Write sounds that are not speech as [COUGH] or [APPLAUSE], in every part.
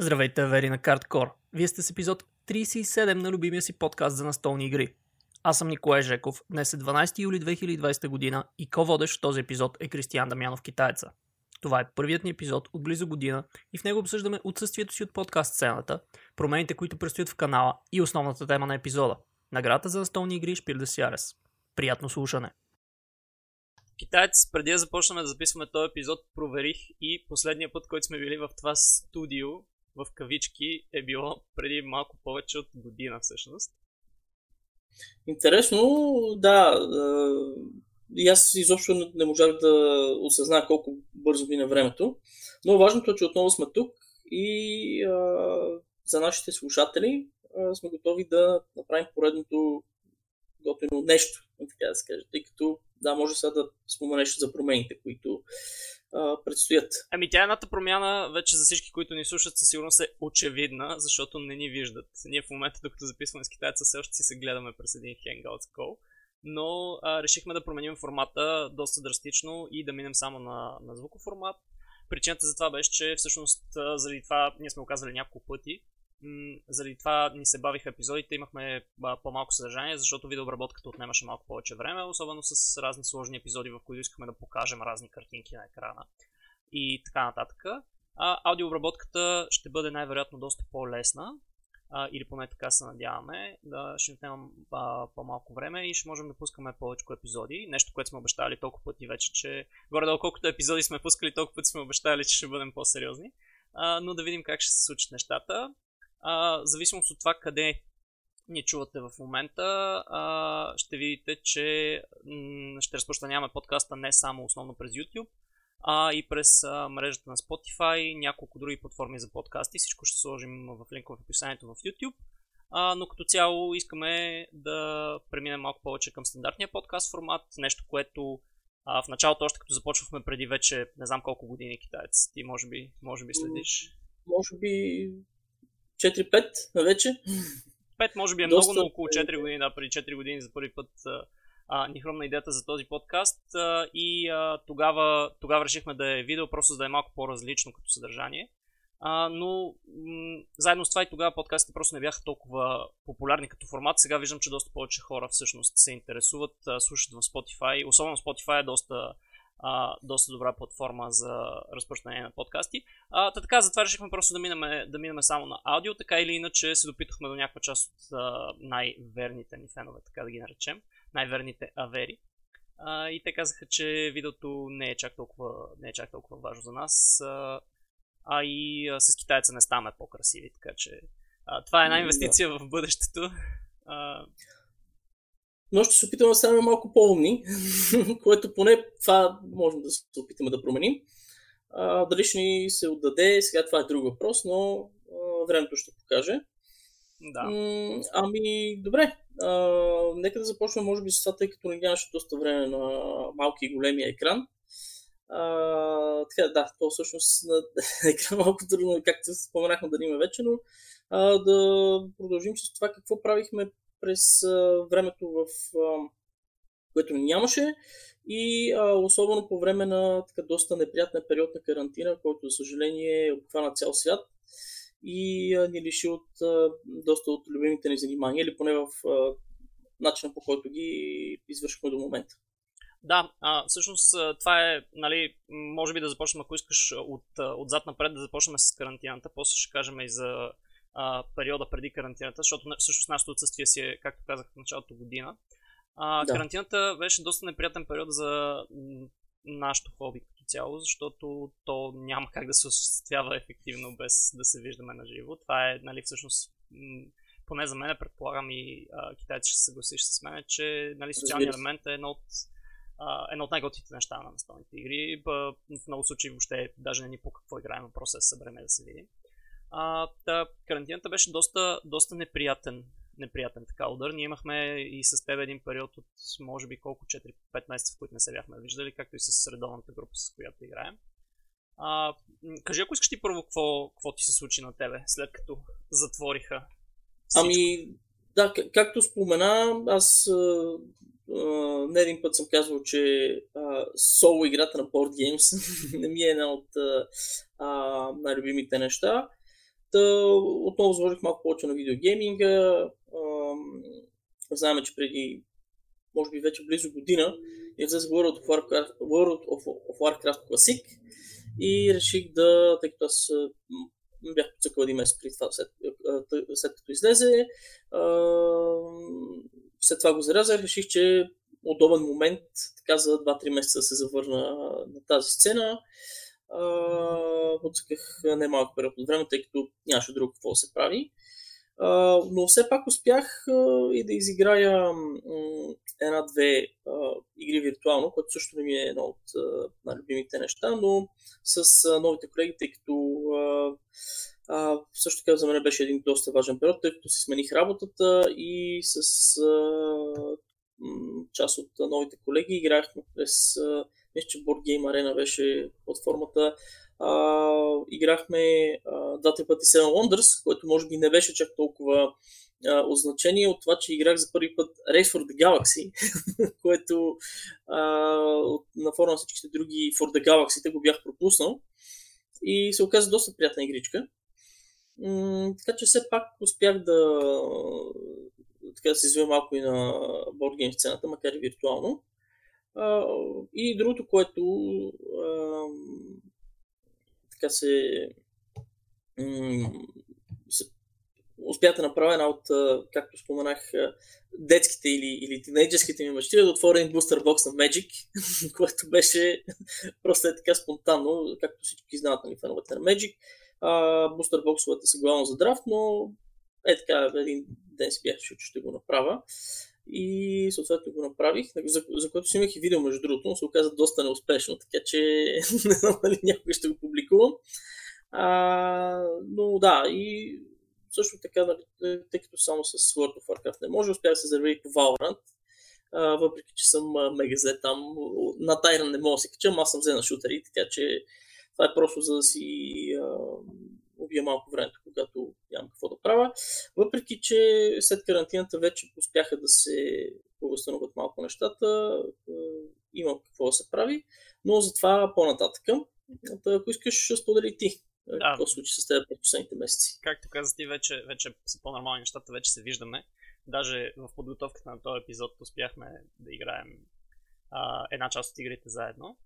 Здравейте, Вери на Карткор. Вие сте с епизод 37 на любимия си подкаст за настолни игри. Аз съм Николай Жеков, днес е 12 юли 2020 година и ко-водещ в този епизод е Кристиян Дамянов Китаеца. Това е първият ни епизод от близо година и в него обсъждаме отсъствието си от подкаст сцената, промените, които предстоят в канала и основната тема на епизода – наградата за настолни игри Шпир де Сиарес. Приятно слушане! Китаец, преди да започнем да записваме този епизод, проверих и последния път, който сме били в това студио, в кавички, е било преди малко повече от година всъщност. Интересно, да. И аз изобщо не можах да осъзная колко бързо мина времето. Но важното е, че отново сме тук и а, за нашите слушатели а, сме готови да направим поредното готино нещо, така да се каже, тъй като да, може сега да споменеш за промените, които предстоят. Ами тя едната промяна, вече за всички, които ни слушат, със сигурност е очевидна, защото не ни виждат. Ние в момента, докато записваме с китайца, все още си се гледаме през един Hangouts Call, но а, решихме да променим формата доста драстично и да минем само на, на звуков формат. Причината за това беше, че всъщност заради това ние сме оказали няколко пъти, заради това ни се бавиха епизодите, имахме по-малко съдържание, защото видеообработката отнемаше малко повече време, особено с разни сложни епизоди, в които искахме да покажем разни картинки на екрана и така нататък. А, аудиообработката ще бъде най-вероятно доста по-лесна, а, или поне така се надяваме, да ще отнемам по-малко време и ще можем да пускаме повече епизоди. Нещо, което сме обещали толкова пъти вече, че горе-долу колкото епизоди сме пускали, толкова пъти сме обещали, че ще бъдем по-сериозни. А, но да видим как ще се случат нещата а, зависимост от това къде ни чувате в момента, а, ще видите, че м- ще разпространяваме подкаста не само основно през YouTube, а и през а, мрежата на Spotify, няколко други платформи за подкасти. Всичко ще сложим в линка в описанието в YouTube. А, но като цяло искаме да преминем малко повече към стандартния подкаст формат, нещо, което а, в началото, още като започвахме преди вече не знам колко години китаец, ти може би, може би следиш. Може би 4-5 вече. 5 може би е Доста... много, но около 4 години, да, преди 4 години за първи път а, ни хрумна идеята за този подкаст а, и а, тогава, тогава решихме да е видео, просто за да е малко по-различно като съдържание. А, но м- заедно с това и тогава подкастите просто не бяха толкова популярни като формат. Сега виждам, че доста повече хора всъщност се интересуват, а, слушат в Spotify. Особено Spotify е доста а, доста добра платформа за разпространение на подкасти. А, та така, затова решихме просто да минаме, да минаме само на аудио, така или иначе се допитахме до някаква част от а, най-верните ни фенове, така да ги наречем, най-верните авери. А, и те казаха, че видеото не е чак толкова, не е чак толкова важно за нас, а, а и а, с китайца не ставаме по-красиви, така че а, това е една инвестиция в бъдещето. А, но ще се опитаме да станем малко по-умни, [LAUGHS] което поне това можем да се опитаме да променим. А, дали ще ни се отдаде, сега това е друг въпрос, но а, времето ще покаже. Да. М- ами, добре. А, нека да започнем, може би, с това, тъй като не нямаше доста време на малки и големия екран. А, така, да, то всъщност на [LAUGHS] екран малко трудно, както споменахме да има вече, но а, да продължим с това какво правихме през времето, в което нямаше и а, особено по време на така доста неприятен период на карантина, който за съжаление обхвана цял свят и а, ни лиши от а, доста от любимите ни занимания, или поне в начина по който ги извършихме до момента. Да, а, всъщност това е, нали, може би да започнем, ако искаш от, отзад напред да започнем с карантината, после ще кажем и за а, периода преди карантината, защото всъщност нашето отсъствие си е, както казах, в началото година. А, да. Карантината беше доста неприятен период за нашото хоби като цяло, защото то няма как да се осъществява ефективно без да се виждаме на живо. Това е, нали, всъщност, поне за мен, предполагам и а, китайци ще се съгласиш с мен, че нали, социалният елемент е едно от Uh, едно от най-готите неща на настолните игри. В много случаи въобще даже не ни по какво играем, въпросът е да се събереме да се видим. А, та, карантината беше доста, доста неприятен, неприятен така удар. Ние имахме и с теб един период от може би колко 4-5 месеца, в които не се бяхме виждали, както и с редовната група, с която играем. А, кажи, ако искаш ти първо, какво, какво ти се случи на тебе, след като затвориха всичко? Ами, да, както спомена, аз а, не един път съм казвал, че а, соло играта на Board Games [LAUGHS] не ми е една от а, най-любимите неща. Та, отново заложих малко повече на видеогейминга. Знаем, че преди, може би вече близо година, излезе World of Warcraft, World of, Warcraft Classic и реших да, тъй като аз бях поцъкал един месец преди това, след, след като излезе, след това го зарязах, реших, че е удобен момент така за 2-3 месеца се завърна на тази сцена. Поцъках немалък период от време, тъй като нямаше друго какво да се прави. Uh, но все пак успях uh, и да изиграя една-две игри виртуално, което също не ми е едно от най-любимите неща, но с новите колеги, тъй като също така за мен беше един доста важен период, тъй като си смених работата и с част от новите колеги играхме през, мисля, че Board Game Arena беше платформата, а, играхме а, двата пъти Seven Wonders, което може би не беше чак толкова а, означение от това, че играх за първи път Race for the Galaxy, [LAUGHS] което а, на фона на всичките други For the Galaxy го бях пропуснал и се оказа доста приятна игричка. М- така че все пак успях да така да се извия малко и на бордгейм сцената, макар и виртуално. А, и другото, което а, така се, м- се успя да направя една от, както споменах, детските или, или тинейджерските ми мечти, да отворя един бустер бокс на Magic, [LAUGHS] което беше [LAUGHS] просто е така спонтанно, както всички знаят, нали, феновете на Magic. бустер боксовете са главно за драфт, но е така, един ден си бях че ще го направя. И съответно го направих, за, за което си имах и видео между другото, но се оказа доста неуспешно, така че [LAUGHS] не знам дали някой ще го публикувам. А, но да, и също така, нали, тъй като само с World of Warcraft не може, успях да се зарви по Valorant, а, въпреки че съм мега зле там. На Тайран не мога да се кача, аз съм взе на шутери, така че това е просто за да си а, убия малко времето, когато нямам какво да правя. Въпреки, че след карантината вече успяха да се възстановят малко нещата, има какво да се прави, но затова по-нататъка. Ако искаш, сподели ти. Да. Какво случи с теб през последните месеци? Както каза ти, вече, вече са по-нормални нещата, вече се виждаме. Даже в подготовката на този епизод успяхме да играем а, една част от игрите заедно.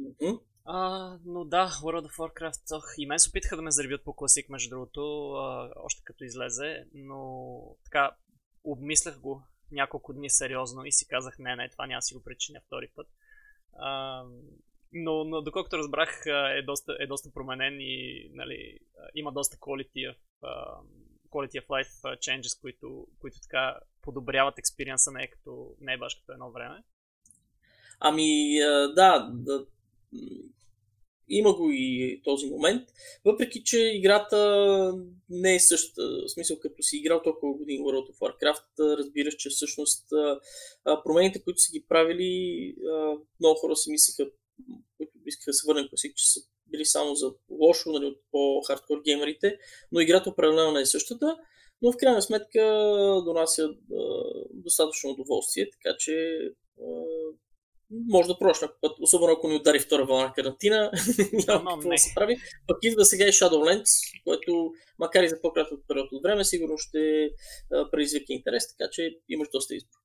Mm-hmm. А, но да, World of Warcraft, ох, и мен се опитаха да ме заребят по класик, между другото, а, още като излезе, но така, обмислях го няколко дни сериозно и си казах, не, не, това няма си го причиня втори път. А, но, но доколкото разбрах, е доста, е доста променен и нали, има доста quality of, quality of life changes, които, които така подобряват експириенса, не е, като, не е баш като едно време. Ами, да, да, има го и този момент, въпреки че играта не е същата. В смисъл, като си играл толкова години World of Warcraft, разбираш, че всъщност промените, които са ги правили, много хора си мислиха, които искаха да се върнем класик, че са били само за лошо, нали, от по-хардкор геймерите, но играта определено не е същата, но в крайна сметка донася достатъчно удоволствие, така че може да пробваш някой път, особено ако ни удари втора вълна карантина, [LAUGHS] няма какво да се прави. Пък идва сега и Shadowlands, което макар и за по-кратък период от време, сигурно ще предизвика интерес, така че имаш доста избор.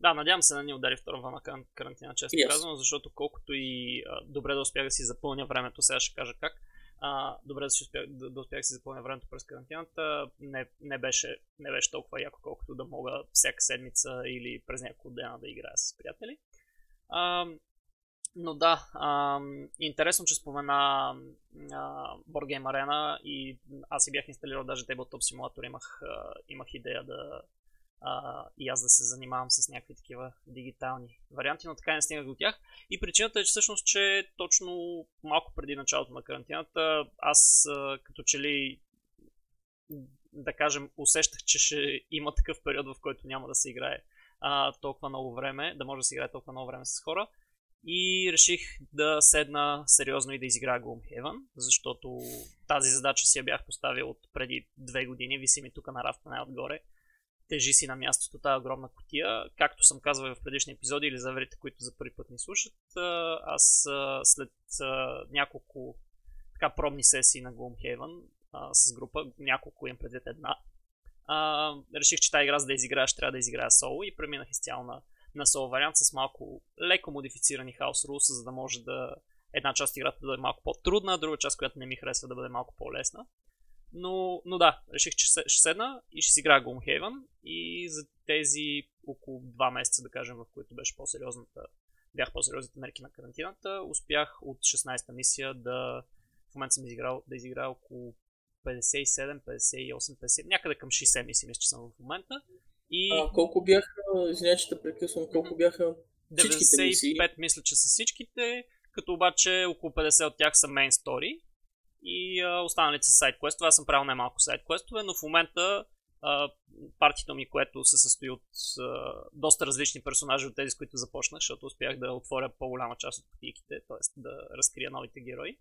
Да, надявам се да ни удари втора вълна карантина, често yes. казвам, защото колкото и а, добре да успях да си запълня времето, сега ще кажа как, а, добре да, си успях, да, да успях да си запълня времето през карантината, не, не, беше, не беше толкова яко, колкото да мога всяка седмица или през няколко дена да играя с приятели. А, но да, а, интересно, че спомена а, Board Arena и аз си бях инсталирал даже Tabletop Simulator, имах, а, имах идея да а, и аз да се занимавам с някакви такива дигитални варианти, но така не стигнах до тях. И причината е, че всъщност, че точно малко преди началото на карантината, аз а, като че ли да кажем, усещах, че ще има такъв период, в който няма да се играе а, толкова много време, да може да си играе толкова много време с хора. И реших да седна сериозно и да изиграя Gloomhaven, защото тази задача си я бях поставил от преди две години, виси ми тук на рафта най-отгоре. Тежи си на мястото тази огромна котия. Както съм казвал в предишни епизоди или за верите, които за първи път ни слушат, аз след няколко така пробни сесии на Gloomhaven с група, няколко им предвид една. А, реших, че тази игра за да изиграя, ще трябва да изиграя соло и преминах изцяло на, на соло вариант с малко леко модифицирани хаос рулс, за да може да една част от играта да бъде малко по-трудна, друга част, която не ми харесва да бъде малко по-лесна. Но, но да, реших, че ще седна и ще си играя Gloomhaven и за тези около 2 месеца, да кажем, в които беше по-сериозната, бях по-сериозните мерки на карантината, успях от 16-та мисия да в момента съм изиграл, да изиграя около 57, 58, 50, някъде към 60 мисии, мисля, че съм в момента. И... А, колко бяха, извинявай, че те прекъсвам, колко бяха 95 мисии? мисля, че са всичките, като обаче около 50 от тях са main story и а, останалите са сайт квестове. Аз съм правил най-малко сайт квестове, но в момента а, партията ми, което се състои от а, доста различни персонажи от тези, с които започнах, защото успях да отворя по-голяма част от кутийките, т.е. да разкрия новите герои.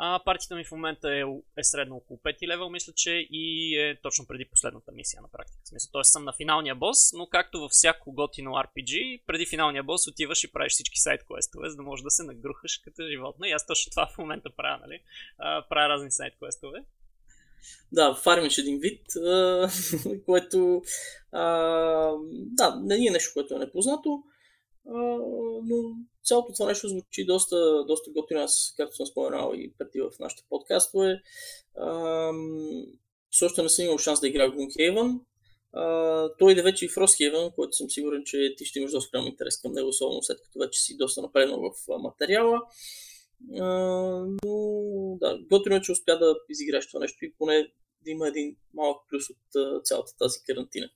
А, партията ми в момента е, е средно около 5 левел, мисля, че и е точно преди последната мисия на практика. В смисъл, т.е. съм на финалния бос, но както във всяко готино RPG, преди финалния бос отиваш и правиш всички сайт квестове, за да можеш да се нагрухаш като животно. И аз точно това в момента правя, нали? А, правя разни сайт квестове. Да, фармиш един вид, [LAUGHS] което а, да, не е нещо, което е непознато, но цялото това нещо звучи доста, доста готино. Аз, както съм споменал и преди в нашите подкастове, все още не съм имал шанс да играя в Gloomhaven. той иде вече и в Frosthaven, който съм сигурен, че ти ще имаш доста голям интерес към него, особено след като вече си доста напреднал в материала. Uh, но да, готино е, че успя да изиграеш това нещо и поне да има един малък плюс от цялата тази карантина.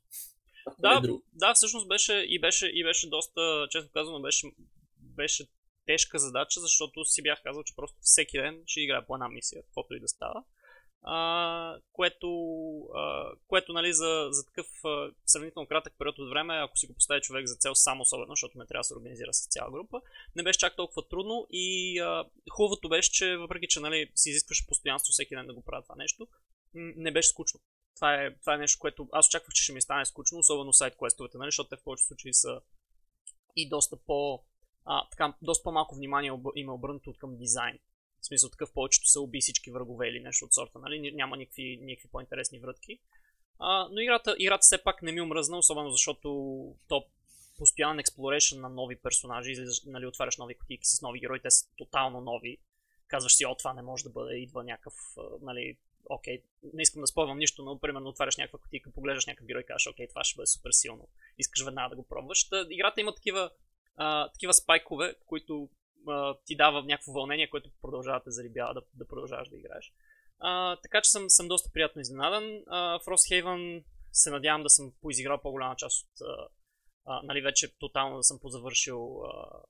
Да, е да, всъщност беше и, беше и беше доста, честно казано, беше беше тежка задача, защото си бях казал, че просто всеки ден ще играя по една мисия, каквото и да става. А, което, а, което нали, за, за такъв а, сравнително кратък период от време, ако си го постави човек за цел само особено, защото не трябва да се организира с цяла група, не беше чак толкова трудно и а, хубавото беше, че въпреки, че нали, си изискваше постоянство всеки ден да го правя това нещо, не беше скучно. Това е, това е нещо, което аз очаквах, че ще ми стане скучно, особено сайт квестовете, нали, защото те в повечето случаи са и доста по а, така, доста по-малко внимание има обърнато към дизайн. В смисъл такъв повечето са уби всички врагове или нещо от сорта, нали? Няма никакви, никакви по-интересни врътки. А, но играта, играта все пак не ми омръзна, особено защото то постоянен експлорейшн на нови персонажи, нали, отваряш нови кутийки с нови герои, те са тотално нови. Казваш си, о, това не може да бъде, идва някакъв, нали, окей, не искам да спомням нищо, но примерно отваряш някаква кутийка, поглеждаш някакъв герой и кажеш, окей, това ще бъде супер силно. Искаш веднага да го пробваш. Та, играта има такива а, такива спайкове, които а, ти дава някакво вълнение, което продължава да зарибява да, да продължаваш да играеш. А, така че съм, съм доста приятно изненадан. А, Frosthaven се надявам да съм поизиграл по-голяма част от... А, а, нали, вече тотално да съм позавършил а,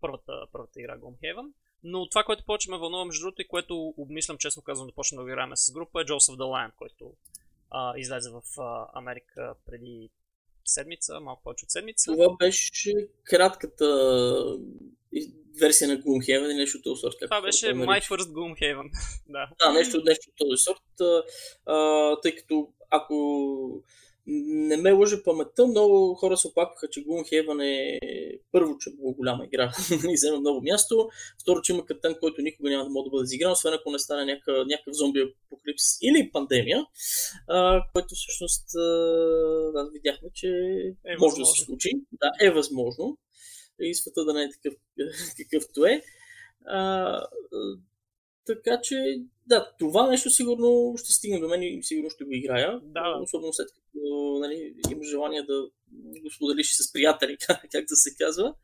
първата, първата игра Gloomhaven. Но това, което повече ме вълнува, между другото, и което обмислям, честно казвам, да почнем да го играем с група, е of the Lion, който а, излезе в а, Америка преди седмица, малко повече от седмица. Това беше кратката версия на Gloomhaven или нещо от този сорт. Това беше My First Gloomhaven. [LAUGHS] да. да, нещо, нещо от този сорт, а, тъй като ако не ме лъжа паметта, много хора се опакваха, че Gloomhaven е първо, че е много голяма игра [LAUGHS] и взема много място, второ, че има картен, който никога няма да може да бъде изигран, освен ако не стане някакъв, някакъв зомби апокалипсис или пандемия, а, което всъщност а, да, видяхме, че е може възможно. да се случи. Да, е възможно. И света да не е такъв, [LAUGHS] какъвто е. А, така че, да, това нещо сигурно ще стигне до мен и сигурно ще го играя. Да. Особено след като нали, имаш желание да го споделиш с приятели, [LAUGHS] как да се казва.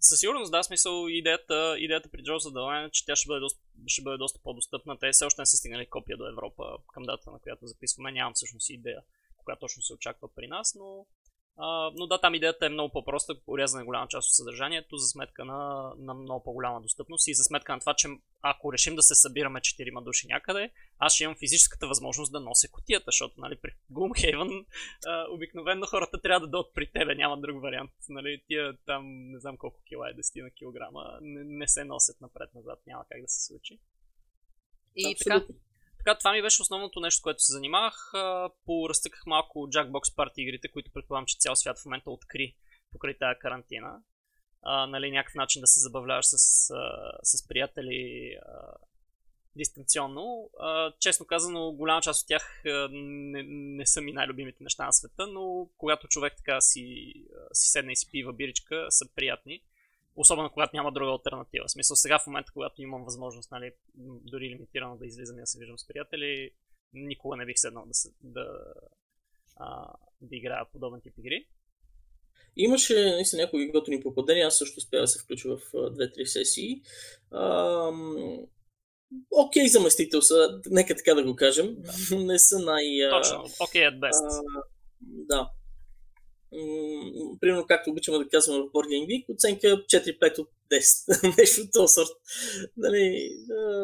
Със сигурност, да, смисъл идеята, идеята при Джо за е, че тя ще бъде, доста, ще бъде доста по-достъпна. Те все още не са стигнали копия до Европа към дата, на която записваме. Нямам всъщност идея, кога точно се очаква при нас, но а, но да, там идеята е много по-проста, урязана голяма част от съдържанието за сметка на, на много по-голяма достъпност и за сметка на това, че ако решим да се събираме 4 души някъде, аз ще имам физическата възможност да нося котията, защото нали, при Gloomhaven а, обикновено хората трябва да дойдат при тебе, няма друг вариант. Нали, тия там не знам колко кила е, 10 на килограма, не, не се носят напред-назад, няма как да се случи. И Абсолютно. така, така, това ми беше основното нещо, което се занимавах. Поразтъках малко Jackbox Party игрите, които предполагам, че цял свят в момента откри покрай тази карантина. А, нали, някакъв начин да се забавляваш с, с приятели а, дистанционно. А, честно казано, голяма част от тях не, не са ми най-любимите неща на света, но когато човек така си, си седне и си пива биричка, са приятни. Особено когато няма друга альтернатива. В смисъл сега в момента, когато имам възможност, нали, дори лимитирано да излизам и да се виждам с приятели, никога не бих седнал да, се, да, а, да играя подобен тип игри. Имаше наистина някои готини попадения, аз също успях да се включа в 2-3 сесии. Окей okay, заместител са, нека така да го кажем. Да. [LAUGHS] Не са най... Точно, окей okay at best. А, да. Примерно, както обичаме да казваме в Board Game Geek, оценка 4-5 от 10. [LAUGHS] Нещо от този сорт. Нали,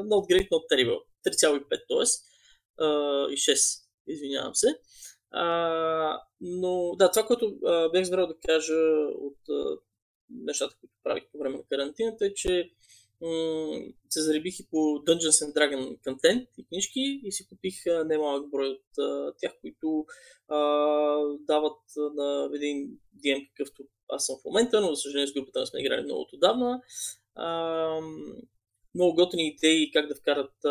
not great, not terrible. 3,5 т.е. и 6, извинявам се. А, но да, това, което а, бях избрал да кажа от а, нещата, които правих по време на карантината е, че се заребих и по Dungeons and Dragon контент и книжки и си купих а, немалък брой от тях, които а, дават на един DM, какъвто аз съм в момента, но за съжаление с групата не сме играли много отдавна. А, много готини идеи как да вкарат а,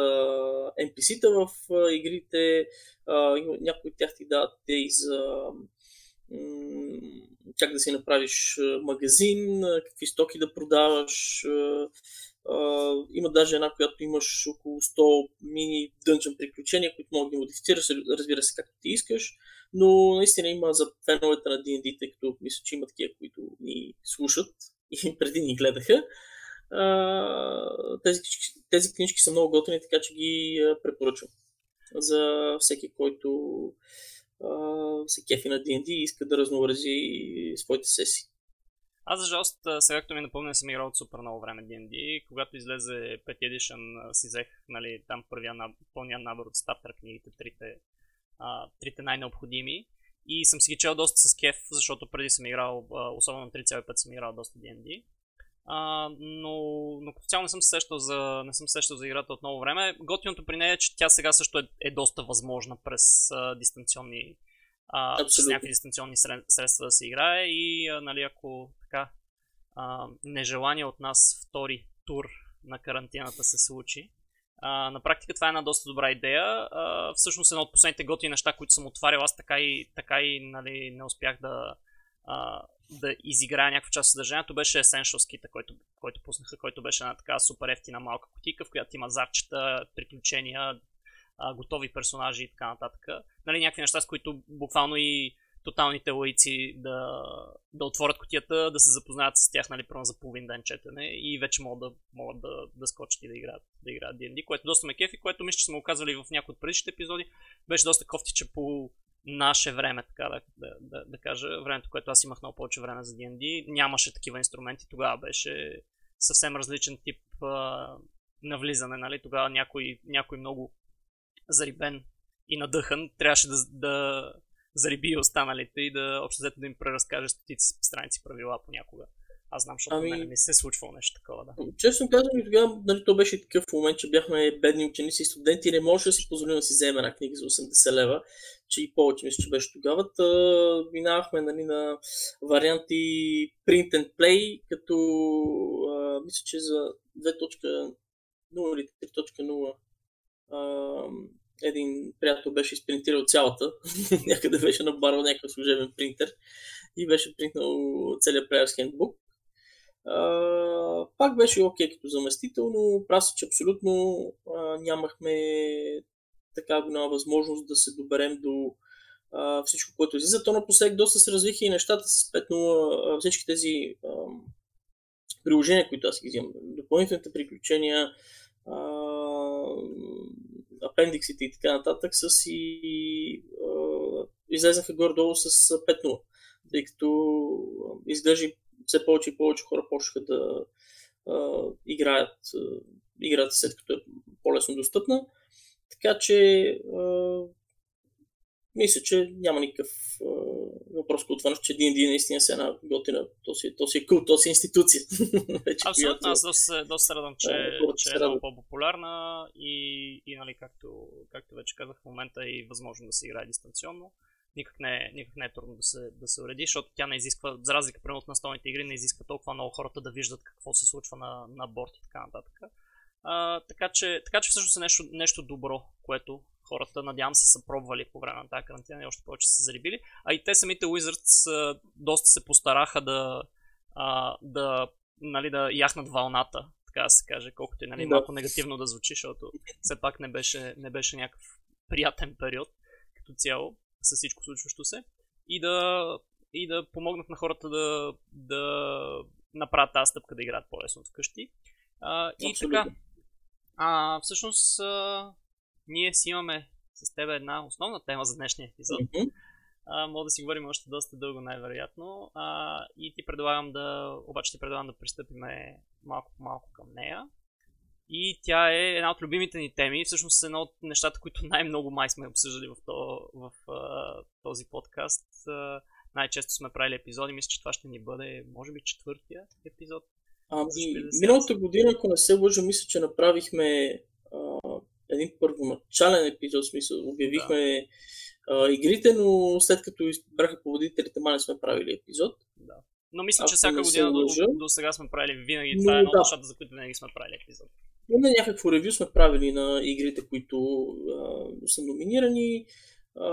NPC-та в а, игрите. А, някои от тях ти дават идеи за как да си направиш магазин, какви стоки да продаваш. Има даже една, която имаш около 100 мини дънжен приключения, които могат да модифицираш, разбира се, както ти искаш. Но наистина има за феновете на D&D, тъй като мисля, че има такива, които ни слушат и [LAUGHS] преди ни гледаха тези, тези книжки са много готини, така че ги препоръчвам за всеки, който се кефи на D&D и иска да разнообрази своите сесии. Аз за жалост, сега като ми напомня, съм играл от супер много време D&D. Когато излезе 5 Edition, си взех нали, там първия пълния набор от стартер книгите, трите, а, трите най-необходими. И съм си ги чел доста с кеф, защото преди съм играл, особено 3,5 съм играл доста D&D. А, но, но като цяло не съм се сещал за, не съм сещал за играта от много време. Готиното при нея е, че тя сега също е, е доста възможна през а, дистанционни а, с някакви дистанционни средства да се играе и а, нали, ако така а, нежелание от нас втори тур на карантината се случи, а, на практика това е една доста добра идея. А, всъщност едно от последните готини неща, които съм отварял, аз така и, така и нали, не успях да, а, да изиграя някаква част от съдържанието, беше Essentials Kit, който, който пуснаха, който беше една така супер ефтина малка кутика, в която има зарчета, приключения, а, готови персонажи и така нататък. Нали, някакви неща, с които буквално и тоталните лаици да, да отворят котията, да се запознаят с тях, нали, първо за половин ден четене и вече могат да, могат да, да скочат и да играят, да играят D&D, което доста ме кефи, което мисля, че сме оказали в някои от предишните епизоди. Беше доста кофтиче по наше време, така да, да, да, да кажа, времето, което аз имах много повече време за D&D, нямаше такива инструменти, тогава беше съвсем различен тип а, навлизане, нали? Тогава някой, някой много зарибен и надъхан трябваше да, да зариби останалите и да общо взето да им преразкаже стотици страници правила понякога. Аз знам, защото ами... мен не се е случвало нещо такова, да. Честно казвам, тогава нали, то беше такъв момент, че бяхме бедни ученици и студенти и не можеше да си позволим да си вземем една книга за 80 лева, че и повече мисля, че беше тогава. Та, минавахме нали, на варианти print and play, като а, мисля, че за 2.0 или 3.0 един приятел беше изпринтирал цялата, [LAUGHS] някъде беше набарал някакъв служебен принтер и беше принтнал целият Player's Handbook. Пак беше окей okay като заместител, но прав че абсолютно а, нямахме така голяма възможност да се доберем до а, всичко, което излиза. То напоследък доста се развиха и нещата с 5.0, всички тези а, приложения, които аз ги взимам, допълнителните приключения, а, апендиксите и така нататък, си а, излезнаха горе-долу с 5.0, тъй като изглежда все повече и повече хора почнаха да а, играят а, играта след като е по-лесно достъпна. Така че а, мисля, че няма никакъв а, въпрос по това, че D&D наистина е една готина, то си, то си е кул, то си е институция. [LAUGHS] Вече, Абсолютно, която... аз доста, доста радвам, че, да, че е много по-популярна и, и нали, както, както вече казах, в момента е и възможно да се играе дистанционно никак не, е, никак не е трудно да се, да се уреди, защото тя не изисква, за разлика примерно от настолните игри, не изисква толкова много хората да виждат какво се случва на, на борт и така нататък. А, така, че, така че всъщност е нещо, нещо добро, което хората, надявам се, са пробвали по време на тази карантина и още повече са зарибили. А и те самите Wizards а, доста се постараха да, а, да, нали, да яхнат вълната, така да се каже, колкото и нали, да. малко негативно да звучи, защото все пак не беше, не беше някакъв приятен период като цяло с всичко случващо се. И да, и да помогнат на хората да, да направят тази стъпка да играят по-лесно вкъщи. А, и Абсолютно. така, а, всъщност, а, ние си имаме с теб една основна тема за днешния епизод. Mm-hmm. А, мога да си говорим още доста дълго, най-вероятно. А, и ти предлагам да, обаче ти предлагам да пристъпиме малко по малко към нея. И тя е една от любимите ни теми, всъщност едно от нещата, които най-много май сме обсъждали в, то, в в този подкаст. най-често сме правили епизоди, мисля, че това ще ни бъде, може би, четвъртия епизод. Ами, миналата година, ако не се лъжа, мисля, че направихме а, един първоначален епизод, в смисъл, обявихме да. а, игрите, но след като избраха победителите, не сме правили епизод. Да. Но мисля, че всяка година до, до, сега сме правили винаги. Това е едно от нещата, за които винаги сме правили епизод. Имаме някакво ревю сме правили на игрите, които а, са номинирани. А,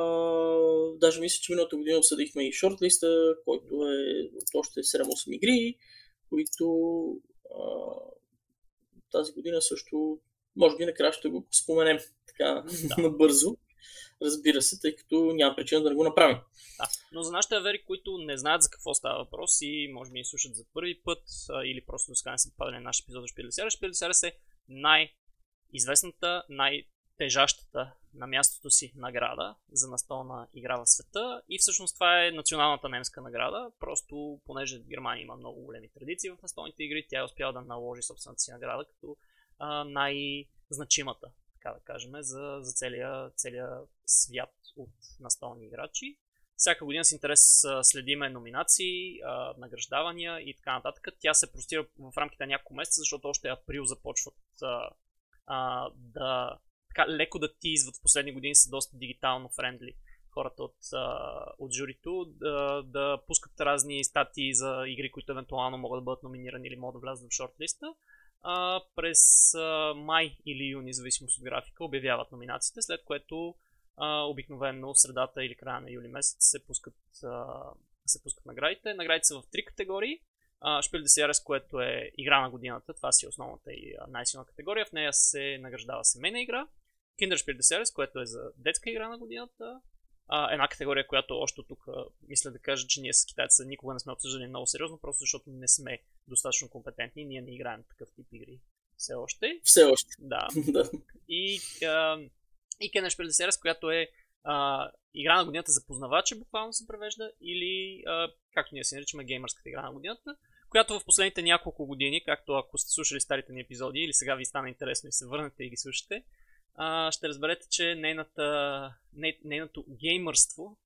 даже мисля, че миналата година обсъдихме и шортлиста, който е от още 7-8 игри които а, тази година също, може би накрая ще го споменем така да. [LAUGHS] набързо. Разбира се, тъй като няма причина да не го направим. Да, но за нашите авери, които не знаят за какво става въпрос и може би ни слушат за първи път а, или просто до сега не са попадали на наш епизод Шпилисера, Шпилисера е най-известната, най- тежащата на мястото си награда за настолна игра в света и всъщност това е националната немска награда, просто понеже Германия има много големи традиции в настолните игри, тя е успяла да наложи собствената си награда като най-значимата, така да кажем, за, за целия, целия свят от настолни играчи. Всяка година с интерес следиме номинации, награждавания и така нататък. Тя се простира в рамките на няколко месеца, защото още април започват а, да така леко да тизват в последни години са доста дигитално френдли хората от, от журито да, да пускат разни статии за игри, които евентуално могат да бъдат номинирани или могат да влязат в шортлиста. А, през а, май или юни, зависимост от графика, обявяват номинациите, след което а, обикновено средата или края на юли месец се пускат, а, се пускат наградите. Наградите са в три категории. Шпил Десиарес, което е игра на годината, това си е основната и най-силна категория. В нея се награждава семейна игра. Kinderspiel Series, което е за детска игра на годината. А, една категория, която още тук мисля да кажа, че ние с китайците никога не сме обсъждали много сериозно, просто защото не сме достатъчно компетентни. Ние не играем такъв тип игри все още. Все още. Да. [LAUGHS] и, а, и Kinderspiel Series, която е а, игра на годината за познавачи, буквално се превежда, или а, както ние се наричаме геймърската игра на годината, която в последните няколко години, както ако сте слушали старите ни епизоди или сега ви стана интересно и се върнете и ги слушате, а, ще разберете, че нейната, ней, нейното геймърство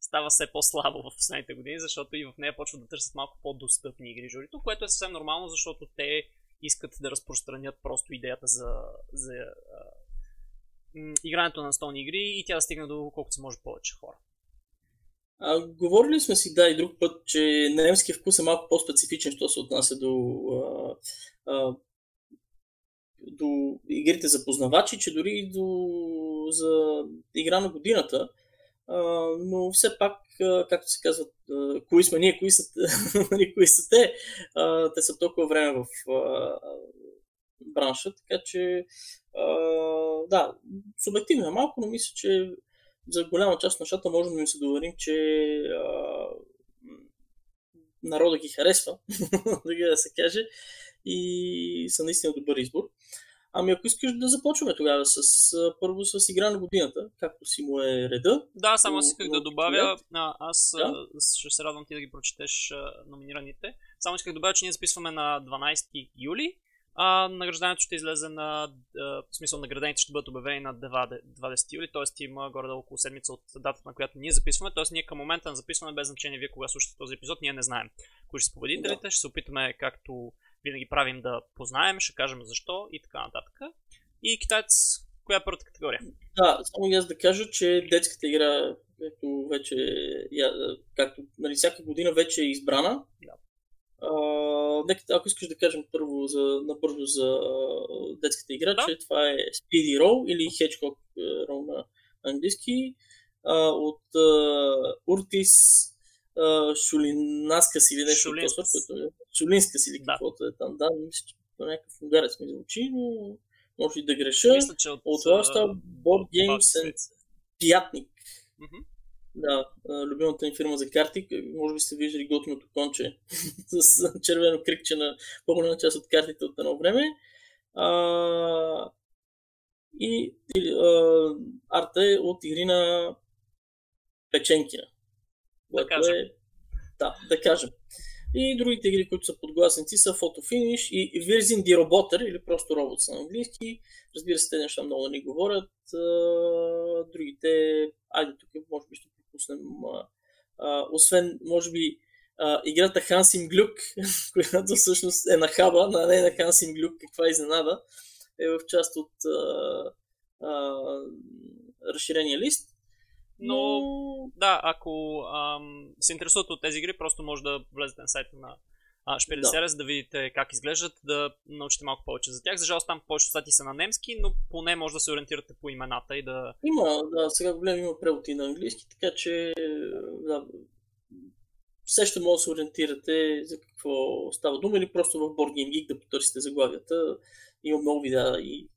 става все по-слабо в последните години, защото и в нея почват да търсят малко по-достъпни игри журито, което е съвсем нормално, защото те искат да разпространят просто идеята за, за игрането на столни игри и тя да стигне до колкото се може повече хора. А, говорили сме си, да, и друг път, че немския вкус е малко по-специфичен, що се отнася до а, а, до игрите за познавачи, че дори и до, за игра на годината. Но все пак, както се казва, а, кои сме ние, кои са, [LAUGHS] нали, кои са те, те са толкова време в бранша, така че да, субективно е малко, но мисля, че за голяма част от нещата можем да ни се доверим, че народа ги харесва, [LAUGHS] да се каже, и са наистина добър избор. Ами ако искаш да започваме тогава с първо с игра на годината, както си му е реда. Да, само аз исках да добавя, а, аз да? ще се радвам ти да ги прочетеш а, номинираните. Само исках да добавя, че ние записваме на 12 юли. А, награждането ще излезе на, а, в смисъл наградените ще бъдат обявени на 20 юли, т.е. има горе около седмица от датата, на която ние записваме, т.е. ние към момента на записване, без значение вие кога слушате този епизод, ние не знаем кои ще са победителите, да. ще се опитаме както винаги правим да познаем, ще кажем защо и така нататък. И китаец, коя е първата категория? Да, само аз да кажа, че детската игра, както вече, както нали, всяка година вече е избрана. Да. Uh, нека, ако искаш да кажем първо за, набързо за детската игра, да. че това е Speedy Roll или Hedgehog Roll на английски uh, от uh, Уртис Шулинаскас или нещо Шулинскас. което е Шулинскас или каквото е там. Да, мисля, че по някакъв унгарец ми звучи, но може и да греша. Мисля, че от, От това става Board Games and Пятник. Мгм. Да, любимата ми фирма за карти. Може би сте виждали готиното конче [LAUGHS] с червено крикче на по-голяма част от картите от едно време. А, и а, арта е от Ирина Печенкина. Да кажем. Е, да, да кажем. И другите игри, които са подгласници са Photo Finish и Virgin the Roboter, или просто робот на английски. Разбира се, те неща много ни говорят. Другите, айде тук може би ще пропуснем. Освен, може би, играта Хансим Глюк, [LAUGHS] която всъщност е на хаба, на не на Хансим Глюк, каква изненада, е в част от разширения лист. Но, да, ако ам, се интересувате от тези игри, просто може да влезете на сайта на Шпили Да. Да видите как изглеждат, да научите малко повече за тях. За жалост там повечето статии са на немски, но поне може да се ориентирате по имената и да... Има, да, сега гледам, има превод и на английски, така че да, все ще може да се ориентирате за какво става дума или просто в Board Game Geek да потърсите заглавията. Има много видеа и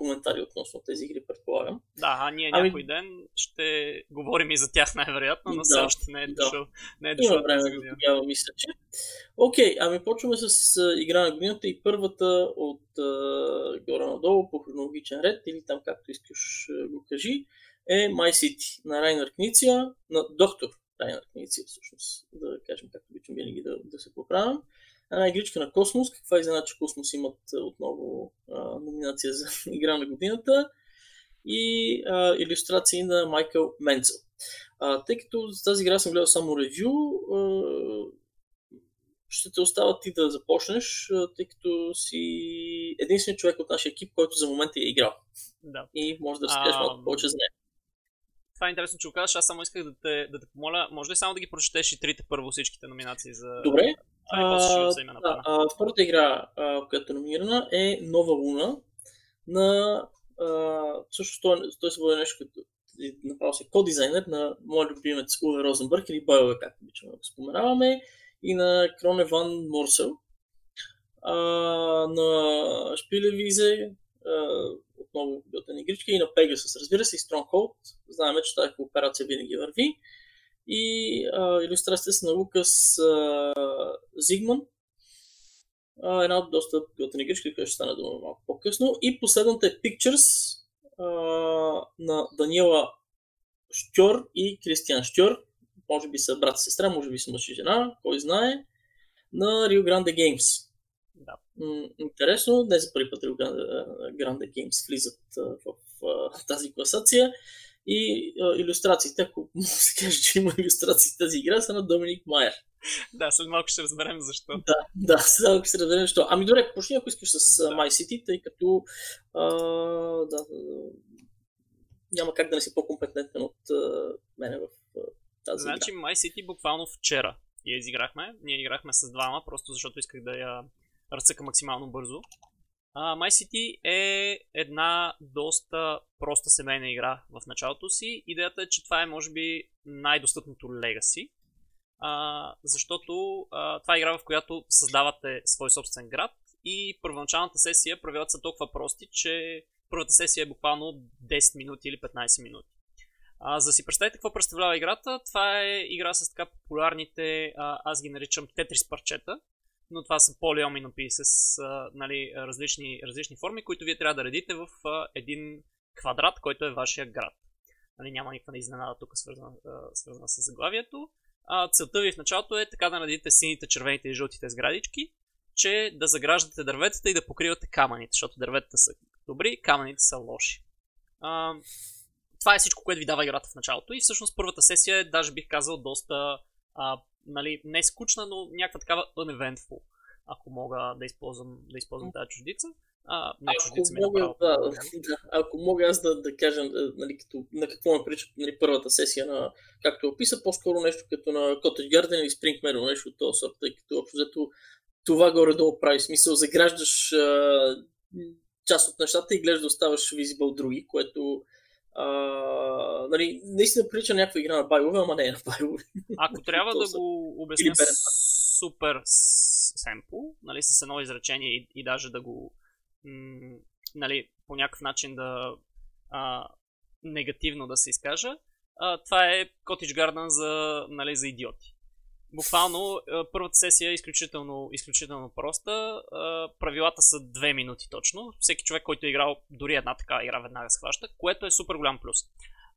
коментари относно тези игри, предполагам. Да, а ние Ами- някой ден ще говорим и за тях най-вероятно, но Да, все още не е да. дошъл. Не е дошъл Има време до тогава, мисля, че. Окей, ами почваме с игра на годината и първата от а, горе надолу по хронологичен ред, или там както искаш го кажи, е My City на Райнер Книция, на доктор Райнер Книция, всъщност, да кажем както обичам винаги да, да се поправям. Една игричка на Космос. Каква е изненада, че Космос имат отново а, номинация за [LAUGHS] игра на годината и а, иллюстрации на Майкъл Менцел. А, тъй като за тази игра съм гледал само ревю, а, ще те оставя ти да започнеш, а, тъй като си единственият човек от нашия екип, който за момента е играл. Да. И може да разкажеш малко повече за нея. Това е интересно, че го казваш. Аз само исках да те, да те помоля, може ли само да ги прочетеш и трите първо всичките номинации за... Добре. А, А, да, втората игра, а, която е номинирана е Нова Луна на а, също той, той се води нещо като направо се кодизайнер на моят любимец Уве Розенбърг или Байлове, както обичаме да го споменаваме, и на Кроне Ван Морсел. А, на Шпилевизе, а, отново готен игричка, и на Pegasus, разбира се, и Stronghold. Знаем, че тази кооперация винаги върви. И а, иллюстрациите са на Лукас а, Зигман. А, една от доста готини игрички, която ще стане дума малко по-късно. И последната е Pictures а, на Даниела Штьор и Кристиан Штьор. Може би са брат и сестра, може би са мъж и жена, кой знае. На Rio Grande Games. Да. М, интересно, не за първи път Rio Grande, Games влизат а, в а, тази класация. И а, иллюстрациите, ако [LAUGHS] може да се каже, че има иллюстрации в тази игра, са на Доминик Майер. Да, след малко ще разберем защо. Да, да, сега ако се разберем защо. Ами добре, почни ако искаш с Да. My City, тъй като а, да, няма как да не си по-компетентен от а, мене в а, тази Значи игра. My City буквално вчера я изиграхме. Ние играхме с двама, просто защото исках да я разцъка максимално бързо. My City е една доста проста семейна игра в началото си. Идеята е, че това е може би най-достъпното. А, защото а, това е игра, в която създавате свой собствен град и първоначалната сесия правилата са толкова прости, че първата сесия е буквално 10 минути или 15 минути. А, за да си представите какво представлява играта, това е игра с така популярните, а, аз ги наричам тетрис парчета, но това са polyomino pieces, а, нали, различни, различни форми, които вие трябва да редите в а, един квадрат, който е вашия град. Нали, няма никаква изненада тук свързана, а, свързана с заглавието. А, целта ви в началото е така да наредите сините, червените и жълтите сградички, че да заграждате дърветата и да покривате камъните, защото дърветата са добри, камъните са лоши. А, това е всичко, което ви дава играта в началото и всъщност първата сесия е, даже бих казал, доста а, нали, не скучна, но някаква такава uneventful, ако мога да използвам, да използвам тази чуждица. А, не, ако, мога, да, да, ако мога аз да, да кажа нали, като, на какво ме прилича нали, първата сесия, на, както описа, по-скоро нещо като на Cottage Garden или Spring Meadow, нещо от този сорт, тъй като общо взето това горе-долу прави смисъл. Заграждаш а, част от нещата и гледаш да оставаш visible други, което а, нали, наистина прилича някаква игра на байлове, ама не е на байлове. Ако [LAUGHS] трябва да го обясня супер семпл, нали, с едно изречение и, и даже да го м- нали, по някакъв начин да а, негативно да се изкажа, а, това е Cottage Garden за, нали, за идиоти. Буквално първата сесия е изключително, изключително проста. Правилата са две минути точно. Всеки човек, който е играл дори една така игра, веднага схваща, което е супер голям плюс.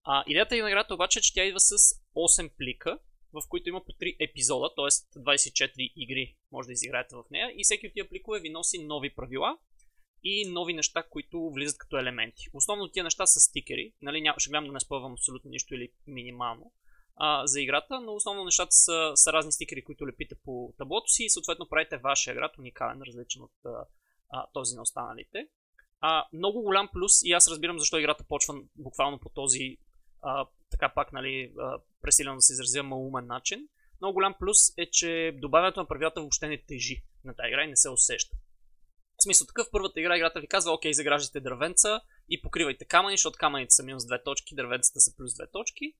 А, идеята и на играта обаче е, че тя идва с 8 плика, в които има по 3 епизода, т.е. 24 игри може да изиграете в нея и всеки от тия пликове ви носи нови правила и нови неща, които влизат като елементи. Основно тия неща са стикери, нали, няма, ще гледам да не спъвам абсолютно нищо или минимално а, за играта, но основно нещата са, са разни стикери, които лепите по таблото си и съответно правите вашия играт уникален, различен от а, този на останалите. А, много голям плюс и аз разбирам защо играта почва буквално по този а, така пак, нали, а, пресилено да се изразя малумен начин. Много голям плюс е, че добавянето на правилата въобще не тежи на тази игра и не се усеща. В смисъл такъв, първата игра играта ви казва, окей, заграждате дървенца и покривайте камъни, защото камъните са минус 2 точки, дървенцата са плюс 2 точки.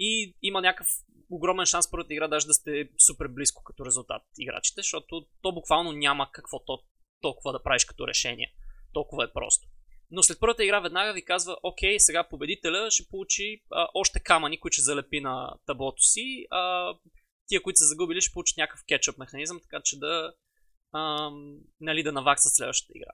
И има някакъв огромен шанс първата игра даже да сте супер близко като резултат играчите, защото то буквално няма какво то, толкова да правиш като решение. Толкова е просто. Но след първата игра веднага ви казва, окей, сега победителя ще получи а, още камъни, които ще залепи на таблото си. А, тия, които са загубили, ще получат някакъв кетчъп механизъм, така че да, а, нали, да наваксат следващата игра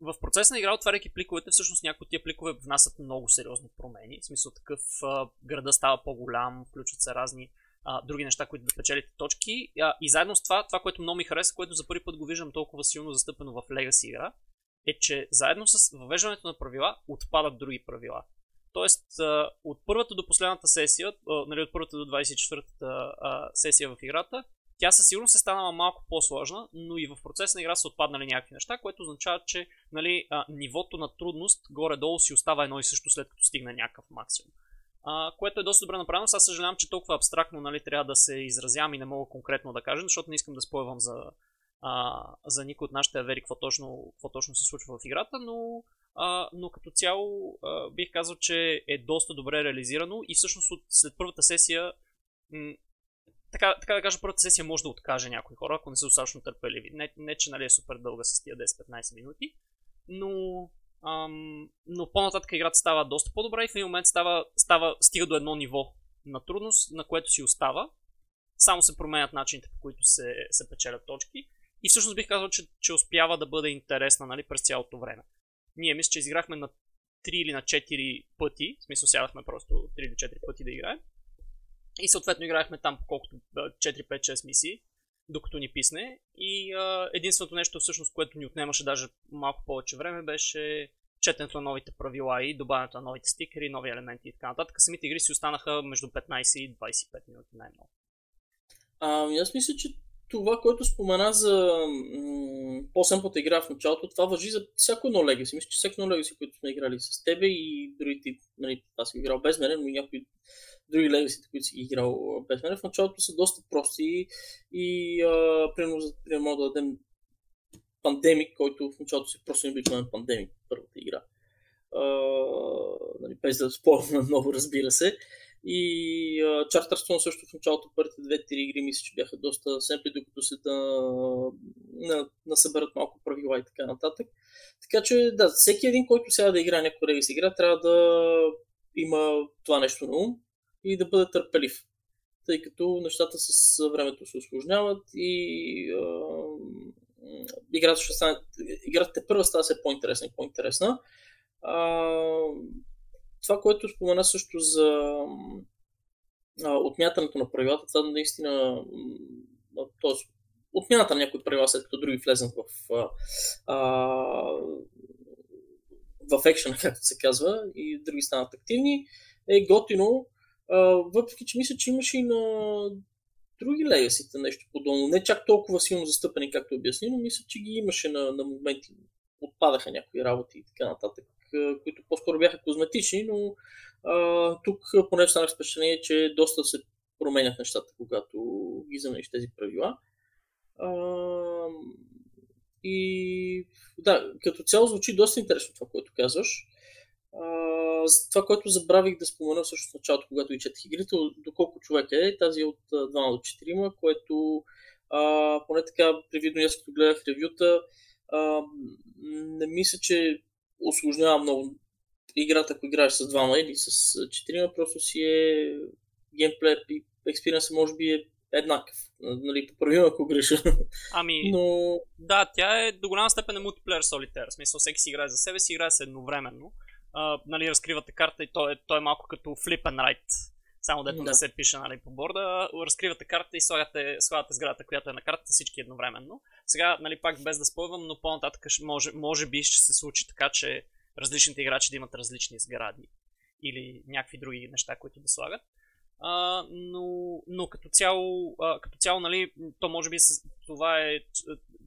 в процеса на игра, отваряйки пликовете, всъщност някои от тия пликове внасят много сериозни промени. В смисъл такъв а, града става по-голям, включват се разни а, други неща, които да печелите точки. А, и заедно с това, това, което много ми хареса, което за първи път го виждам толкова силно застъпено в Legacy игра, е, че заедно с въвеждането на правила отпадат други правила. Тоест, от първата до последната сесия, нали, от първата до 24-та сесия в играта, тя със сигурност е станала малко по-сложна, но и в процеса на игра са отпаднали някакви неща, което означава, че нали, а, нивото на трудност горе-долу си остава едно и също след като стигне някакъв максимум. А, което е доста добре направено. Аз съжалявам, че толкова абстрактно нали, трябва да се изразявам и не мога конкретно да кажа, защото не искам да спойвам за, а, за никой от нашите авери какво точно, какво точно се случва в играта, но, а, но като цяло а, бих казал, че е доста добре реализирано и всъщност от, след първата сесия така, така да кажа, първата сесия може да откаже някои хора, ако не са достатъчно търпеливи. Не, не че нали, е супер дълга с тия 10-15 минути, но, ам, но по-нататък играта става доста по-добра и в един момент става, става, стига до едно ниво на трудност, на което си остава. Само се променят начините, по които се, се печелят точки. И всъщност бих казал, че, че успява да бъде интересна нали, през цялото време. Ние мисля, че изиграхме на 3 или на 4 пъти, в смисъл сядахме просто 3 или 4 пъти да играем. И съответно играехме там по колкото 4-5-6 мисии, докато ни писне. И а, единственото нещо, всъщност, което ни отнемаше даже малко повече време, беше четенето на новите правила и добавянето на новите стикери, нови елементи и така нататък. Самите игри си останаха между 15 и 25 минути най-много. А, аз мисля, че това, което спомена за м- по-семплата игра в началото, това въжи за всяко едно Legacy. Мисля, че всяко едно Legacy, което сме играли с тебе и другите, нали, аз съм играл без мен, но и някои други Legacy, които си играл без мен, в началото са доста прости и примерно, примерно да дадем Пандемик, който в началото си просто не обичаме Пандемик, първата игра. Uh, нали, без да спорвам [LAUGHS] много, разбира се. И uh, Charterstone също в началото първите две-три игри мисля, че бяха доста семпли, докато се да на, насъберат малко правила и така нататък. Така че да, всеки един, който сега да играе някой Legacy игра, трябва да има това нещо на ум и да бъде търпелив. Тъй като нещата с времето се осложняват и а, играта ще стане, играта те първа става се по-интересна и по-интересна. А, това, което спомена също за а, отмятането на правилата, това наистина т.е. отмяната на някои правила, след като други влезнат в а, в екшен, [LAUGHS] както се казва, и други станат активни, е готино, въпреки, че мисля, че имаше и на други легасите нещо подобно. Не чак толкова силно застъпени, както обясни, но мисля, че ги имаше на, на моменти. отпадаха някои работи и така нататък, които по-скоро бяха козметични, но а, тук поне станах с впечатление, че доста се променят нещата, когато ги замениш тези правила. А, и да, като цяло звучи доста интересно това, което казваш. А, това, което забравих да спомена всъщност в началото, когато и четах игрите, доколко човек е, тази от 2 до 4, което а, поне така, привидно аз като гледах ревюта, а, не мисля, че осложнява много играта, ако играеш с двама или с четирима, просто си е геймплей и експириенса може би е еднакъв. Нали, поправим ако греша. Ами, Но... да, тя е до голяма степен е мултиплеер солитер. В смисъл, всеки си играе за себе си, играе се едновременно. А, нали, разкривате карта и той е, той е малко като flip and write. Само дето да. не се пише нали, по борда. Разкривате карта и слагате, слагате сградата, която е на картата всички едновременно. Сега, нали, пак без да спойвам, но по-нататък може, може би ще се случи така, че различните играчи да имат различни сгради или някакви други неща, които да слагат. А, но, но като цяло, а, като цяло нали, то може би с, това е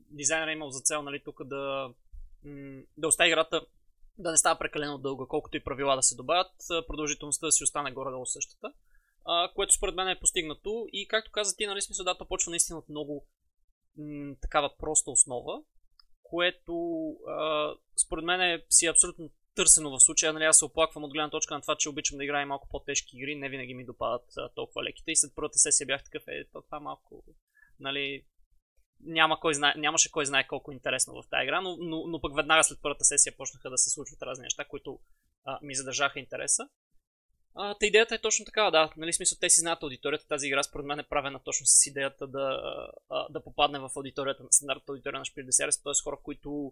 дизайнера имал за цел нали, тук да, да остави играта да не става прекалено дълга, колкото и правила да се добавят, продължителността да си остане горе-долу същата, а, което според мен е постигнато и както каза ти, нали смисъл, да, почва наистина от много м- такава проста основа, което а, според мен е, си е абсолютно търсено в случая. Нали, аз се оплаквам от гледна точка на това, че обичам да играя малко по-тежки игри, не винаги ми допадат а, толкова леките. И след първата сесия бях такъв, е, това малко, нали, няма кой знае, нямаше кой знае колко интересно в тази игра, но, но, но пък веднага след първата сесия почнаха да се случват разни неща, които а, ми задържаха интереса. А, та идеята е точно такава, да. Нали, смисъл, те си знаят аудиторията. Тази игра според мен е правена точно с идеята да, да попадне в аудиторията, на стандартната аудитория на Шпил Десерес, т.е. хора, които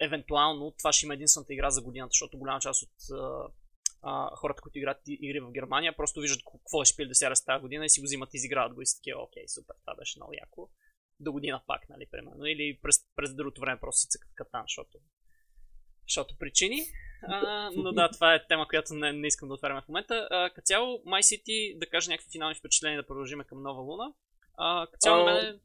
евентуално това ще има единствената игра за годината, защото голяма част от а, а, хората, които играят игри в Германия, просто виждат какво е Шпил Десерес тази година и си го взимат изиграват го и са такива, окей, супер, това беше много яко. До година пак, нали, примерно. Или през, през другото време просто си цъкат катан, защото, защото причини. А, но да, това е тема, която не, не искам да отваряме в момента. А, като цяло, My City, да кажа някакви финални впечатления, да продължим към Нова Луна. А, като цяло, а, мене...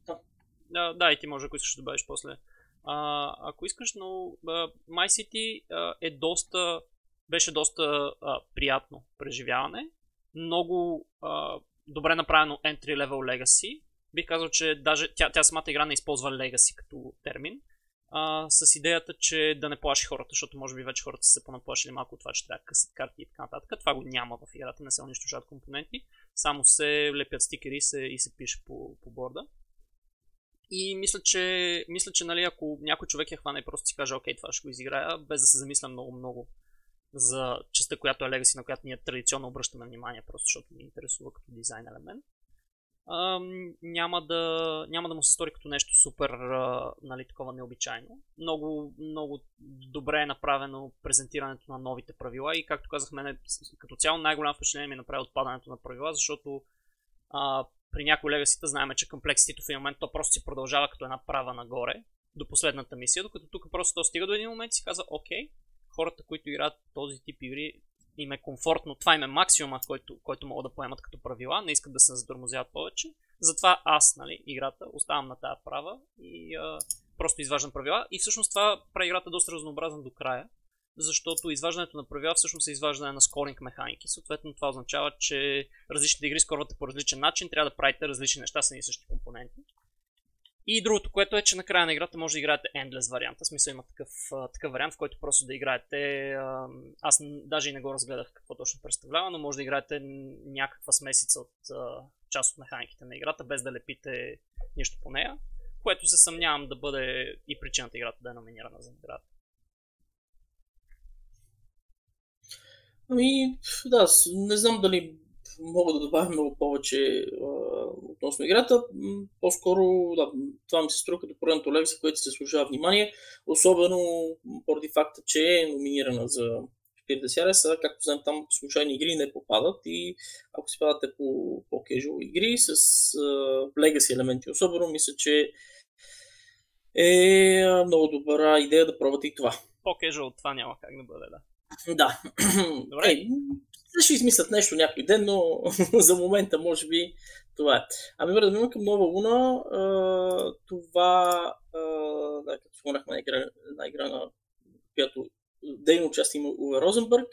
Да, да, и ти може, ако искаш да добавиш после. А, ако искаш, но а, My City а, е доста, беше доста а, приятно преживяване. Много а, добре направено entry level legacy. Бих казал, че даже тя, тя самата игра не използва legacy като термин а, с идеята, че да не плаши хората, защото може би вече хората са се понаплашили малко от това, че трябва да късат карти и така нататък. Това го няма в играта, не се унищожават компоненти, само се лепят стикери и се, и се пише по, по борда. И мисля, че, мисля, че нали, ако някой човек я хване и просто си каже, окей, това ще го изиграя, без да се замисля много-много за частта, която е Legacy, на която ние традиционно обръщаме внимание, просто защото ни интересува като дизайн елемент няма, да, няма да му се стори като нещо супер а, нали, такова необичайно. Много, много добре е направено презентирането на новите правила и както казах, мене като цяло най-голямо впечатление ми е направи отпадането на правила, защото а, при някои легасита знаем, че комплекситето в един момент то просто си продължава като една права нагоре до последната мисия, докато тук просто то стига до един момент и си казва, окей, хората, които играят този тип игри, им е комфортно, това им е максимума, който, който могат да поемат като правила, не искат да се задормозяват повече. Затова аз, нали, играта, оставам на тази права и а, просто изваждам правила. И всъщност това прави играта доста разнообразна до края, защото изваждането на правила всъщност е изваждане на скоринг механики. Съответно това означава, че различните игри скорвате по различен начин, трябва да правите различни неща с едни същи компоненти. И другото, което е, че на края на играта може да играете endless варианта. В смисъл има такъв, такъв вариант, в който просто да играете. Аз даже и не го разгледах какво точно представлява, но може да играете някаква смесица от част от механиките на играта, без да лепите нищо по нея. Което се съмнявам да бъде и причината играта да е номинирана за награда. Ами, да, не знам дали мога да добавя много повече а, относно играта. По-скоро, да, това ми се струва като поредното левиса, което се служава внимание, особено поради факта, че е номинирана за 40 са, както знаем, там случайни игри не попадат и ако си падате по, по игри с uh, legacy елементи, особено мисля, че е много добра идея да пробвате и това. По-casual това няма как да бъде, да. Да. Добре. Е, ще измислят нещо някой ден, но [LAUGHS] за момента може би това е. Ами минем към Нова Луна. Това, да, като спомнахме на игра, на игра на която дейно участие има Уве Розенбърг.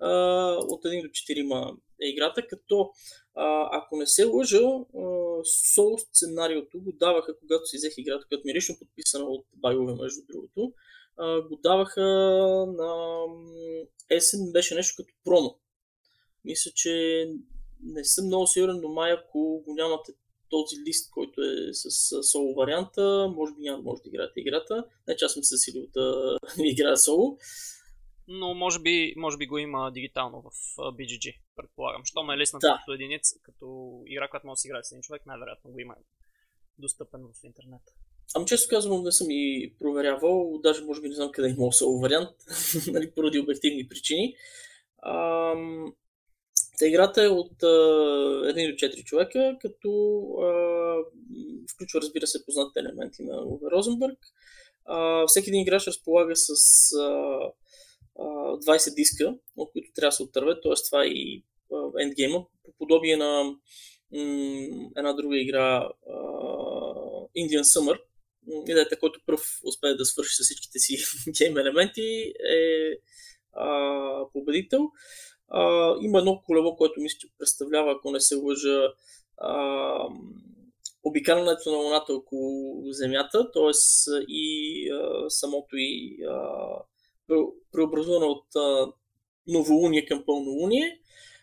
От 1 до 4 е играта, като ако не се лъжа, соло сценариото го даваха, когато си взех играта, която ми е подписана от Байгове, между другото, го даваха на есен, беше нещо като промо. Мисля, че не съм много сигурен, но май ако го нямате този лист, който е с соло варианта, може би няма може да играете играта. Не, че аз съм се засилил да [LAUGHS] играя соло. Но може би, може би го има дигитално в BGG, предполагам. Що ме е лесна да. като единица, като игра, която може да си играе с един човек, най-вероятно го има достъпен в интернет. Ами често казвам, не съм и проверявал, даже може би не знам къде е имал соло вариант, [LAUGHS] нали, поради обективни причини. Ам, Та играта е от а, 1 до 4 човека, като а, включва, разбира се, познатите елементи на Уве Розенбърг. А, всеки един играч разполага с а, а, 20 диска, от които трябва да се отърве, т.е. това е и ендгейма, по подобие на м- една друга игра а, Indian Summer. Идеята, който пръв успее да свърши с всичките си [LAUGHS] гейм елементи е а, победител. А, има едно колело, което мисля, че представлява, ако не се лъжа, а, обикалянето на Луната около Земята, т.е. и а, самото и а, преобразуване от а, новолуние към пълнолуние,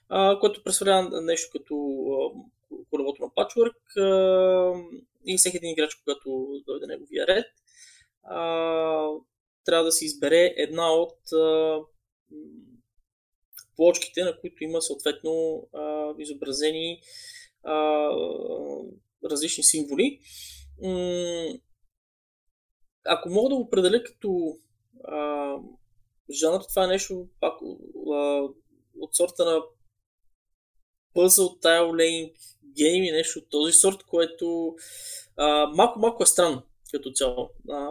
а, което представлява нещо като а, колелото на Patchwork а, и всеки един играч, когато дойде неговия ред, а, трябва да се избере една от а, плочките, на които има съответно изобразени различни символи. Ако мога да го определя като а, жанр, това е нещо пак от сорта на tile laying game и нещо от този сорт, което малко-малко е странно като цяло. А,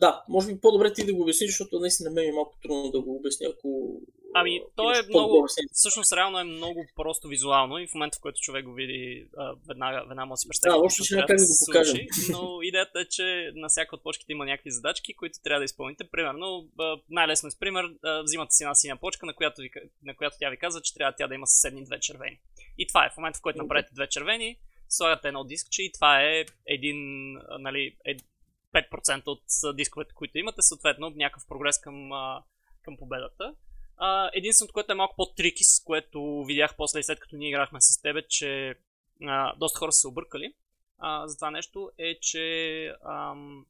да, може би по-добре ти да го обясниш, защото наистина на мен е малко трудно да го обясня, ако Ами, то е много, всъщност реално е много просто визуално и в момента, в който човек го види, веднага, веднага може да си представи. Да, още ще как да го покажем. Но [LAUGHS] идеята е, че на всяка от почките има някакви задачки, които трябва да изпълните. Примерно, най-лесно с пример, взимате си една синя почка, на която, ви, на която тя ви казва, че трябва тя да има съседни две червени. И това е в момента, в който направите две червени, слагате едно дискче и това е един, нали, 5% от дисковете, които имате, съответно някакъв прогрес към, към победата. Единственото, което е малко по-трики, с което видях после и след като ние играхме с тебе, че а, доста хора са се объркали а, за това нещо, е, че ам,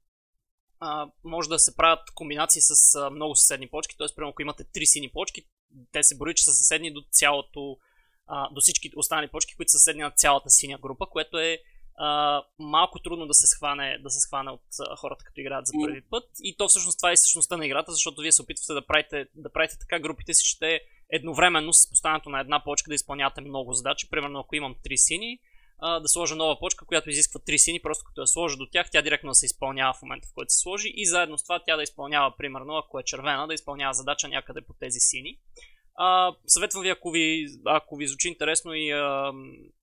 а, може да се правят комбинации с а, много съседни почки, т.е. примерно ако имате три сини почки, те се брои, че са съседни до цялото, а, до всички останали почки, които са съседни на цялата синя група, което е а, малко трудно да се схване, да се схване от а, хората, като играят за първи път. И то всъщност това е същността на играта, защото вие се опитвате да правите, да правите така групите си, че те едновременно с поставянето на една почка да изпълнявате много задачи. Примерно, ако имам три сини, а, да сложа нова почка, която изисква три сини, просто като я сложа до тях, тя директно да се изпълнява в момента, в който се сложи и заедно с това тя да изпълнява, примерно, ако е червена, да изпълнява задача някъде по тези сини. А, съветвам ви, ако ви, ако ви звучи интересно и а,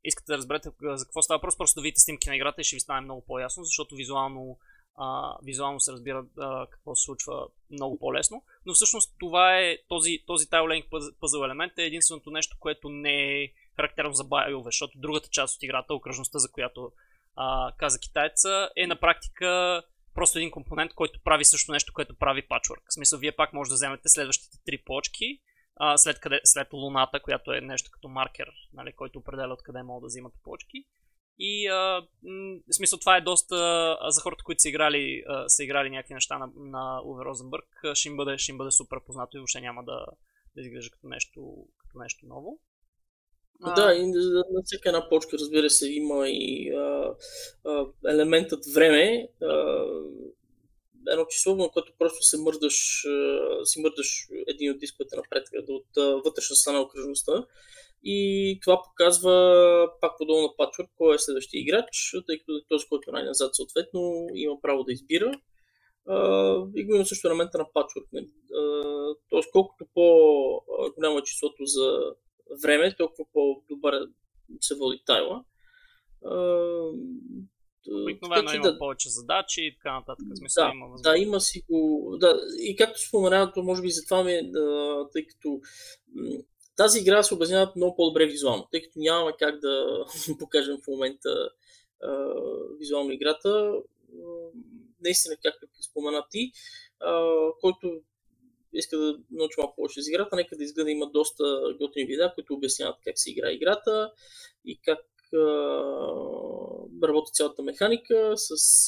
искате да разберете за какво става въпрос, просто да видите снимки на играта и ще ви стане много по-ясно, защото визуално, а, визуално се разбира а, какво се случва много по-лесно. Но всъщност това е, този, този тайлейнг пъзъл елемент е единственото нещо, което не е характерно за BioWare, защото другата част от играта, окръжността, за която а, каза китайца, е на практика просто един компонент, който прави също нещо, което прави Patchwork. В смисъл, вие пак може да вземете следващите три почки, а, след, къде, след Луната, която е нещо като маркер, нали, който определя откъде могат да взимат почки. И а, в смисъл това е доста а, за хората, които са играли, а, са играли някакви неща на, на Уве Розенбърг, ще им бъде, ще им бъде супер познато и въобще няма да, да изглежда като нещо, като нещо ново. Да, и на всяка една почка, разбира се, има и а, а, елементът време. А, едно число, на което просто се мърдаш, си мърдаш един от дисковете напред, от вътрешна страна на окръжността. И това показва пак подобно на Patchwork, кой е следващия играч, тъй като този, който е най-назад съответно има право да избира. и го има също елемента на Patchwork. Тоест, колкото по-голямо е числото за време, толкова по-добър се води тайла. Обикновено има да... повече задачи и така нататък. Смисъл, да, има да, има си го да, и както споменавам, може би затова ми, да, тъй като тази игра се обяснява много по-добре визуално, тъй като нямаме как да [LAUGHS] покажем в момента а, визуално играта. Наистина, както спомена ти, а, който иска да научи малко повече за играта, нека да изгледа има доста готини видеа, които обясняват как се игра играта и как работи цялата механика с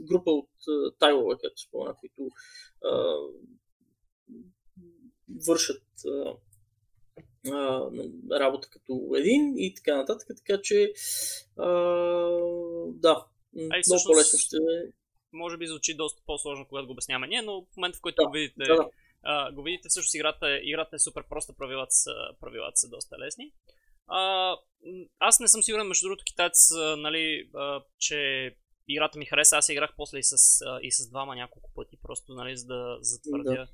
група от тайлове, както спомена, които вършат работа като един и така нататък. Така че, а, да, Ай, много по-лесно ще. Може би звучи доста по-сложно, когато го обясняваме ние, но в момента, в който да, го видите, да, да. А, го видите, всъщност играта, играта е супер проста, правилата са, правилата са доста лесни. А, аз не съм сигурен, между другото, китаец, нали, а, че играта ми хареса. Аз играх после и с, а, и с двама няколко пъти, просто нали, за да затвърдя да.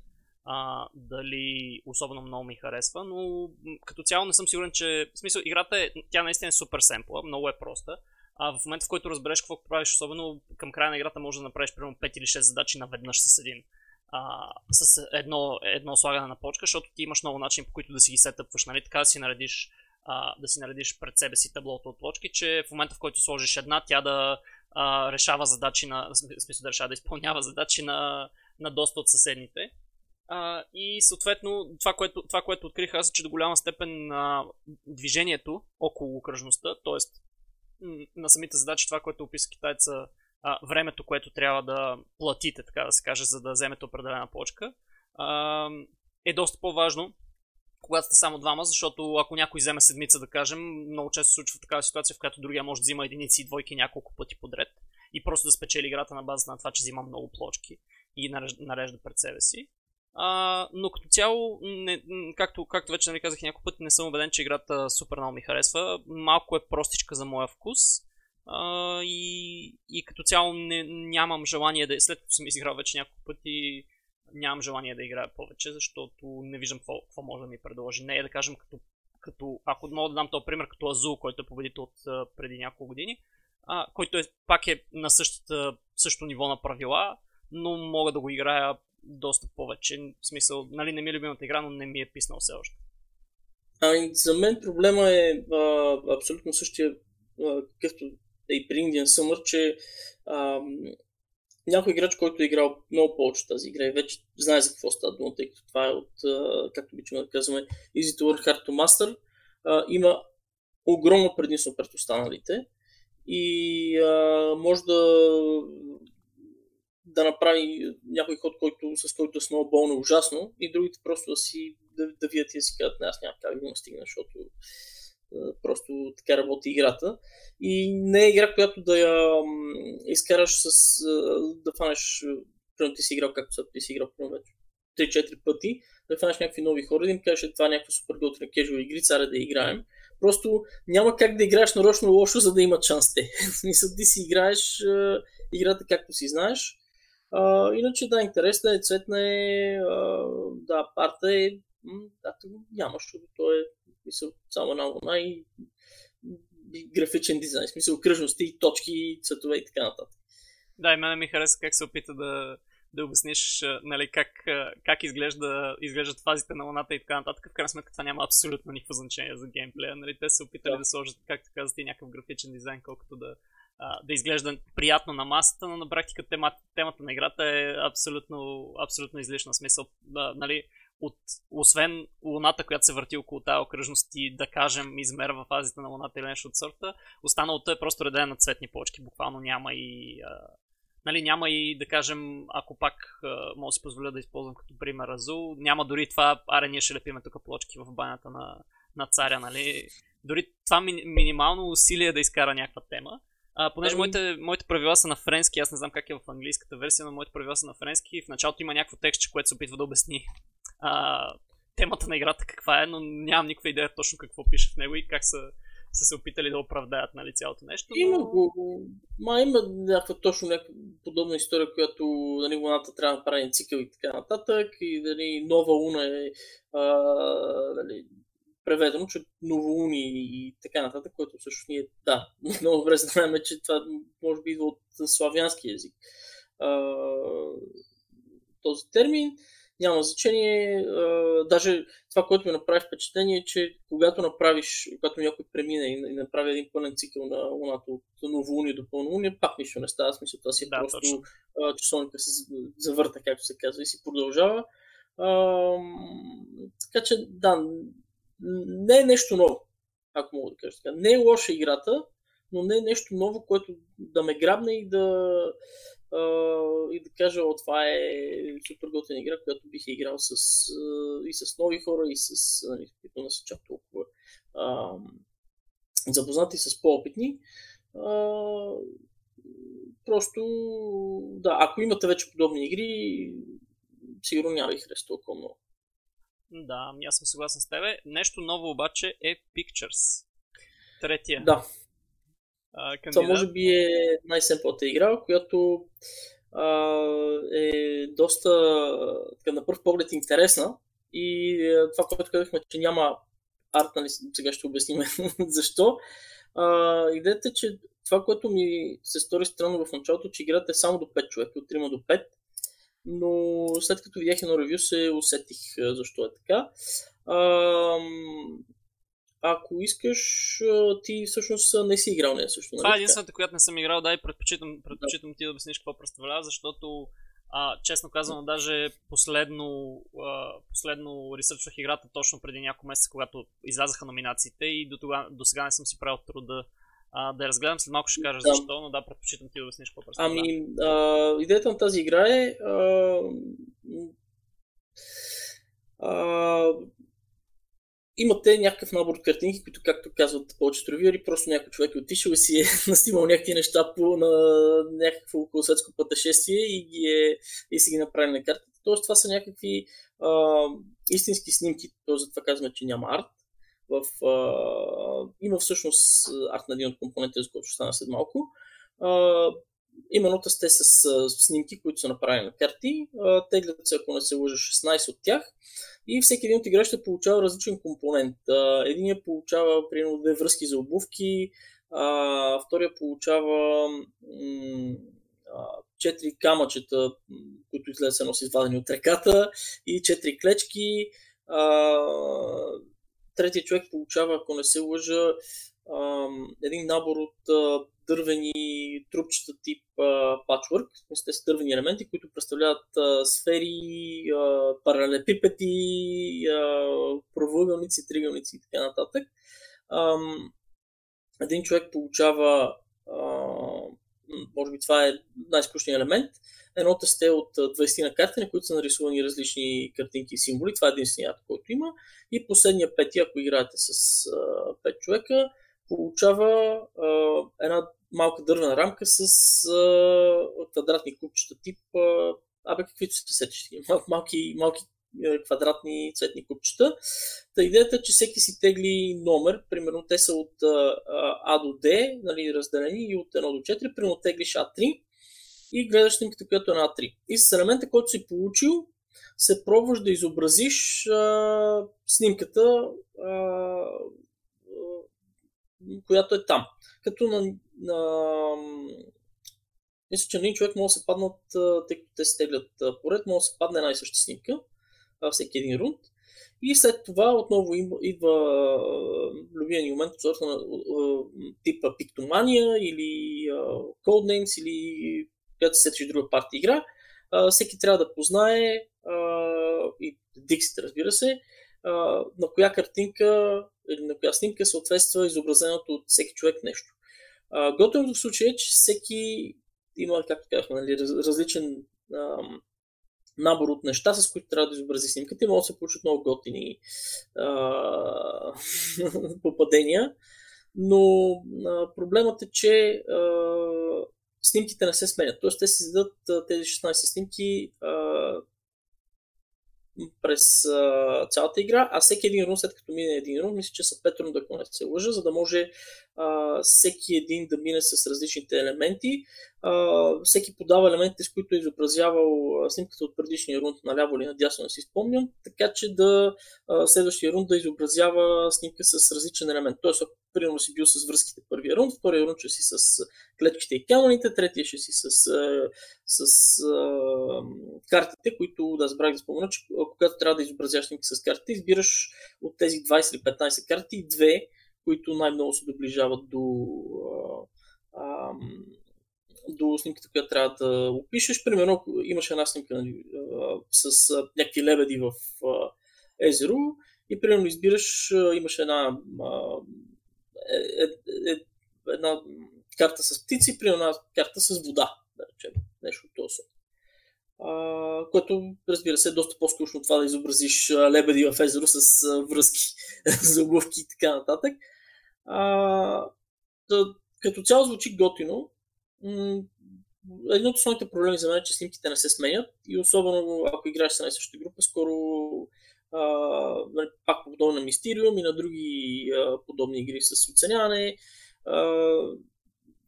А, дали особено много ми харесва, но като цяло не съм сигурен, че в смисъл играта е, тя наистина е супер семпла, много е проста. А в момента, в който разбереш какво правиш, особено към края на играта, може да направиш примерно 5 или 6 задачи наведнъж с един. А, с едно, едно слагане на почка, защото ти имаш много начини по които да си ги сетъпваш, нали? Така да си наредиш а, да си наредиш пред себе си таблото от точки, че в момента в който сложиш една, тя да а, решава задачи на, смисъл да решава да изпълнява задачи на, на доста от съседните. А, и съответно това което, това, което открих аз е, че до голяма степен а, движението около окръжността, т.е. на самите задачи, това, което описа китайца, а, времето, което трябва да платите, така да се каже, за да вземете определена почка, а, е доста по-важно когато сте само двама, защото ако някой вземе седмица, да кажем, много често се случва такава ситуация, в която другия може да взима единици и двойки няколко пъти подред и просто да спечели играта на базата на това, че взима много плочки и нарежда пред себе си. А, но като цяло, не, както, както вече нали казах няколко пъти, не съм убеден, че играта супер много ми харесва. Малко е простичка за моя вкус. А, и, и като цяло не, нямам желание да. След като съм изиграл вече няколко пъти, нямам желание да играя повече, защото не виждам какво, какво може да ми предложи. Не е да кажем като, като ако мога да дам този пример, като Азул, който е победител от преди няколко години, а, който е, пак е на същата, същото ниво на правила, но мога да го играя доста повече. В смисъл, нали, не ми е любимата игра, но не ми е писнал все още. Ами, за мен проблема е а, абсолютно същия, а, какъвто е и при Indian Summer, че а, някой играч, който е играл много повече тази игра и вече знае за какво става дума, тъй като това е от, както обичаме да казваме, Easy to Learn, Hard to Master, има огромно предимство пред останалите и може да да направи някой ход, който, с който е сноуболна ужасно и другите просто да си да, да видят и да си казват, не, аз няма как да му стигна, защото Просто така работи играта. И не е игра, която да я изкараш с... да фанеш... Примерно ти си играл, както са ти си играл примерно 3-4 пъти, да фанеш някакви нови хора да им кажеш, това е някаква супер готина кежуал игри, царя да играем. Просто няма как да играеш нарочно лошо, за да имат шанс те. [LAUGHS] Смисъл, ти си играеш играта както си знаеш. А, иначе да, интересна е, цветна е, а, да, парта е, да, няма, защото то е Мисъл, само и, и графичен дизайн, смисъл кръжности, точки, цветове и така нататък. Да, и мене ми хареса как се опита да, да обясниш нали, как, как изглежда, изглеждат фазите на луната и така нататък. В крайна сметка това няма абсолютно никакво значение за геймплея. Нали, те се опитали да, да сложат, както казахте, някакъв графичен дизайн, колкото да, да изглежда приятно на масата, но на практика темата, темата на играта е абсолютно, абсолютно излишна. Смисъл, да, нали, от, освен Луната, която се върти около тази окръжност и да кажем измерва фазите на Луната или нещо от сорта, останалото е просто реден на цветни плочки. Буквално няма и а, нали, няма и да кажем, ако пак а, мога да си позволя да използвам като пример Азул, няма дори това, аре ние ще лепиме тук плочки в банята на, на царя, нали. Дори това ми, минимално усилие да изкара някаква тема. А, понеже ами... моите, моите правила са на френски, аз не знам как е в английската версия, но моите правила са на френски. В началото има някакво текстче, което се опитва да обясни а, темата на играта каква е, но нямам никаква идея точно какво пише в него и как са, са се опитали да оправдаят нали, цялото нещо. Но... Има го. Ма има някаква точно някаква подобна история, която нали, луната трябва да прави цикъл и така нататък. И нали, нова луна е а, нали, преведено, че новолуни и така нататък, което всъщност ние, да, [LAUGHS] много добре знаем, че това може би идва от славянски язик. Този термин, няма значение. Даже това, което ми направи впечатление е, че когато направиш, когато някой премине и направи един пълен цикъл на Луната от новолуние до пълнолуние, пак нищо не става. Смисъл, това си е да, просто а, часовника се завърта, както се казва, и си продължава. А, така че, да, не е нещо ново, ако мога да кажа така. Не е лоша играта, но не е нещо ново, което да ме грабне и да, и да кажа, о, това е супер готина игра, която бих играл с, и с нови хора, и с, нали, които не са чак толкова а, запознати с по-опитни. А, просто, да, ако имате вече подобни игри, сигурно няма ги хареса толкова много. Да, аз съм съгласен с тебе. Нещо ново обаче е Pictures. Третия. Да. А, Това може би е най-семплата игра, която а, е доста така, на първ поглед интересна и а, това, което казахме, че няма арт, нали, сега ще обясним [LAUGHS] защо. А, идеята е, че това, което ми се стори странно в началото, че играта е само до 5 човека, от 3 до 5, но след като видях едно ревю се усетих защо е така. А, ако искаш, ти всъщност не си играл нея също. Нали? Това е единствената, която не съм играл, да, и предпочитам, предпочитам да. ти да обясниш какво представлява, защото а, честно казвам, даже последно, а, последно ресърчвах играта точно преди няколко месеца, когато излязаха номинациите и до, тога, до сега не съм си правил труда а, да я разгледам. След малко ще кажа да. защо, но да, предпочитам ти да обясниш какво представлява. Ами, а, идеята на тази игра е а, а, имате някакъв набор картинки, които, както казват повечето ревюери, просто някой човек е отишъл и си е [LAUGHS] наснимал някакви неща по на някакво околосветско пътешествие и, ги е, и си ги направи на картата. Тоест, това са някакви а, истински снимки, т.е. затова казваме, че няма арт. В, а, има всъщност арт на един от компонентите, за който ще стана след малко. А, именно те с, с снимки, които са направени на карти. Теглят се, ако не се лъжа, 16 от тях. И всеки един от играчите получава различен компонент. Единият получава, примерно, две връзки за обувки, а, втория получава м- четири камъчета, които излезе носи извадени от реката и четири клечки. А, третия човек получава, ако не се лъжа, един набор от дървени трупчета тип патчворк, те са дървени елементи, които представляват сфери, паралелепипети, правоъгълници, тригълници и така нататък. един човек получава може би това е най-скучният елемент. Едно сте от 20 на карти, на които са нарисувани различни картинки и символи. Това е единственият, който има. И последния пети, ако играете с 5 човека, получава а, една малка дървена рамка с а, квадратни купчета тип а, абе каквито се сетиш, Мал, малки, малки квадратни цветни купчета. Та идеята е, че всеки си тегли номер, примерно те са от а, до Д, нали, разделени и от 1 до 4, примерно теглиш А3 и гледаш снимката, която е на А3. И с елемента, който си получил, се пробваш да изобразиш а, снимката а, която е там. Като на, на мисля, че на един човек може да се паднат, тъй като те се теглят поред, може да се падне една и съща снимка, всеки един рунд. И след това отново идва любимия ни момент на типа пиктомания или Codenames или която се сетиш друга партия игра. Всеки трябва да познае и Dixit, разбира се, на коя картинка или на коя снимка съответства изобразеното от всеки човек нещо. Готовното в случая е, че всеки има, както казахме, нали, различен ам, набор от неща, с които трябва да изобрази снимката и могат да се получат много готини а, [LAUGHS] попадения. Но а, проблемът е, че а, снимките не се сменят. Тоест те си зададат тези 16 снимки а, през а, цялата игра, а всеки един рун, след като мине един рун, мисля, че са 5 рунда, ако не се лъжа, за да може а, всеки един да мине с различните елементи. Всеки подава елементите, с които е изобразявал снимката от предишния рунд наляво или надясно, не си спомням, така че да следващия рунд да изобразява снимка с различен елемент. Тоест, ако примерно си бил с връзките първия рунд, втория рунд ще си с клетките и камъните, третия ще си с, с, с а, картите, които да забравих да спомена, че когато трябва да изобразяваш снимка с картите, избираш от тези 20 или 15 карти две, които най-много се доближават до до снимката, която трябва да опишеш. Примерно, имаш една снимка нали, с някакви лебеди в езеро и примерно избираш, имаш една, е, е, е, една карта с птици, примерно една карта с вода, да речем, нещо от този Uh, което, разбира се, е доста по-скучно това да изобразиш лебеди в езеро с връзки [LAUGHS] за обувки и така нататък. Uh, да, като цяло звучи готино един от основните проблеми за мен е, че снимките не се сменят и особено ако играеш с една и група, скоро а, нали, пак подобно на Mysterium и на други а, подобни игри с оценяване, а,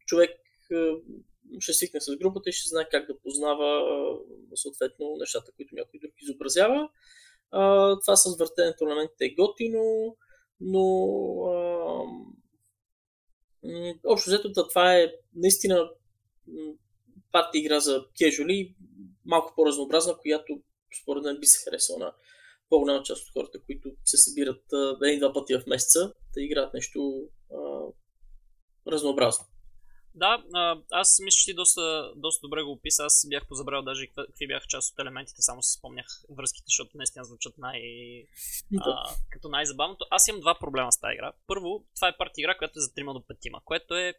човек а, ще свикне с групата и ще знае как да познава а, съответно нещата, които някой друг изобразява. А, това с въртенето на елементите е готино, но а, общо взето това е наистина парти игра за кежуали, малко по-разнообразна, която според мен би се харесала на по-голяма част от хората, които се събират един-два пъти в месеца да играят нещо а, разнообразно. Да, аз мисля, че ти доста, доста добре го описа. Аз бях позабрал даже какви бяха част от елементите, само си спомнях връзките, защото наистина звучат най... а, като най-забавното. Аз имам два проблема с тази игра. Първо, това е парти игра, която е за 3 до 5, което е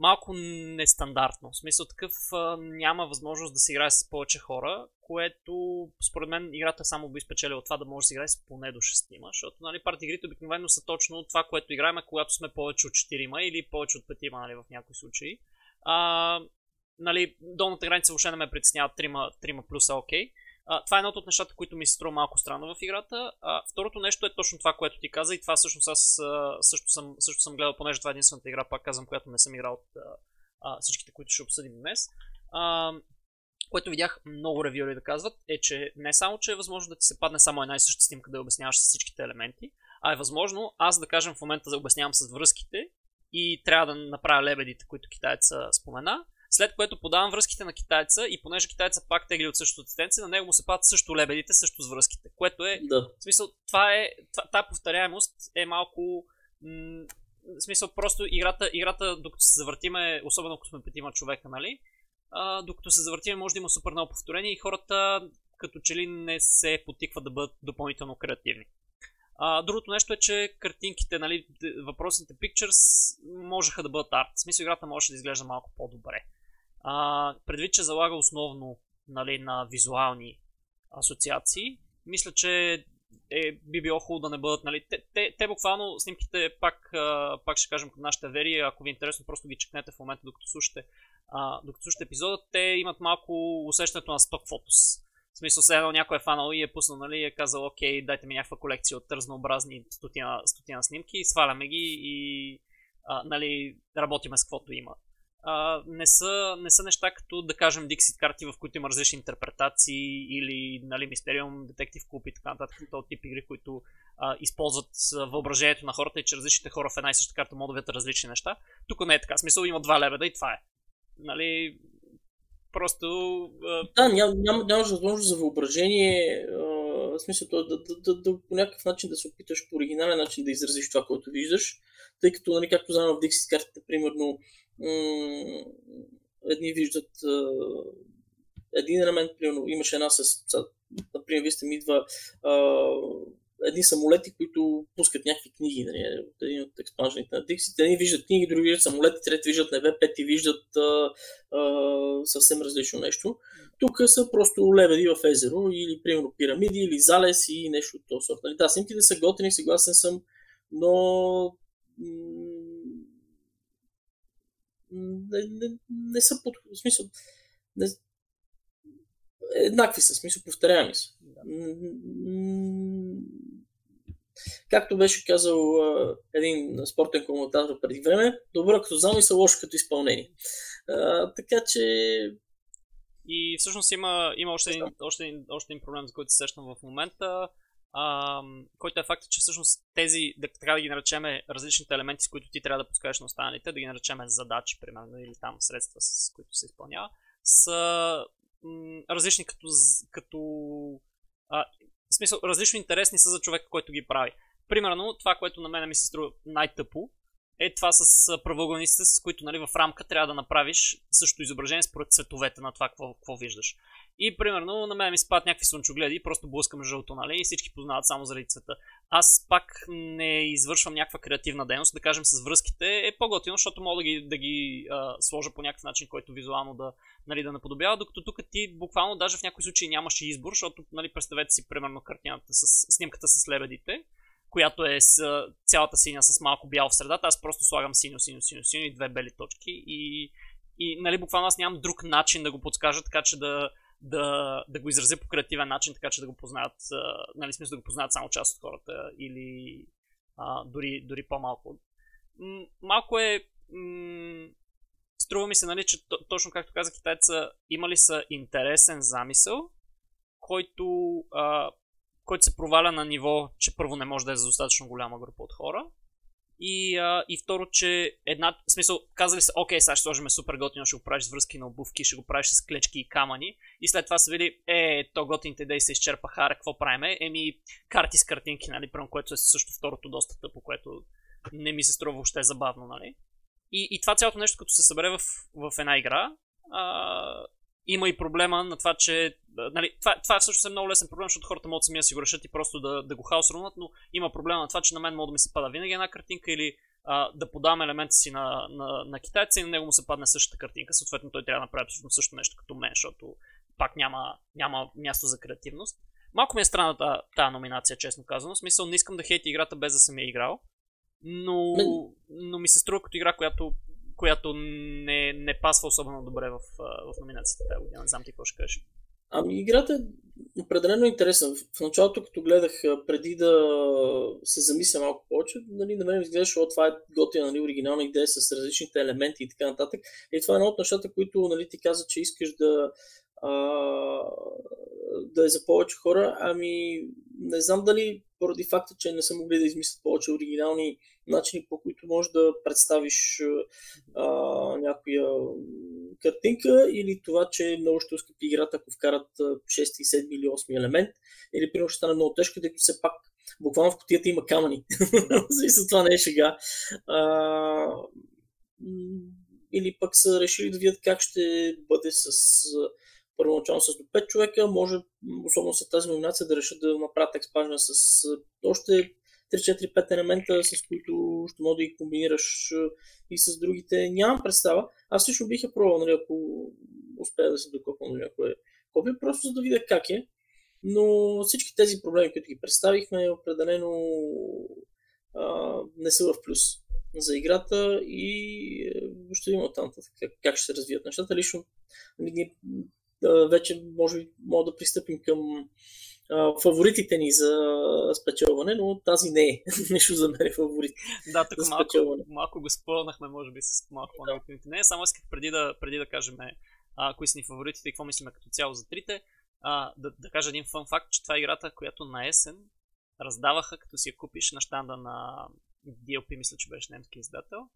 малко нестандартно. В смисъл такъв няма възможност да се играе с повече хора, което според мен играта само би спечелила от това да може да се играе с поне до 6, защото нали, парти игрите обикновено са точно това, което играем, когато сме повече от 4 или повече от 5 нали, в някои случаи. А, нали, долната граница въобще не ме притеснява 3, 3 плюса окей. Okay. А, това е едното от нещата, които ми се струва малко странно в играта. А, второто нещо е точно това, което ти каза и това всъщност аз също съм, също съм гледал, понеже това е единствената игра, пак казвам, която не съм играл от а, всичките, които ще обсъдим днес. А, което видях много ревюри да казват, е, че не само, че е възможно да ти се падне само една и съща снимка да обясняваш с всичките елементи, а е възможно аз да кажем в момента да обяснявам с връзките и трябва да направя лебедите, които китаеца спомена, след което подавам връзките на китайца и понеже китайца пак тегли от същото дистенция, на него му се падат също лебедите, също с връзките. Което е, да. в смисъл, това е, тази повторяемост е малко, м- в смисъл, просто играта, играта докато се завъртиме, особено ако сме петима човека, нали, а, докато се завъртиме, може да има супер много повторение и хората като че ли не се потикват да бъдат допълнително креативни. А, другото нещо е, че картинките, нали, въпросните pictures можеха да бъдат арт. В смисъл играта може да изглежда малко по-добре. А, предвид, че залага основно нали, на визуални асоциации, мисля, че е, би било хубаво да не бъдат. Нали, те, те, те буквално снимките, пак, а, пак ще кажем към нашите вери, ако ви е интересно, просто ги чекнете в момента, докато слушате, а, докато слушате епизода, те имат малко усещането на сток фотос. В смисъл, все едно някой е фанал и е пуснал, нали, и е казал, окей, дайте ми някаква колекция от разнообразни стотина, стотина снимки, сваляме ги и а, нали, работиме с каквото има а, не, са, не са неща като, да кажем, Dixit карти, в които има различни интерпретации или нали, Mysterium, Detective Club и така нататък, този тип игри, които а, използват въображението на хората и че различните хора в една и съща карта могат да видят различни неща. Тук не е така. Смисъл има два лебеда и това е. Нали, просто... А... Да, ням, ням, нямаш възможност за въображение, а, в смисъл да, да, да, да, да, по някакъв начин да се опиташ по оригинален начин да изразиш това, което виждаш, тъй като, нали, както знам в Dixit картите, примерно, едни виждат един елемент, примерно имаше една с, например, вие сте ми идва едни самолети, които пускат някакви книги, нали, един от експанжените на Dixit. Едни виждат книги, други виждат самолети, трети виждат небе, пети виждат а, а, съвсем различно нещо. Тук са просто лебеди в езеро или, примерно, пирамиди или залез и нещо от този сорт. Нали, да, снимките са готини, съгласен съм, но не, не, не са под... В смисъл, не, еднакви са, смисъл повторяеми са. Както беше казал а, един спортен коментатор преди време, добро като замисъл, лошо като изпълнение. А, така че и всъщност има, има още, един, още, един, още един проблем, за който се сещам в момента, а, който е факта, че всъщност тези, да, трябва да ги наречеме различните елементи, с които ти трябва да подскажеш на останалите, да ги наречеме задачи, примерно, или там средства, с които се изпълнява, са м- различни като, като а, в смисъл, различно интересни са за човека, който ги прави. Примерно, това, което на мен ми се струва най-тъпо, е това с правоъгълниците, с които нали, в рамка трябва да направиш същото изображение според цветовете на това, какво, какво виждаш. И примерно на мен ми спадат някакви слънчогледи и просто блъскам жълто, нали? И всички познават само заради цвета. Аз пак не извършвам някаква креативна дейност, да кажем с връзките е по-готино, защото мога да ги, да ги а, сложа по някакъв начин, който визуално да, нали, да наподобява, докато тук ти буквално даже в някои случаи нямаш избор, защото нали, представете си примерно картината с снимката с лебедите която е с цялата синя с малко бяло в средата, аз просто слагам синьо, синьо, синьо, синьо и две бели точки и, и нали, буквално аз нямам друг начин да го подскажа, така че да, да, да го изразя по креативен начин, така че да го познаят, нали, смисъл да го познаят само част от хората или а, дори, дори по-малко. Малко е м- струва ми се, нали, че точно както каза китайца, имали са интересен замисъл, който а, който се проваля на ниво, че първо не може да е за достатъчно голяма група от хора. И, а, и второ, че една, в смисъл, казали са, окей, сега ще сложим супер готино, ще го правиш с връзки на обувки, ще го правиш с клечки и камъни. И след това са види, е, то готините идеи се изчерпаха, аре, какво правиме? Еми, карти с картинки, нали, прямо, което е също второто доста тъпо, което не ми се струва въобще забавно, нали. И, и това цялото нещо, като се събере в, в една игра, а, има и проблема на това, че нали, това, това е всъщност е много лесен проблем, защото хората могат сами да си го решат и просто да, да го хаосрунат, но има проблема на това, че на мен може да ми се пада винаги една картинка или а, да подам елемента си на, на, на китайца и на него му се падне същата картинка. Съответно той трябва да направи абсолютно също нещо като мен, защото пак няма, няма място за креативност. Малко ми е странна тази номинация, честно казано. В смисъл, не искам да хейти играта без да съм я играл. Но, но ми се струва като игра, която която не, не пасва особено добре в, в номинацията тази година. Не знам ти какво ще кажеш. Ами играта е определено интересна. В началото, като гледах преди да се замисля малко повече, нали, на мен изглеждаше, това е готина, нали, оригинална идея с различните елементи и така нататък. И това е едно от нещата, които нали, ти каза, че искаш да, а, да е за повече хора. Ами не знам дали поради факта, че не са могли да измислят повече оригинални начини, по които можеш да представиш а, някоя картинка, или това, че много ще ускъпи играта, ако вкарат 6, 7 или 8 елемент, или примерно ще стане много тежко, тъй като все пак буквално в котията има камъни. [LAUGHS] За това не е шега. А, или пък са решили да видят как ще бъде с първоначално с до 5 човека, може, особено след тази номинация, да решат да направят експажна с още 3-4-5 елемента, с които ще мога да ги комбинираш и с другите. Нямам представа. Аз лично бих я пробвал, нали, ако успея да се докопна до някое копие, просто за да видя как е. Но всички тези проблеми, които ги представихме, определено а, не са в плюс за играта и ще има там как, как ще се развият нещата. Лично нали, вече може би мога да пристъпим към фаворитите ни за спечелване, но тази не е [LAUGHS] нещо за мен е фаворит. Да, тук малко, малко го спълнахме, може би, с малко да. Не, само исках преди да, преди да кажем а, кои са ни фаворитите и какво мислиме като цяло за трите, а, да, да кажа един фан факт, че това е играта, която на есен раздаваха, като си я купиш на щанда на DLP, мисля, че беше немски издател.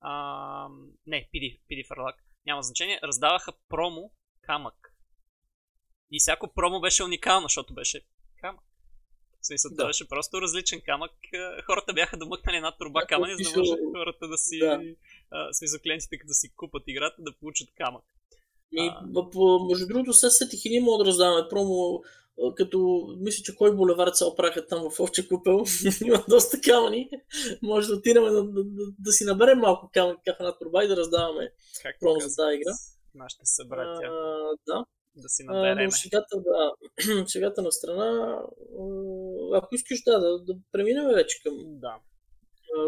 А, не, PD, PD Farlak, няма значение. Раздаваха промо камък и всяко промо беше уникално, защото беше камък. В смисъл, да. беше просто различен камък. Е, хората бяха домъкнали една турба камъни, за да може хората да си, да. А, смисъл, клиентите като си купат играта, да получат камък. И, а... между другото, сега сетих и ние мога да раздаваме промо, като мисля, че кой булевард се оправя там в Овче купел, [LAUGHS] има доста камъни, може да отидем да, да, да, да си наберем малко камък в една турба и да раздаваме как промо за тази игра. Нашите събратя. А, да да си набереме. но шегата, да, [CLEARS THROAT] шегата на страна, ако искаш да, да, да преминем вече към... Да.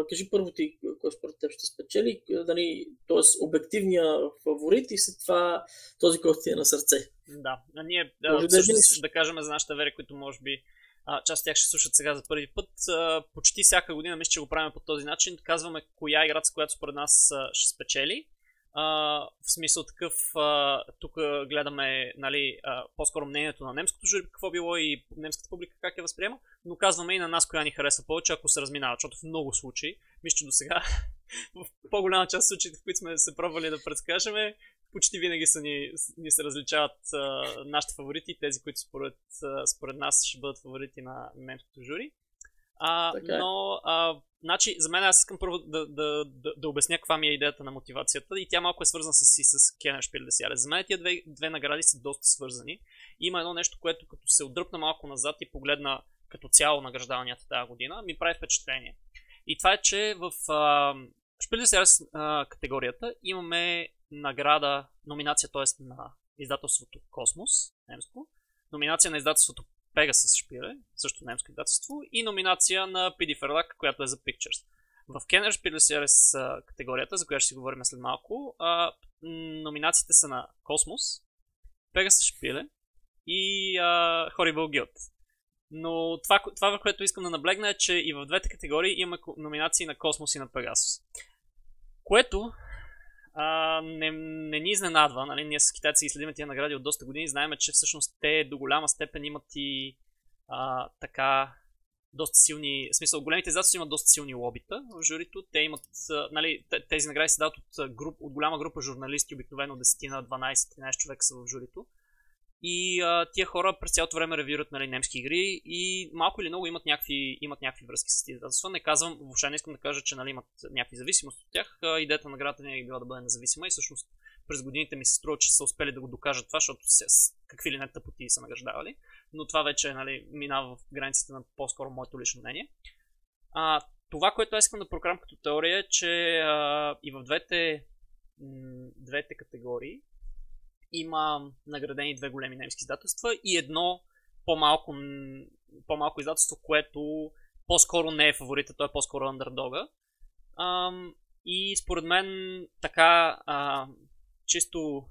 Кажи първо ти, кой според теб ще спечели, дали, т.е. обективния фаворит и след това този, който ти е на сърце. Да, а ние да, да, всъщност, да кажем за нашите вери, които може би а, част от тях ще слушат сега за първи път. А, почти всяка година мисля, че го правим по този начин. Казваме коя игра, с която според нас а, ще спечели. А, в смисъл такъв, а, тук гледаме нали, а, по-скоро мнението на немското жури, какво било и немската публика как я възприема, но казваме и на нас коя ни харесва повече, ако се разминава, защото в много случаи, мисля, че до сега [LAUGHS] в по-голяма част от случаите, в които сме се пробвали да предскажеме, почти винаги са ни, ни се различават а, нашите фаворити, тези, които според, а, според нас ще бъдат фаворити на немското жури. А, Така е. но, а, значи, за мен аз искам първо да, да, да, да обясня каква ми е идеята на мотивацията и тя малко е свързана с, и с Кенер де За мен тия две, две награди са доста свързани. Има едно нещо, което като се отдръпна малко назад и погледна като цяло награждаванията тази година, ми прави впечатление. И това е, че в де категорията имаме награда, номинация, т.е. на издателството Космос, немско, номинация на издателството Pegasus Spiele, също немско издателство, и номинация на PD Verlag, която е за Pictures. В Kenner Spiele категорията, за която ще си говорим след малко, а, номинациите са на Космос, Pegasus Spiele и а, Horrible Guild. Но това, това, което искам да наблегна е, че и в двете категории има номинации на Космос и на Pegasus. Което а, не, не ни изненадва. Нали? Ние с китайци следим тия награди от доста години. Знаем, че всъщност те до голяма степен имат и а, така доста силни, в смисъл, големите издателства имат доста силни лобита в журито. Те имат, нали, тези награди се дават от, груп, от голяма група журналисти, обикновено 10 на 12-13 човека са в журито. И а, тия хора през цялото време ревират нали, немски игри и малко или много имат някакви, имат някакви връзки с тези. Не казвам, въобще не искам да кажа, че нали, имат някакви зависимости от тях. А, идеята на наградата не е била да бъде независима и всъщност през годините ми се струва, че са успели да го докажат това, защото с какви ли не тъпоти са награждавали. Но това вече нали, минава в границите на по-скоро моето лично мнение. А, това, което искам да прокарам като теория е, че а, и в двете, м- двете категории има наградени две големи немски издателства и едно по-малко, по-малко издателство, което по-скоро не е фаворита, то е по-скоро андердога. Ам, и според мен така а, чисто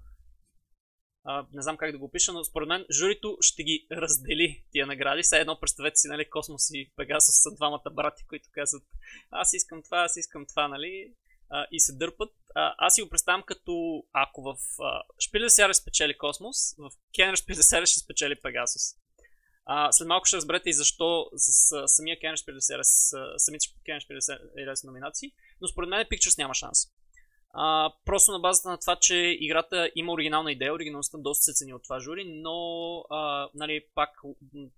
а, не знам как да го опиша, но според мен журито ще ги раздели тия награди. Сега едно представете си, нали, Космос и Пегасос са двамата брати, които казват аз искам това, аз искам това, нали а, и се дърпат. А, аз си го представям като ако в Шпиле Сяре спечели Космос, в Кенер Шпиле Сяре ще спечели Пегасус. А, след малко ще разберете и защо с, с самия Кенер Шпиле Сяре, самите Кенер Шпиле Сяре номинации, но според мен Pictures няма шанс. А, просто на базата на това, че играта има оригинална идея, оригиналността доста се цени от това жури, но а, нали, пак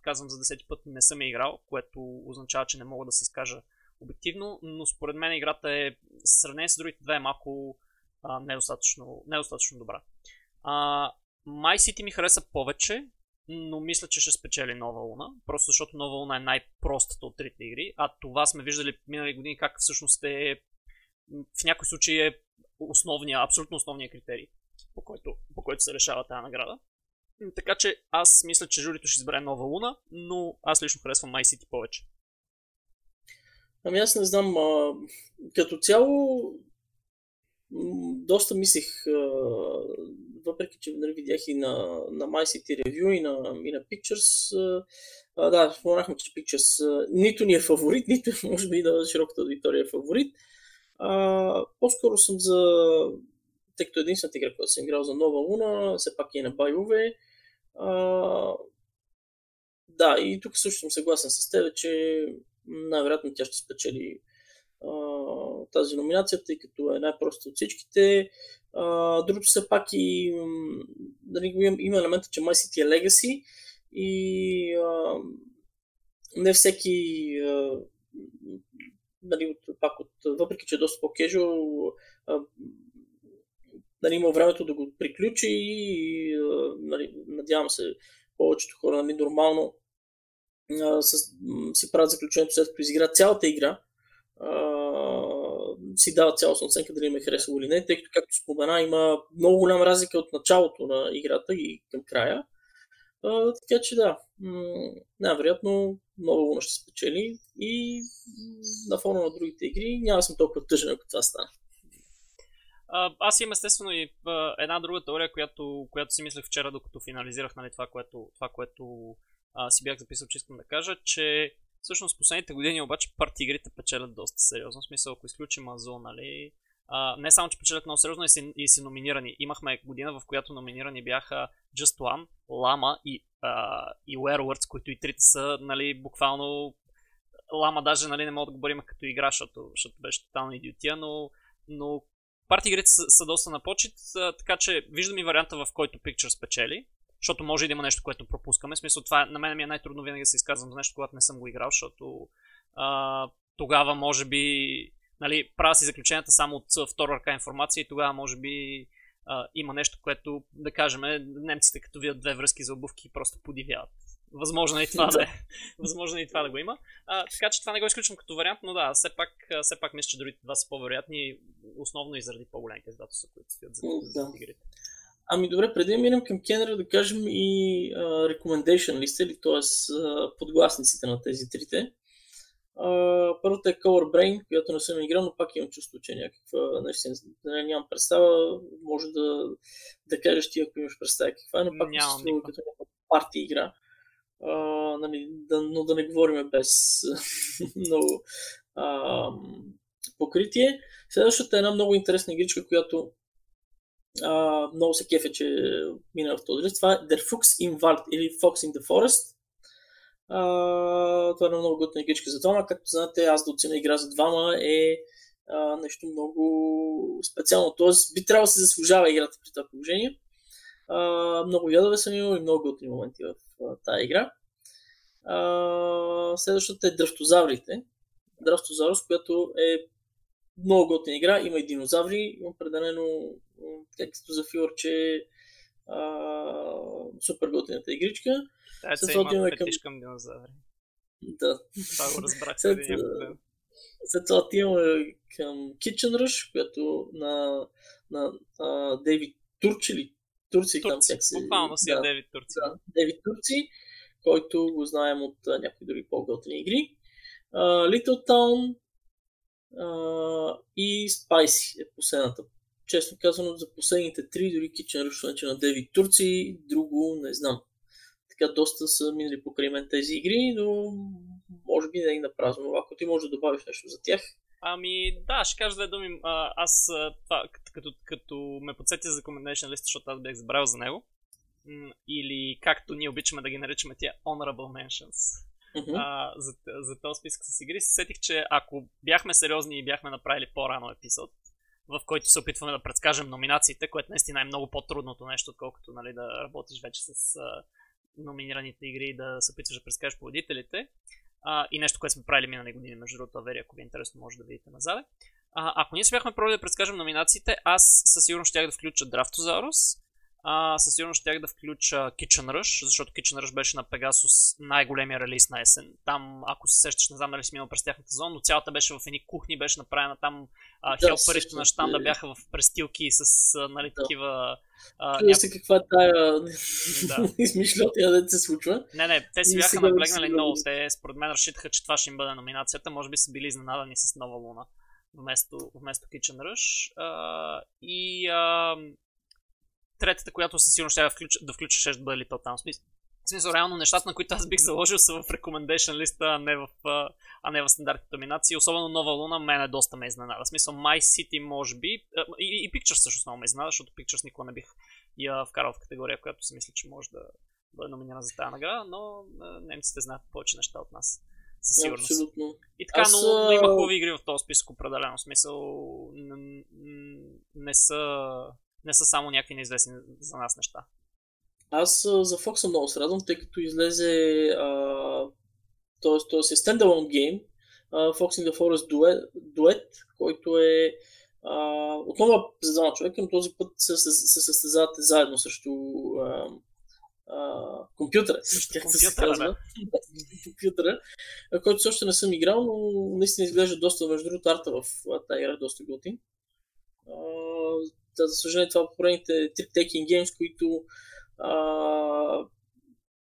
казвам за десети път не съм я играл, което означава, че не мога да се изкажа обективно, но според мен играта е, сравнение с другите две, е малко а, недостатъчно, недостатъчно добра. А, My City ми хареса повече, но мисля, че ще спечели Нова Луна, просто защото Нова Луна е най-простата от трите игри, а това сме виждали минали години как всъщност е в някои случаи е основния, абсолютно основния критерий, по който, по който се решава тази награда. Така че аз мисля, че журито ще избере Нова Луна, но аз лично харесвам My City повече. Ами аз не знам, а, като цяло доста мислих, а, въпреки че нали, видях и на, на MyCity Review и на, и на Pictures, а, да, споменахме, че Pictures а, нито ни е фаворит, [LAUGHS] нито може би да широката аудитория е фаворит. А, по-скоро съм за, тъй като единствената игра, която съм играл за Нова Луна, все пак е на байове. Да, и тук също съм съгласен с теб, че най-вероятно тя ще спечели а, тази номинация, тъй като е най-проста от всичките. А, другото все пак и нали, има, има елемента, че My City е Legacy и а, не всеки а, нали, от, пак от, въпреки, че е доста по-кежуал, нали, има времето да го приключи и нали, надявам се повечето хора нали, нормално а, с, си правят заключението след като изиграят цялата игра, а, си дават цялостна оценка дали им е харесало или не, тъй като, както спомена, има много голяма разлика от началото на играта и към края. А, така че да, най-вероятно много луна ще спечели и на фона на другите игри няма съм толкова тъжен, ако това стане. Аз имам естествено и една друга теория, която, която си мислех вчера, докато финализирах нали, това, което, това, което а, си бях записал, че искам да кажа, че всъщност последните години обаче парти игрите печелят доста сериозно. В смисъл, ако изключим Азон, нали, а, не само, че печелят много сериозно и си, и си номинирани. Имахме година, в която номинирани бяха Just One, Lama и, а, и Werewords, които и трите са, нали, буквално Лама даже нали, не мога да го борим като игра, защото, защото беше тотална идиотия, но, но парти игрите са, са доста на почет, така че виждам и варианта, в който Picture спечели, защото може и да има нещо, което пропускаме. В смисъл, това на мен ми е най-трудно винаги да се изказвам за нещо, когато не съм го играл, защото а, тогава може би нали, правя си заключенията само от втора ръка информация и тогава може би а, има нещо, което да кажем, немците като видят две връзки за обувки просто подивяват. Възможно е и това [LAUGHS] да, е. Възможно е и това да го има. А, така че това не го изключвам като вариант, но да, все пак, все пак мисля, че другите два са по-вероятни, основно и заради по-големите издателства, които стоят за, да. за игрите. Ами добре, преди да минем към Кенера, да кажем и uh, recommendation листа, или т.е. Подгласниците на тези трите. Uh, първата е Color Brain, която не съм играл, но пак имам чувство, че някаква, наистина, не, нямам представа, може да, да кажеш ти, ако имаш представа каква е, но пак Нямам чувство като някаква парти игра. Uh, нали, да, но да не говорим без [LAUGHS] много uh, покритие. Следващата е една много интересна игричка, която uh, много се кефе, че мина в този Това е Der Fuchs in Wald или Fox in the Forest. Uh, това е много готина игричка за двама. Както знаете, аз да оценя игра за двама е uh, нещо много специално. Тоест, би трябвало да се заслужава играта при това положение. Uh, много ядове съм имал и много готини моменти в тази игра. Uh, следващата е Дръвтозаврите. Дръвтозаврос, която е много готина игра. Има и динозаври. Определено, както за филър, че супер готината игричка. Да, се има към... към динозаври. Да. Това го разбрах след, след това отиваме към Kitchen Rush, която на, на, на Дейвид Турчи или Турци, Турци. там как се... Буквално си е да, Дейвид Турци. Да, Дейвид Турци, който го знаем от uh, някои други по-готини игри. Uh, Little Town и Spicy е последната. Честно казано, за последните три, дори Kitchen Rush на Дейвид Турци, друго не знам така доста са минали покрай мен тези игри, но може би не е на празно. Ако ти можеш да добавиш нещо за тях. Ами да, ще кажа две думи. А, аз това, като, като ме подсети за Commendation лист, защото аз бях забравил за него. Или както ние обичаме да ги наричаме тия Honorable Mentions. Uh-huh. А, за, за този списък с игри се сетих, че ако бяхме сериозни и бяхме направили по-рано епизод, в който се опитваме да предскажем номинациите, което наистина е много по-трудното нещо, отколкото нали, да работиш вече с номинираните игри да се опитваш да предскажеш победителите. А, и нещо, което сме правили минали години, между другото, Авери, ако ви е интересно, може да видите назад. А, ако ние се бяхме пробвали да предскажем номинациите, аз със сигурност щях да включа Draftozarus, а, със сигурност щях да включа Kitchen Rush, защото Kitchen Rush беше на Pegasus най-големия релиз на есен. Там, ако се сещаш, не знам дали си минал през тяхната зона, но цялата беше в едни кухни, беше направена там а, да, хелпарите на щанда бяха в престилки с а, нали, да. такива... А, някак... каква тая [LAUGHS] да. [LAUGHS] измишлятия да се случва. Не, не, те си бяха наблегнали много. Те според мен разчитаха, че това ще им бъде номинацията. Може би са били изненадани с Нова Луна вместо, вместо Kitchen Rush. А, и а, третата, която със сигурност ще да включа, да включа ще бъде Little Town. Смисъл, в смисъл, реално нещата, на които аз бих заложил са в recommendation листа, а не в, а не в стандартните номинации. Особено Нова Луна, мен е доста ме изненада. В смисъл, My City може би. И, и Pictures също много ме изненада, защото Pictures никога не бих я вкарал в категория, която си мисля, че може да бъде номинирана за тази награда, но немците знаят повече неща от нас. Със сигурност. Абсолютно. И така, Аз... но, но има хубави игри в този списък, определено. В смисъл, не, не са не са само някакви неизвестни за нас неща. Аз за Fox съм много се радвам, тъй като излезе т.е. то е стендалон гейм Fox in the Forest Duet, Duet който е а, отново за двама човека, но този път се, се, се състезавате заедно срещу а, а, компютъра, се казва. [LAUGHS] компютъра, който също не съм играл, но наистина изглежда доста, между другото, арта в тази игра е доста готин да, за съжаление това поредните Taking Games, които а,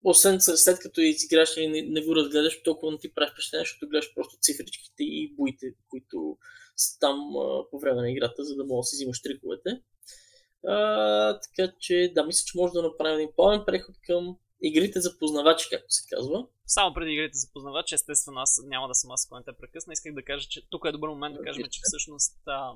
освен след като изиграш и не, не го разгледаш, толкова не ти прави впечатление, защото гледаш просто цифричките и боите, които са там а, по време на играта, за да мога да си взимаш триковете. А, така че, да, мисля, че може да направим един плавен преход към игрите за познавачи, както се казва. Само преди игрите за познавачи, естествено аз няма да съм аз, който те прекъсна. Исках да кажа, че тук е добър момент да кажем, че всъщност а,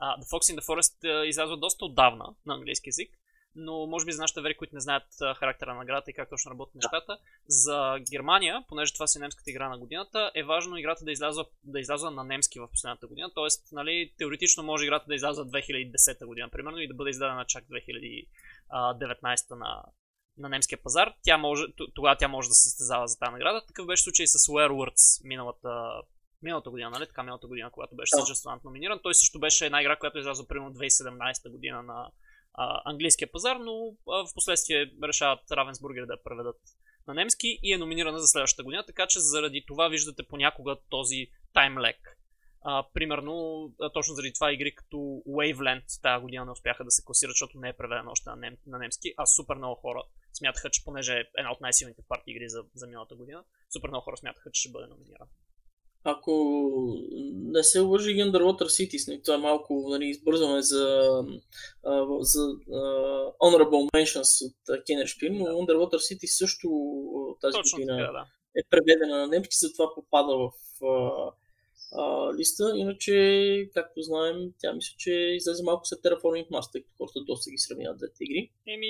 а, The Fox in the Forest а, излязва доста отдавна на английски язик но може би за нашите вери, които не знаят характера на играта и как точно работят нещата, за Германия, понеже това си немската игра на годината, е важно играта да излязва, да излязва на немски в последната година. Тоест, нали, теоретично може играта да излязва 2010 година, примерно, и да бъде издадена чак 2019 на, на немския пазар. Тя може, тогава тя може да се състезава за тази награда. Такъв беше случай с Werewords миналата миналата година, нали? Така миналата година, когато беше да. номиниран. Той също беше една игра, която е излязла примерно 2017 година на а, английския пазар, но а, в последствие решават Равенсбургер да я преведат на немски и е номинирана за следващата година, така че заради това виждате понякога този таймлек. А, примерно, а, точно заради това игри като Waveland тази година не успяха да се класират, защото не е преведена още на, нем, на немски, а супер много хора смятаха, че понеже е една от най-силните партии игри за, за миналата година, супер много хора смятаха, че ще бъде номинирана ако не се лъжи Underwater Cities, това е малко нали, избързваме за, за uh, Honorable Mentions от Kenner Шпин, но Underwater Cities също тази Точно година така, да. е преведена на немски, затова попада в uh, uh, листа. Иначе, както знаем, тя мисля, че излезе малко след Terraforming Mars, тъй като хората доста ги сравняват двете игри. Еми,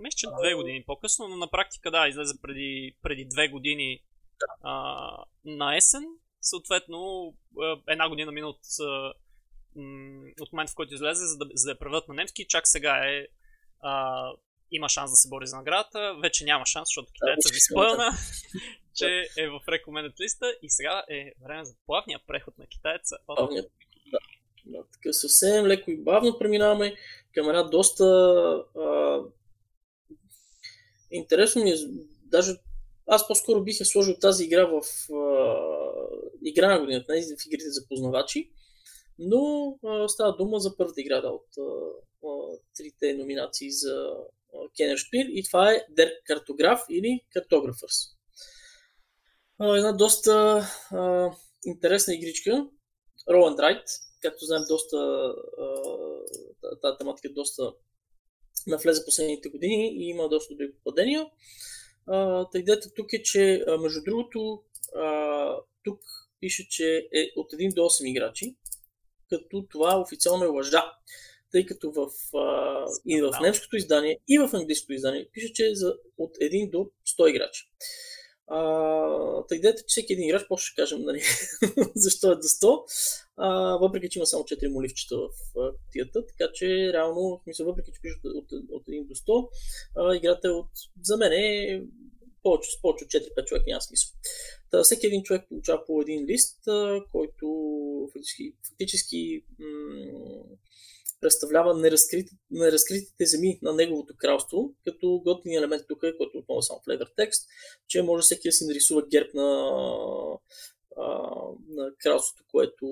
мисля, че две години по-късно, но на практика да, излезе преди, преди две години да. а, на есен съответно една година мина от, от момента, в който излезе, за да, за да я преведат на немски. Чак сега е а, има шанс да се бори за наградата. Вече няма шанс, защото китайца ви спълна, [LAUGHS] че е в recommended листа и сега е време за плавния преход на китайца. Плавният да. да. Така съвсем леко и бавно преминаваме към една доста а, интересно ми е, даже аз по-скоро бих е сложил тази игра в а, игра на годината, не в игрите за познавачи, но а, става дума за първата игра да, от а, трите номинации за Кенер Шпир и това е Der Картограф или Cartographers. А, една доста а, интересна игричка, Roll and както знаем, доста тази тематика е доста навлезе последните години и има доста добри попадения. Та тук е, че между другото а, тук пише, че е от 1 до 8 играчи, като това официално е лъжа. Тъй като в, а, и в немското издание, и в английското издание пише, че е за, от 1 до 100 играчи. А, идеята, че всеки един играч, после ще кажем нали, [LAUGHS] защо е до 100, а, въпреки че има само 4 моливчета в кутията, така че реално, в въпреки че пишат от, от, от 1 до 100, а, играта е от, за мен е повече, с повече от 4-5 човека няма смисъл. Та, всеки един човек получава по един лист, който фактически, фактически м- представлява неразкрити, неразкритите земи на неговото кралство, като готин елемент тук е, който отново е само флевър текст, че може всеки да си нарисува герб на, на кралството, което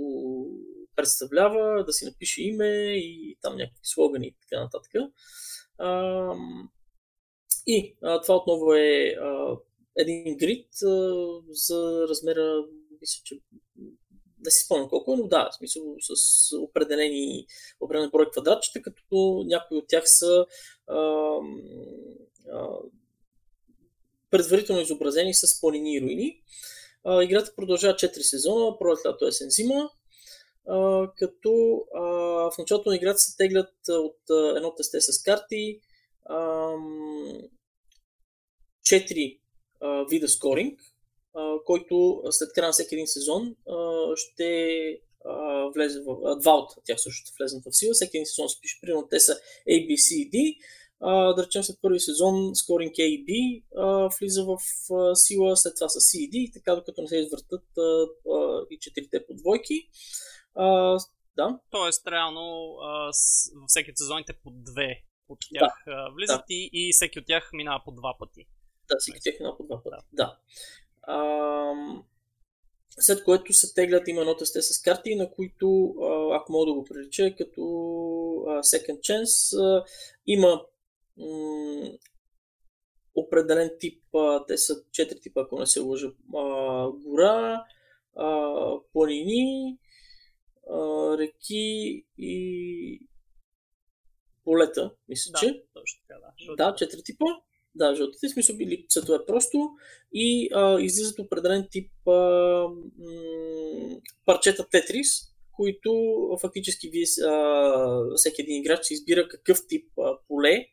представлява, да си напише име и там някакви слогани и така нататък. И а, това отново е а, един грид а, за размера, мисля, че не си спомням колко но да, в смисъл с определени, определен брой квадратчета, като някои от тях са а, а, предварително изобразени с планини и руини. А, играта продължава 4 сезона, пролет, лято, есен, зима, а, като а, в началото на играта се теглят от а, едно тесте с карти, четири вида скоринг, а, който след края на всеки един сезон а, ще а, влезе в... два от тях също ще влезнат в сила. Всеки един сезон се пише, примерно те са A, B, C, D. А, да речем след първи сезон скоринг A и B а, влиза в а, сила, след това са C и D, така докато не се извъртат а, а, и четирите подвойки. А, да. Тоест, реално а, с, във всеки сезоните по две от тях да, влизат да. И, и всеки от тях минава по два пъти. Да, всеки тях минава по два пъти. Да. А, след което се теглят има едно тесте с карти, на които, ако мога да го прилича, като Second Chance, има м- определен тип, те са четири типа, ако не се лъжа, гора, планини, реки и полета, мисля, да, че. Точно така, да. Да, четири типа. Да, жълтите смисъл били цветове. Просто и а, излизат определен тип а, м- парчета Тетрис, които фактически вие, а, всеки един играч избира какъв тип а, поле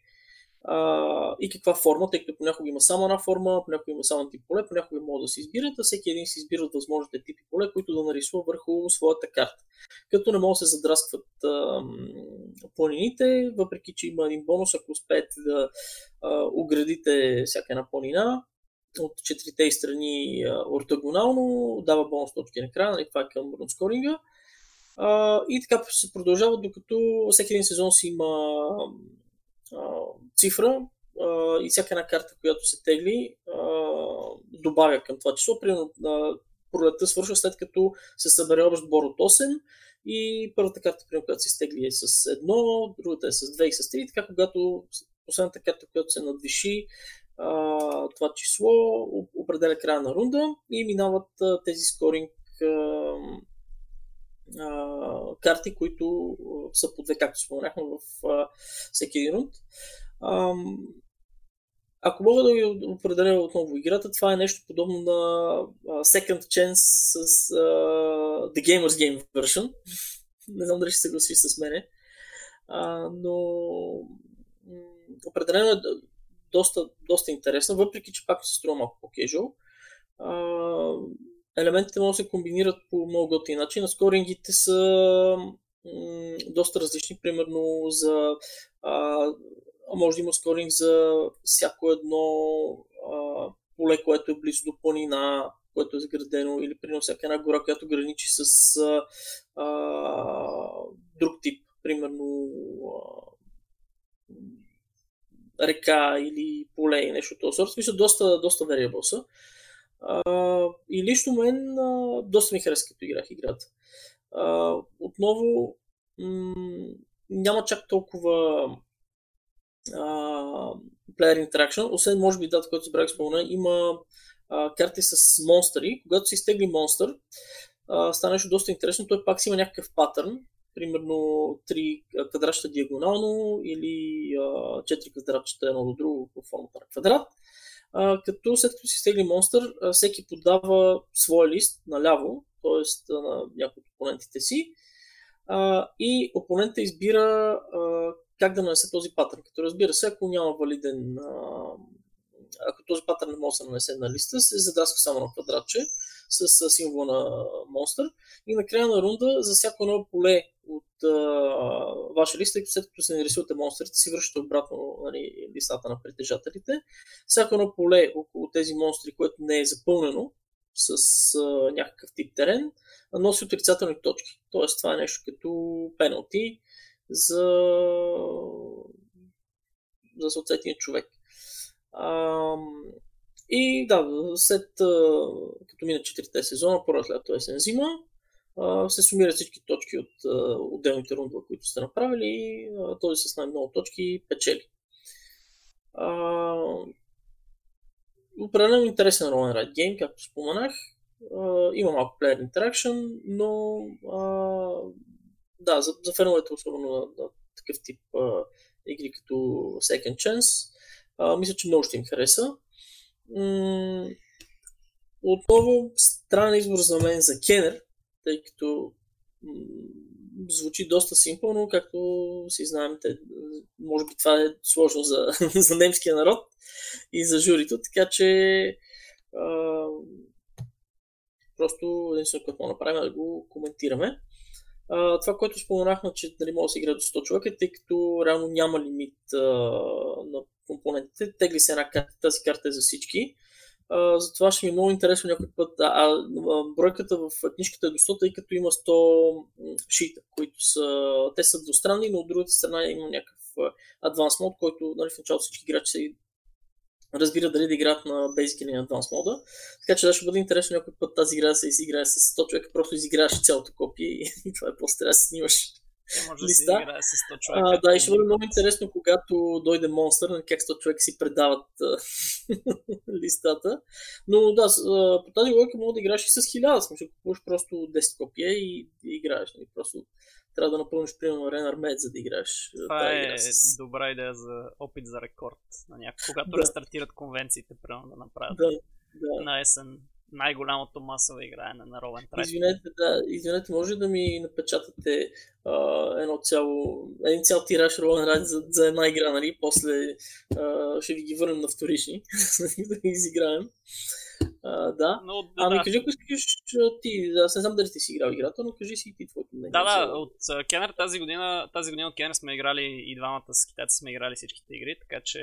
а, и каква форма, тъй като понякога има само една форма, понякога има само тип поле, понякога може да се избират, а всеки един си избира възможните типи поле, които да нарисува върху своята карта. Като не могат да се задраскват а, планините, въпреки че има един бонус, ако успеете да а, оградите всяка една планина, от четирите страни а, ортогонално, дава бонус точки на края, нали, това е към рунскоринга. И така се продължава, докато всеки един сезон си има цифра и всяка една карта, която се тегли, добавя към това число. Примерно пролетта свършва след като се събере общ бор от 8 и първата карта, примерно, която се стегли е с 1, другата е с 2 и с 3. Така когато последната карта, която се надвиши това число, определя края на рунда и минават тези скоринг а, карти, които са по две, както споменахме в а, всеки един рунд. А, ако мога да ви определя отново играта, това е нещо подобно на Second Chance с uh, The Gamer's Game version. Не знам дали ще се съгласиш с мене. Uh, но определено е доста, доста интересно, въпреки че пак се струва малко по-кежуал. Uh, елементите могат да се комбинират по много готин начин. Скорингите са м- доста различни. Примерно за а, може да има скоринг за всяко едно а, поле, което е близо до планина, което е заградено, или примерно всяка една гора, която граничи с а, а, друг тип, примерно а, река или поле и нещо от този сорт. Смисъл, доста, доста са. И лично мен а, доста ми хареса като играх играта. А, отново м- няма чак толкова player interaction, освен може би дата, който забравих спомена, има а, карти с монстъри. Когато се изтегли монстър, а, стана нещо доста интересно. Той пак си има някакъв патърн, примерно три квадратчета диагонално или а, 4 квадратчета едно до друго по формата на квадрат а, като след като си стегли монстър, всеки подава своя лист наляво, т.е. на някои от опонентите си, а, и опонента избира а, как да нанесе този патърн. Като разбира се, ако няма валиден а, ако този патърн не може да се нанесе на листа, се задраска само на квадратче с символа на монстър. И на края на рунда за всяко едно поле от а, ваша листа, след като се нарисувате монстрите, си връщате обратно нали, листата на притежателите. Всяко едно поле около тези монстри, което не е запълнено с а, някакъв тип терен, носи отрицателни точки. Тоест това е нещо като пеналти за, за съответния човек. И да, след като мина 4 сезона, пролет, лято, есен, зима, се сумират всички точки от отделните рундове, които сте направили и този с най-много точки печели. Определено интересен ролен райд гейм, както споменах. Има малко player interaction, но да, за, за феновете, особено на, на такъв тип игри като Second Chance, мисля, че много ще им хареса. Отново странен избор за мен за Кенер, тъй като звучи доста симпълно, както си знаем, те, може би това е сложно за, [LAUGHS] за немския народ и за журито, така че а, просто единствено какво направим да го коментираме. А, това, което споменахме, че нали, може да се играе до 100 човека, тъй като реално няма лимит а, на компонентите. Тегли се една карта, тази карта е за всички. Uh, затова ще ми е много интересно някой път. А, а, бройката в книжката е до 100, тъй като има 100 шита, които са, те са двустранни, но от другата страна има някакъв адванс мод, който нали, в началото всички играчи разбира дали да играят на Basic или на Advanced мода. Така че да ще бъде интересно някой път тази игра да се изиграе с 100 човека, просто изиграваш цялото копие [LAUGHS] и това е просто трябва да се снимаш може листа. да се играе с 100 човека. А, да, и ще бъде много интересно, когато дойде монстър, на как 100 човека си предават [LAUGHS] листата. Но да, по тази логика мога да играеш и с 1000, смисъл, купуваш просто 10 копия и, и играеш. Нали? Просто трябва да напълниш примерно Ренар Мед, за да играеш. Това е с... добра идея за опит за рекорд на някакво. Когато да. рестартират конвенциите, примерно да направят да, да. на есен най-голямото масово играене на Ровен Трайт. Извинете, да, извинете, може да ми напечатате а, едно цяло, един цял тираж Ровен Райт за, за една игра, нали? После а, ще ви ги върнем на вторични, [LAUGHS] да ги изиграем. А, да. Но, да. Ами да. кажи, ако искаш ти, аз не знам дали ти си играл играта, но кажи си ти твоето мнение. Да, да, от Кенър тази година, тази година от Кенър сме играли и двамата с китайци сме играли всичките игри, така че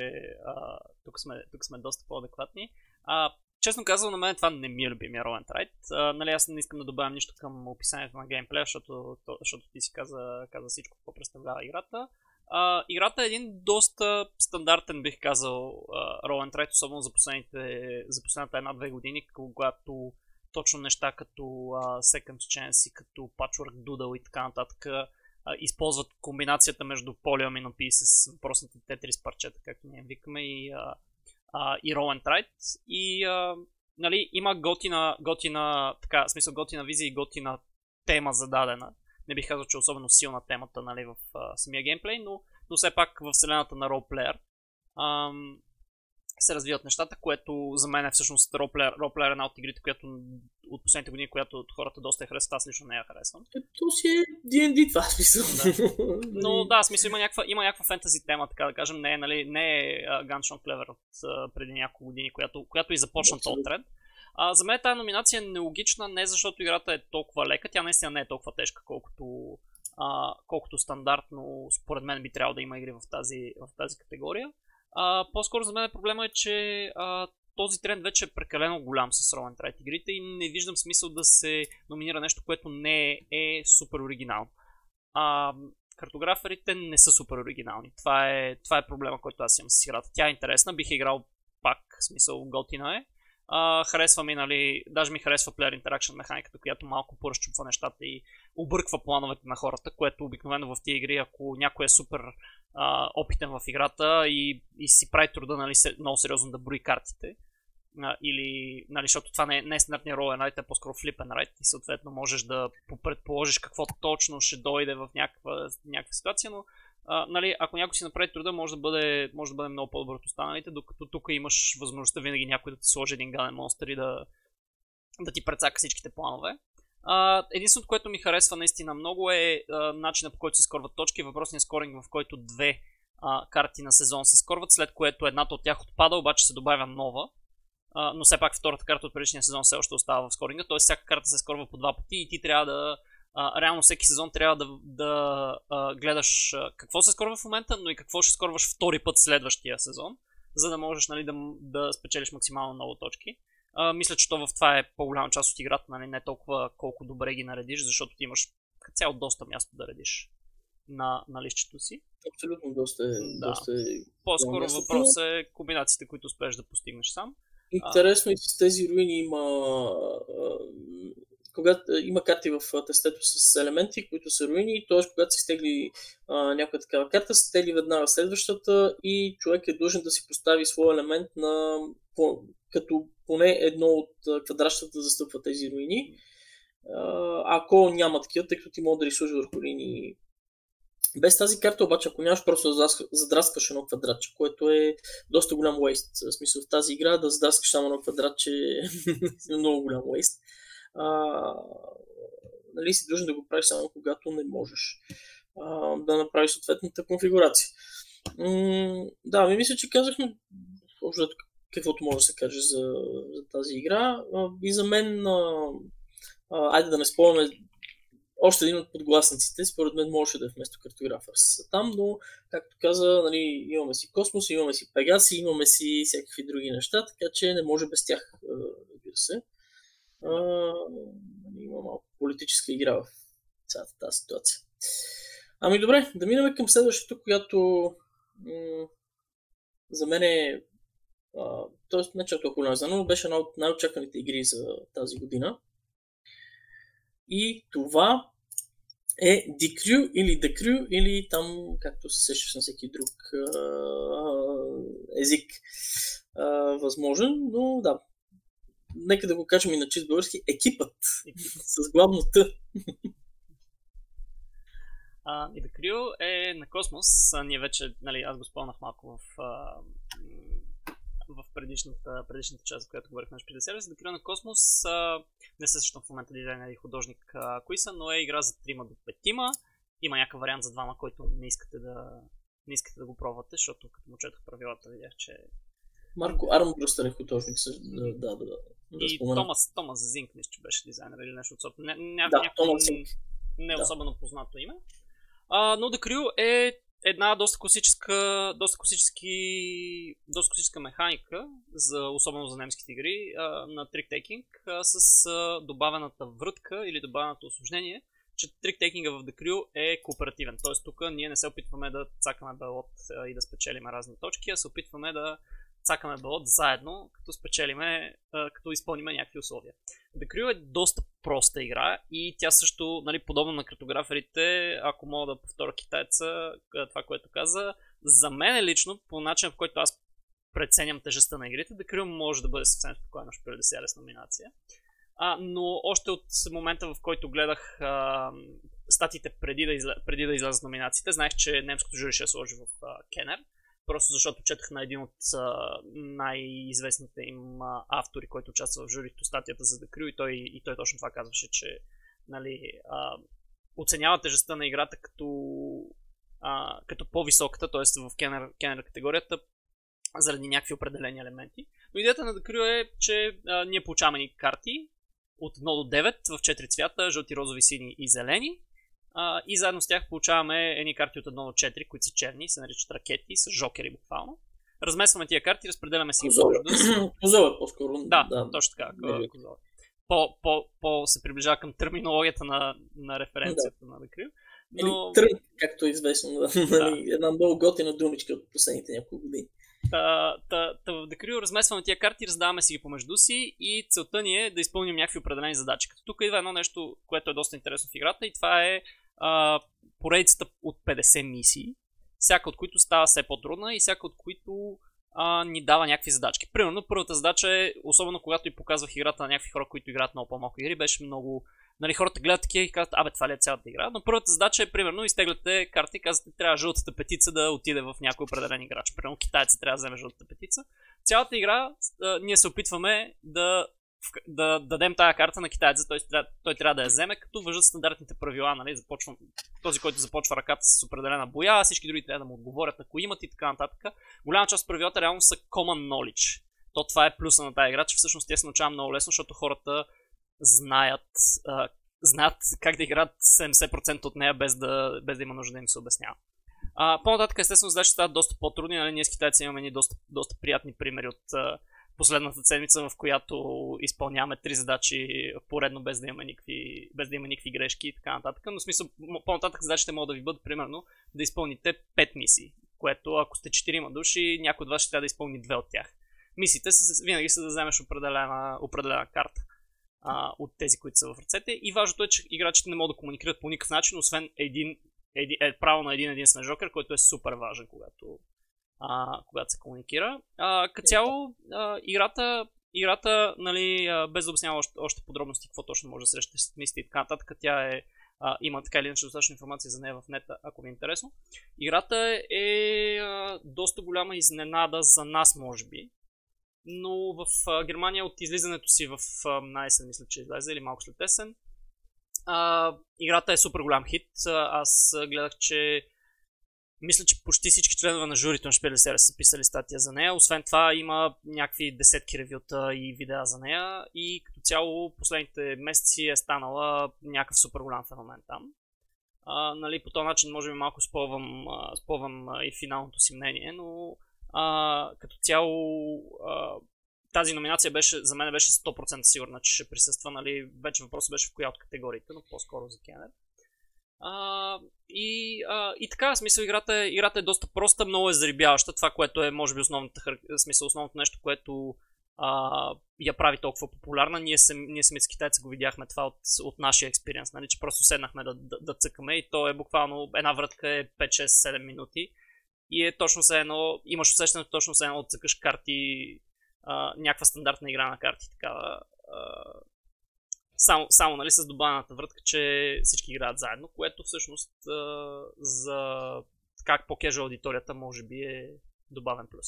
а, тук, сме, тук сме доста по-адекватни. А, честно казвам, на мен това не ми е любимия Roll and Ride. нали, аз не искам да добавям нищо към описанието на геймплея, защото, защото ти си каза, каза всичко, какво представлява играта. А, играта е един доста стандартен, бих казал, Roll and особено за, последните, за последната една-две години, когато точно неща като uh, Second Chance и като Patchwork Doodle и така нататък uh, използват комбинацията между Polyomino с въпросните Tetris парчета, както ние викаме, и, uh, uh, и Roll and. И uh, нали, има готина, готина, така, смисъл готина визия и готина тема зададена не бих казал, че е особено силна темата нали, в а, самия геймплей, но, но все пак в вселената на ролплеер ам, се развиват нещата, което за мен е всъщност ролплеер, ролплеер е една от игрите, която от последните години, която от хората доста е харесва, аз лично не я харесвам. Ето си е D&D това смисъл. Да. [LAUGHS] Но да, смисъл има някаква, има някаква фентази тема, така да кажем, не е, нали, не е Gunshot Clever от uh, преди няколко години, която, която и започна този тред. А, за мен тази номинация е нелогична, не защото играта е толкова лека, тя наистина не е толкова тежка, колкото, а, колкото стандартно според мен би трябвало да има игри в тази, в тази категория. А, по-скоро за мен проблема е, че а, този тренд вече е прекалено голям с Roll and игрите и не виждам смисъл да се номинира нещо, което не е, е супер оригинално. А, картограферите не са супер оригинални. Това е, това е проблема, който аз имам с играта. Тя е интересна, бих играл пак, смисъл готина е, а, харесва ми, нали, даже ми харесва Player Interaction механиката, която малко поразчупва нещата и обърква плановете на хората, което обикновено в тия игри, ако някой е супер а, опитен в играта и, и си прави труда, нали, много сериозно да брои картите, а, или, нали, защото това не е, не е стандартния ролен райт, е по-скоро флипен райт и съответно можеш да предположиш какво точно ще дойде в някаква, някаква ситуация, но а, нали, ако някой си направи труда, може да бъде, може да бъде много по-добър от останалите, докато тук имаш възможността винаги някой да ти сложи един гаден монстър и да, да ти прецака всичките планове. Uh, единственото, което ми харесва наистина много е uh, начина по който се скорват точки. Въпросният скоринг, в който две uh, карти на сезон се скорват, след което едната от тях отпада, обаче се добавя нова. Uh, но все пак втората карта от предишния сезон все още остава в скоринга, т.е. всяка карта се скорва по два пъти и ти трябва да а, реално всеки сезон трябва да, да а, гледаш а, какво се скорва в момента, но и какво ще скорваш втори път следващия сезон, за да можеш нали, да, да спечелиш максимално много точки. А, мисля, че то в това е по-голяма част от играта, нали, не толкова колко добре ги наредиш, защото ти имаш цяло доста място да редиш на, на лището си. Абсолютно, доста е. Да. Доста е По-скоро въпрос е комбинациите, които успееш да постигнеш сам. Интересно а... и с тези руини има когато е, има карти в тестето с елементи, които са руини, т.е. когато се стегли а, някоя такава карта, се стегли веднага следващата и човек е длъжен да си постави своя елемент на, по, като поне едно от квадратчетата застъпва тези руини. А, ако няма такива, тъй като ти може да рисуваш върху руини без тази карта обаче, ако нямаш просто задраскваш едно квадратче, което е доста голям waste. В смисъл в тази игра да задраскаш само едно квадратче [LAUGHS] е много голям waste а, нали, си длъжен да го правиш само когато не можеш а, да направиш съответната конфигурация. М- да, ми мисля, че казахме общо каквото може да се каже за, за тази игра. А, и за мен, а, а, айде да не спомняме още един от подгласниците, според мен можеше да е вместо картографър са там, но, както каза, нали, имаме си Космос, имаме си Пегаси, имаме си всякакви други неща, така че не може без тях, разбира се а, нали, има малко политическа игра в цялата тази ситуация. Ами добре, да минем към следващото, която м- за мен е т.е. не че е толкова голяма но беше една от най-очакваните игри за тази година. И това е The Crew или The Crew или там, както се сещаш на всеки друг а, език а, възможен, но да, нека да го кажем и на чист български, екипът, с главно Т. А, и е на Космос. А, ние вече, нали, аз го спомнах малко в, а, в предишната, предишната част, в която говорихме на Шпиля сервис. Crew на Космос а, не се същам в момента дизайнер и художник а, кои са, но е игра за 3 до 5 Има някакъв вариант за двама, който не искате да, не искате да го пробвате, защото като му четох правилата, видях, че Марко Армбръстър е художник. Да, да, да. Да и спомена. Томас, Томас Зинк, мисля, че беше дизайнер или нещо от сорта. Не, ня, да, Зинк. Не е да. особено познато име. А, но The Crew е една доста класическа, доста класически, доста класическа механика, за, особено за немските игри, а, на триктейкинг, с а, добавената врътка или добавеното осложнение, че триктейкинга в The Crew е кооперативен. Тоест тук ние не се опитваме да цакаме белот и да спечелиме разни точки, а се опитваме да цакаме белот заедно, като спечелиме, като изпълниме някакви условия. The Crew е доста проста игра и тя също, нали, подобно на картограферите, ако мога да повторя китайца, това, което каза, за мен лично, по начин, в който аз преценям тежестта на игрите, The Crew може да бъде съвсем спокойно ще да с номинация. А, но още от момента, в който гледах а, статите преди да, изля... преди да излязат номинациите, знаех, че немското жури ще сложи в а, Кенер просто защото четах на един от най-известните им автори, който участва в журито статията за Crew и той, и той точно това казваше, че нали, а, оценява тежестта на играта като, а, като по-високата, т.е. в Кенер, Кенер категорията, заради някакви определени елементи. Но идеята на Crew е, че а, ние получаваме ни карти от 1 до 9 в 4 цвята, жълти, розови, сини и зелени а, и заедно с тях получаваме едни карти от 1 до 4, които са черни, се наричат ракети, са жокери буквално. Размесваме тия карти, разпределяме си Козове [CLEARS THROAT] по-скоро. Да, да, точно така. Козове. По, по, по се приближава към терминологията на, на референцията да. на Декрил. Но... Или както е известно. [LAUGHS] Да. Една много готина думичка от последните няколко години. Та, та, та в Декрио размесваме тия карти, раздаваме си ги помежду си и целта ни е да изпълним някакви определени задачи. Като тук идва едно нещо, което е доста интересно в играта и това е а, поредицата от 50 мисии, всяка от които става все по-трудна и всяка от които а, ни дава някакви задачки. Примерно, първата задача е, особено когато и показвах играта на някакви хора, които играят много по-малко игри, беше много. Нали, хората гледат такива и казват, абе, това ли е цялата игра? Но първата задача е, примерно, изтегляте карта и казвате, трябва жълтата петица да отиде в някой определен играч. Примерно, китайци трябва да вземе жълтата петица. Цялата игра, а, ние се опитваме да да дадем тая карта на китайца, той, той трябва да я вземе, като въжат стандартните правила, нали, започвам, този, който започва ръката с определена боя, всички други трябва да му отговорят, ако имат и така нататък. Голяма част от правилата реално са common knowledge. То това е плюса на тази игра, че всъщност те се научава много лесно, защото хората знаят, а, знаят как да играят 70% от нея без да, без да има нужда да им се обяснява. А, по-нататък, естествено, задачите стават доста по-трудни. Нали? Ние с китайци имаме ни доста, доста приятни примери от а, последната седмица, в която изпълняваме три задачи поредно, без да има никакви, без да има никакви грешки и така нататък. Но в смисъл, по-нататък задачите могат да ви бъдат, примерно, да изпълните 5 мисии, което ако сте 4 души, някой от вас ще трябва да изпълни две от тях. Мисиите са, винаги са да вземеш определена, определена карта а, от тези, които са в ръцете. И важното е, че играчите не могат да комуникират по никакъв начин, освен един, един е, право на един единствен жокер, който е супер важен, когато а, когато се комуникира. А, като цяло, а, играта, играта нали, без да обяснява още, още подробности какво точно може да срещате с мисли и така нататък, тя е, а, има така или иначе достатъчно информация за нея в нета, ако ви е интересно. Играта е а, доста голяма изненада за нас, може би. Но в Германия от излизането си в а, есен, мисля, че излезе или малко след есен, играта е супер голям хит. Аз гледах, че мисля, че почти всички членове на журито на Шпелесера са писали статия за нея. Освен това има някакви десетки ревюта и видеа за нея и като цяло последните месеци е станала някакъв супер голям феномен там. А, нали, по този начин може би малко спълвам, спълвам и финалното си мнение, но а, като цяло а, тази номинация беше, за мен беше 100% сигурна, че ще присъства. Нали, вече въпросът беше в коя от категориите, но по-скоро за Кенер. А, и, а, и така, смисъл, играта, е, играта е доста проста, много е зарибяваща. Това, което е, може би, основната, смисъл, основното нещо, което а, я прави толкова популярна. Ние, сам, ние самите с китайци го видяхме това от, от нашия експириенс, нали, че просто седнахме да, да, да цъкаме и то е буквално една вратка е 5-6-7 минути. И е точно се едно, имаш усещането точно се едно да цъкаш карти, а, някаква стандартна игра на карти, такава. Само, само нали, с добавената вратка, че всички играят заедно, което всъщност а, за как по-кежа аудиторията може би е добавен плюс.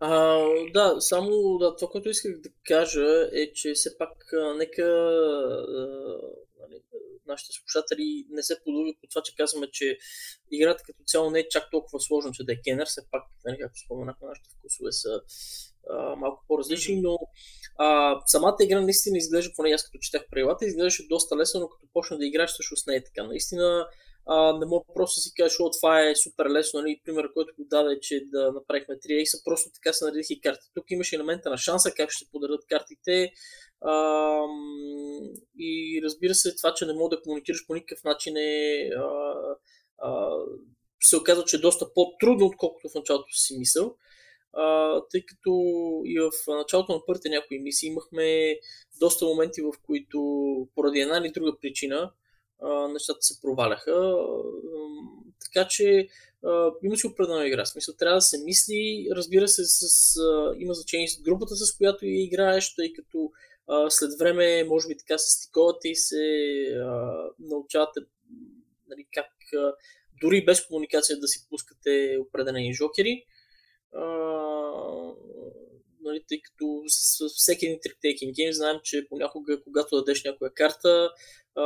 А, да, само да, това, което исках да кажа е, че все пак а, нека нашите слушатели не се подлагат по това, че казваме, че играта като цяло не е чак толкова сложна, че да е кенър, все пак, нали, както споменахме, нашите вкусове са а, малко по-различни, но а, самата игра наистина изглежда, поне аз като четах правилата, изглеждаше доста лесно, но като почна да играеш, всъщност не е така. Наистина а, не мога просто да си кажеш, о, това е супер лесно, нали? пример, който го даде, че да направихме 3 ейса, просто така се наредих и карти. Тук имаше елемента на шанса, как ще подарят картите, и разбира се, това, че не мога да комуникираш по никакъв начин е а, а, се оказва, че е доста по-трудно, отколкото в началото си мисъл. А, тъй като и в началото на първите някои мисии имахме доста моменти, в които поради една или друга причина а, нещата се проваляха. Така че а, има си определена игра. Смисъл, трябва да се мисли, разбира се, с, а, има значение с групата, с която я играеш, тъй като след време, може би така се стиковате и се а, научавате нали, как а, дори без комуникация да си пускате определени жокери. А, нали, тъй като с, с всеки един трик гейм знаем, че понякога, когато дадеш някоя карта, а,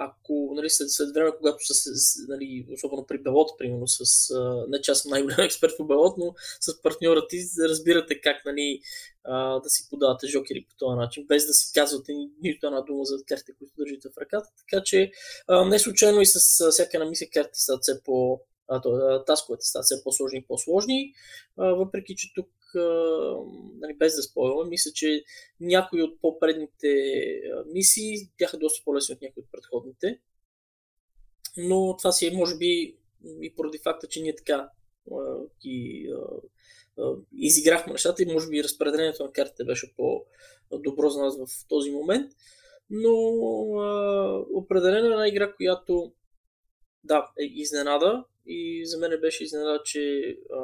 ако нали, след, след време, когато са, нали, особено при Белот, примерно, с, а, не че аз съм най-голям [LAUGHS] експерт по Белот, но с партньора ти разбирате как нали, а, да си подавате жокери по този начин, без да си казвате ни, нито една дума за картите, които държите в ръката. Така че а, не случайно и с всяка една мисия картите стават все по тасковете стават все по-сложни и по-сложни, а, въпреки че тук нали, без да спойваме, мисля, че някои от по-предните мисии бяха доста по-лесни от някои от предходните. Но това си е, може би, и поради факта, че ние така ги изиграхме нещата и може би разпределението на картите беше по-добро за нас в този момент. Но определено е една игра, която да, е изненада и за мен беше изненада, че а,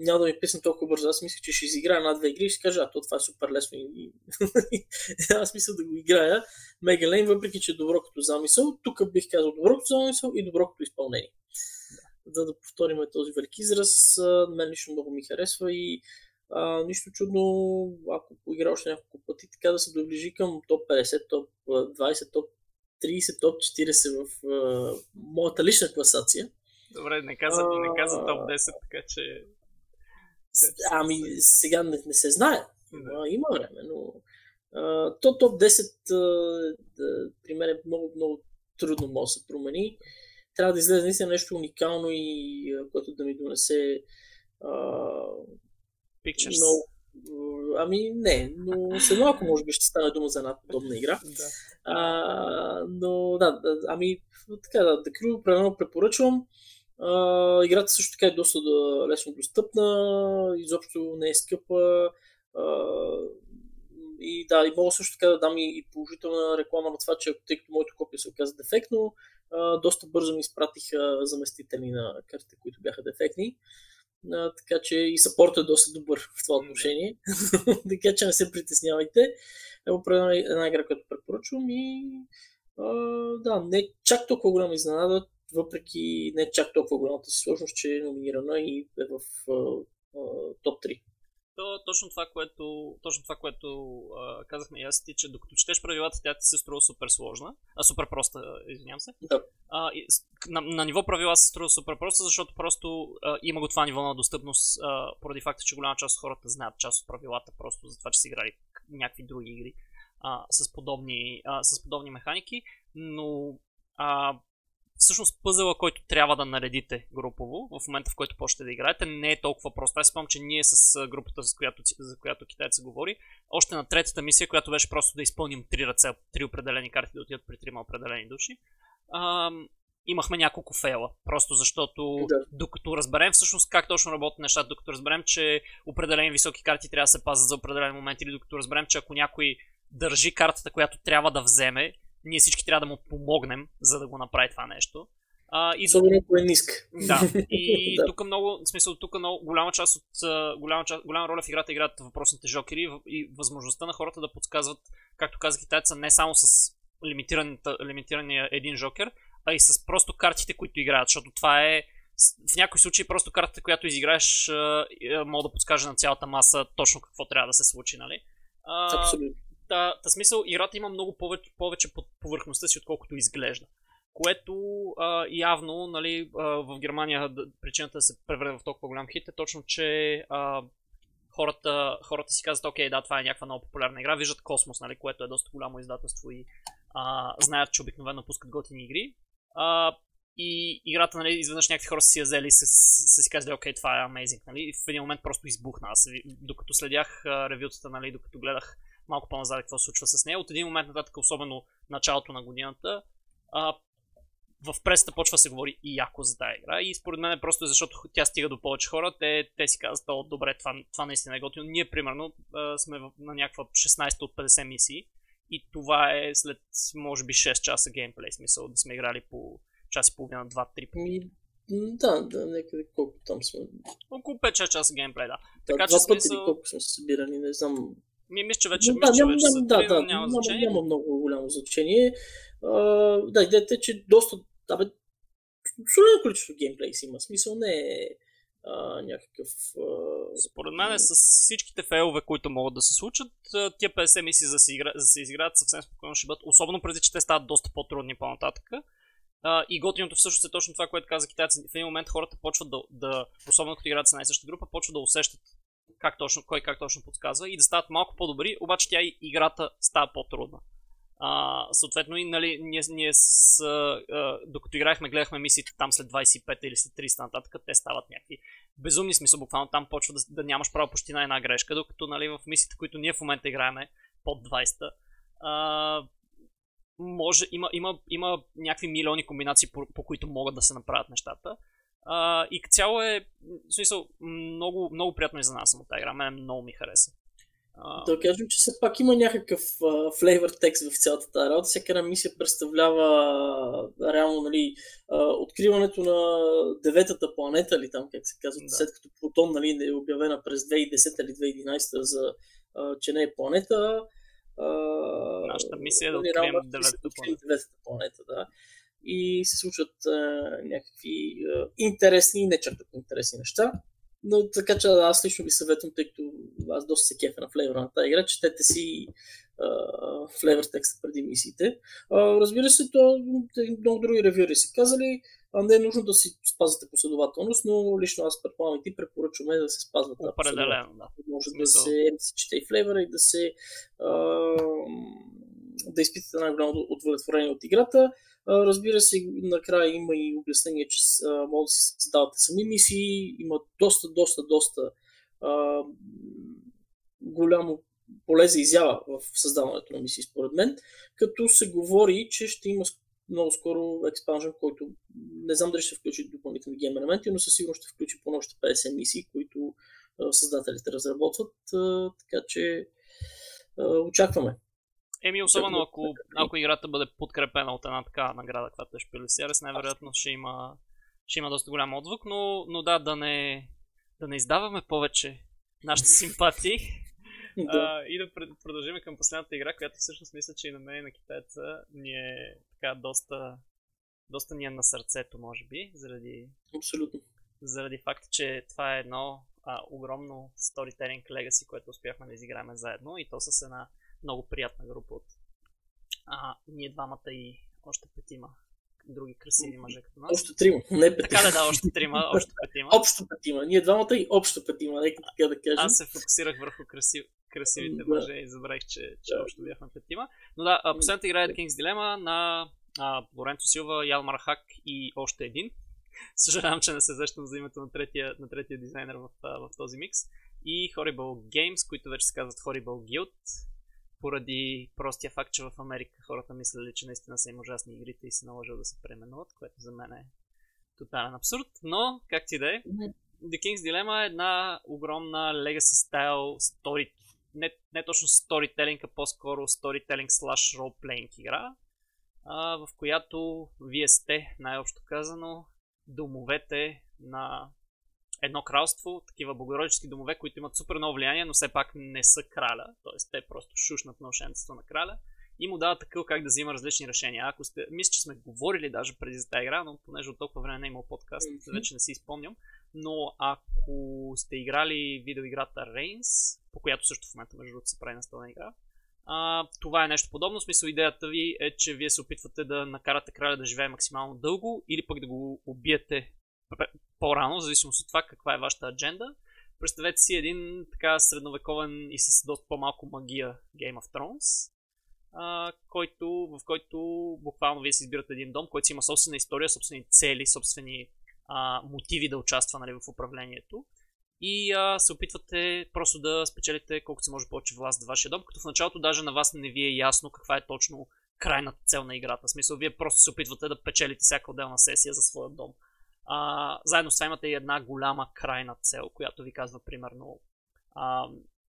няма да ми писна толкова бързо. Аз мисля, че ще изиграя една-две игри и ще кажа, а то това е супер лесно. И... [LAUGHS] аз мисля да го играя. Мега Лейн, въпреки че е добро като замисъл, тук бих казал добро като замисъл и добро като изпълнение. За да повторим този велики израз, мен лично много ми харесва и а, нищо чудно, ако поигра още няколко пъти, така да се доближи към топ 50, топ 20, топ 30, топ 40 в а, моята лична класация. Добре, не каза, не каза топ 10, така че Ами сега не, не се знае. Да. Има време, но а, то топ 10 а, да, при мен е много, много трудно може да се промени. Трябва да излезе наистина нещо уникално и а, което да ми донесе а, Pictures. Но, ами не, но след малко може би ще стане дума за една подобна игра. да. А, но да, ами така да, The Crew препоръчвам. А, играта също така е доста да, лесно достъпна, изобщо не е скъпа. А, и да, и мога също така да дам и положителна реклама на това, че тъй като моето копие се оказа дефектно, а, доста бързо ми изпратиха заместители на картите, които бяха дефектни. А, така че и саппорт е доста добър в това отношение. [LAUGHS] така че не се притеснявайте. Е определена една игра, която препоръчвам и а, да, не чак толкова голяма изненада, въпреки не чак толкова голямата си сложност, че е номинирана и е в топ 3. То, точно това, което, точно това, което а, казахме и аз ти, че докато четеш правилата, тя ти се струва супер сложна, а супер проста, извинявам се. Да. А, и, на, на, ниво правила се струва супер проста, защото просто а, има го това ниво на достъпност, а, поради факта, че голяма част от хората знаят част от правилата, просто за това, че са играли някакви други игри а, с, подобни, а, с подобни механики, но а, всъщност пъзела, който трябва да наредите групово, в момента в който почнете да играете, не е толкова просто. Аз спомням, че ние с групата, с която, за която китайца говори, още на третата мисия, която беше просто да изпълним три ръце, три определени карти да отидат при трима определени души, ам, имахме няколко фейла. Просто защото Да. докато разберем всъщност как точно работят нещата, докато разберем, че определени високи карти трябва да се пазят за определен момент или докато разберем, че ако някой държи картата, която трябва да вземе, ние всички трябва да му помогнем, за да го направи това нещо. А, и... Особено ако е ниска. Да. [LAUGHS] И да. тук много, в смисъл, тук много голяма част от, голяма, част, голяма роля в играта играят въпросните жокери и възможността на хората да подсказват, както каза китайца, не само с лимитирания един жокер, а и с просто картите, които играят, защото това е в някои случаи просто картата, която изиграеш, мога да подскаже на цялата маса точно какво трябва да се случи, нали? Абсолютно. Та, та смисъл, играта има много повече, повече под повърхността си, отколкото изглежда. Което а, явно, нали, а, в Германия причината да се превърне в толкова голям хит е точно, че а, хората, хората си казват, окей, да, това е някаква много популярна игра, виждат Космос, нали, което е доста голямо издателство и а, знаят, че обикновено пускат готини игри. А, и играта, нали, изведнъж някакви хора са си я взели и са, са си казали, окей, това е amazing, нали, и в един момент просто избухна. Аз, докато следях а, ревютата, нали, докато гледах малко по-назад какво се случва с нея, от един момент нататък, особено началото на годината, а, в пресата почва да се говори и яко за тази игра. И според мен е просто защото тя стига до повече хора, те, те си казват, о, добре, това, това наистина е готино. Ние, примерно, сме на някаква 16 от 50 мисии и това е след, може би, 6 часа геймплей, смисъл да сме играли по час и половина, 2-3 пъти. Да, да, някъде колко там сме. Около 5-6 часа геймплей, да. да така че смисъл... пъти колко сме се събирали, не знам. Ми, мисля, че вече, да, мисля, няма, вече да, да, да, няма, значение. няма много голямо значение. Uh, да, идеята е, че доста, да, бе, солидно количество геймплей си има. Смисъл не е а, някакъв... А... Според мен с всичките фейлове, които могат да се случат, тия 50 мисии за да се, игра... за да се изиграят съвсем спокойно ще бъдат, особено преди, че те стават доста по-трудни по-нататък. Uh, и готиното всъщност е точно това, което каза китайците. В един момент хората почват да, да особено като играят с една и съща група, почват да усещат как точно, кой как точно подсказва и да стават малко по-добри, обаче тя и играта става по-трудна. А, съответно и нали, ние, ние с, а, докато играхме, гледахме мисиите там след 25 или след 30 нататък, те стават някакви безумни смисъл, буквално там почва да, да нямаш право почти на една грешка, докато нали, в мисиите, които ние в момента играеме под 20 а, може, има, има, има някакви милиони комбинации, по, по които могат да се направят нещата. А, и цяло е, в смисъл, много, много приятно и за нас от тази игра. Мен много ми хареса. Да кажем, че все пак има някакъв флейвър текст в цялата тази работа. Всяка една мисия представлява а, реално нали, а, откриването на деветата планета, или там как се казва, да. след като Плутон нали, е обявена през 2010 или 2011 за а, че не е планета. А, Нашата мисия е да открием планета. деветата планета да. И се случват а, някакви а, интересни и не чак толкова интересни неща. Но така че аз лично ви съветвам, тъй като аз доста се кефа на флейвора на тази игра, четете си флейвър текста преди мисиите. А, разбира се, то много други ревюри са казали, а не е нужно да си спазвате последователност, но лично аз предполагам и ти препоръчваме да се спазват Определено, да. Може да се, да се чете и флейвъра и да се а, да изпитате най-голямо удовлетворение от играта. Разбира се, накрая има и обяснение, че могат да си създавате сами мисии. Има доста, доста, доста а, голямо поле за изява в създаването на мисии, според мен. Като се говори, че ще има много скоро експанжен, който не знам дали ще включи допълнителни гейм елементи, но със сигурност ще включи по още 50 мисии, които създателите разработват. Така че очакваме. Еми, особено ако, ако играта бъде подкрепена от една такава награда, която е Сиарес, най-вероятно ще има, ще има доста голям отзвук, но, но да, да не, да не издаваме повече нашите [LAUGHS] симпатии. да. а, и да продължим към последната игра, която всъщност мисля, че и на мен и на китайца ни е така доста, доста ни е на сърцето, може би, заради, Абсолютно. заради факта, че това е едно а, огромно storytelling legacy, което успяхме да изиграме заедно и то с една много приятна група от а, ние двамата и още петима други красиви мъже като нас. Още трима, не петима. Така да, да, още трима, [LAUGHS] още петима. Общо петима. Ние двамата и общо петима, нека така да кажем. Аз се фокусирах върху красив, красивите да. мъже и забравих, че, че да. общо бяхме петима. Но да, последната игра е The King's Dilemma на а, Лоренцо Силва, Ялмар Хак и още един. Съжалявам, че не се защам за името на третия, на третия дизайнер в, в този микс. И Horrible Games, които вече се казват Horrible Guild поради простия факт, че в Америка хората мислили, че наистина са им ужасни игрите и се наложил да се преименуват, което за мен е тотален абсурд, но как ти да е. The King's Dilemma е една огромна legacy style story, не, не точно storytelling, а по-скоро storytelling slash role-playing игра, а, в която вие сте, най-общо казано, домовете на едно кралство, такива благородически домове, които имат супер много влияние, но все пак не са краля, т.е. те просто шушнат наушенството на краля и му дават такъв как да взима различни решения. Ако сте, мисля, че сме говорили даже преди за тази игра, но понеже от толкова време не е имал подкаст, mm-hmm. вече не си изпомням. Но ако сте играли видеоиграта Reigns, по която също в момента между другото се прави настолна игра, а, това е нещо подобно. В смисъл идеята ви е, че вие се опитвате да накарате краля да живее максимално дълго или пък да го убиете по-рано, в зависимост от това каква е вашата адженда. Представете си един така средновековен и с доста по-малко магия Game of Thrones, а, който, в който буквално вие си избирате един дом, който си има собствена история, собствени цели, собствени а, мотиви да участва нали, в управлението. И а, се опитвате просто да спечелите колкото се може повече власт в вашия дом, като в началото даже на вас не ви е ясно каква е точно крайната цел на играта. В смисъл, вие просто се опитвате да печелите всяка отделна сесия за своя дом. А, заедно с това имате и една голяма крайна цел, която ви казва примерно а,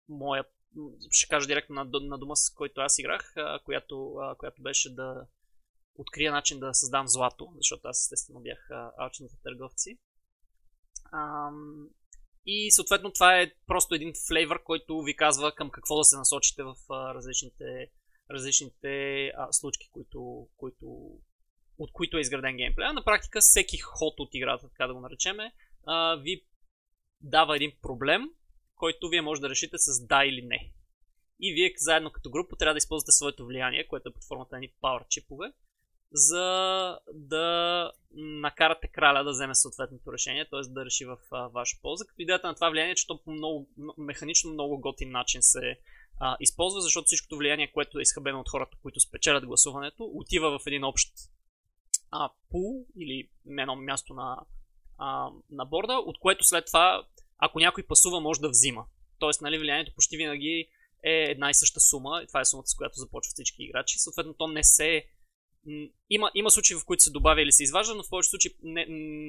моят ще кажа директно на, на дома, с който аз играх, а, която, а, която беше да открия начин да създам злато, защото аз естествено бях алчните търговци. А, и съответно това е просто един флейвър, който ви казва към какво да се насочите в а, различните, различните а, случки, които, които, от които е изграден геймплея. На практика всеки ход от играта, така да го наречеме, ви дава един проблем, който вие може да решите с да или не. И вие заедно като група трябва да използвате своето влияние, което е под формата на ни power чипове, за да накарате краля да вземе съответното решение, т.е. да реши в а, ваша полза. Като идеята на това влияние е, че то по много, механично много готин начин се а, използва, защото всичкото влияние, което е изхабено от хората, които спечелят гласуването, отива в един общ а, пул или едно място на, а, на борда, от което след това ако някой пасува, може да взима. Тоест, нали, влиянието почти винаги е една и съща сума. И това е сумата, с която започват всички играчи. Съответно, то не се. Има, има случаи, в които се добавя или се изважда, но в повечето случаи не,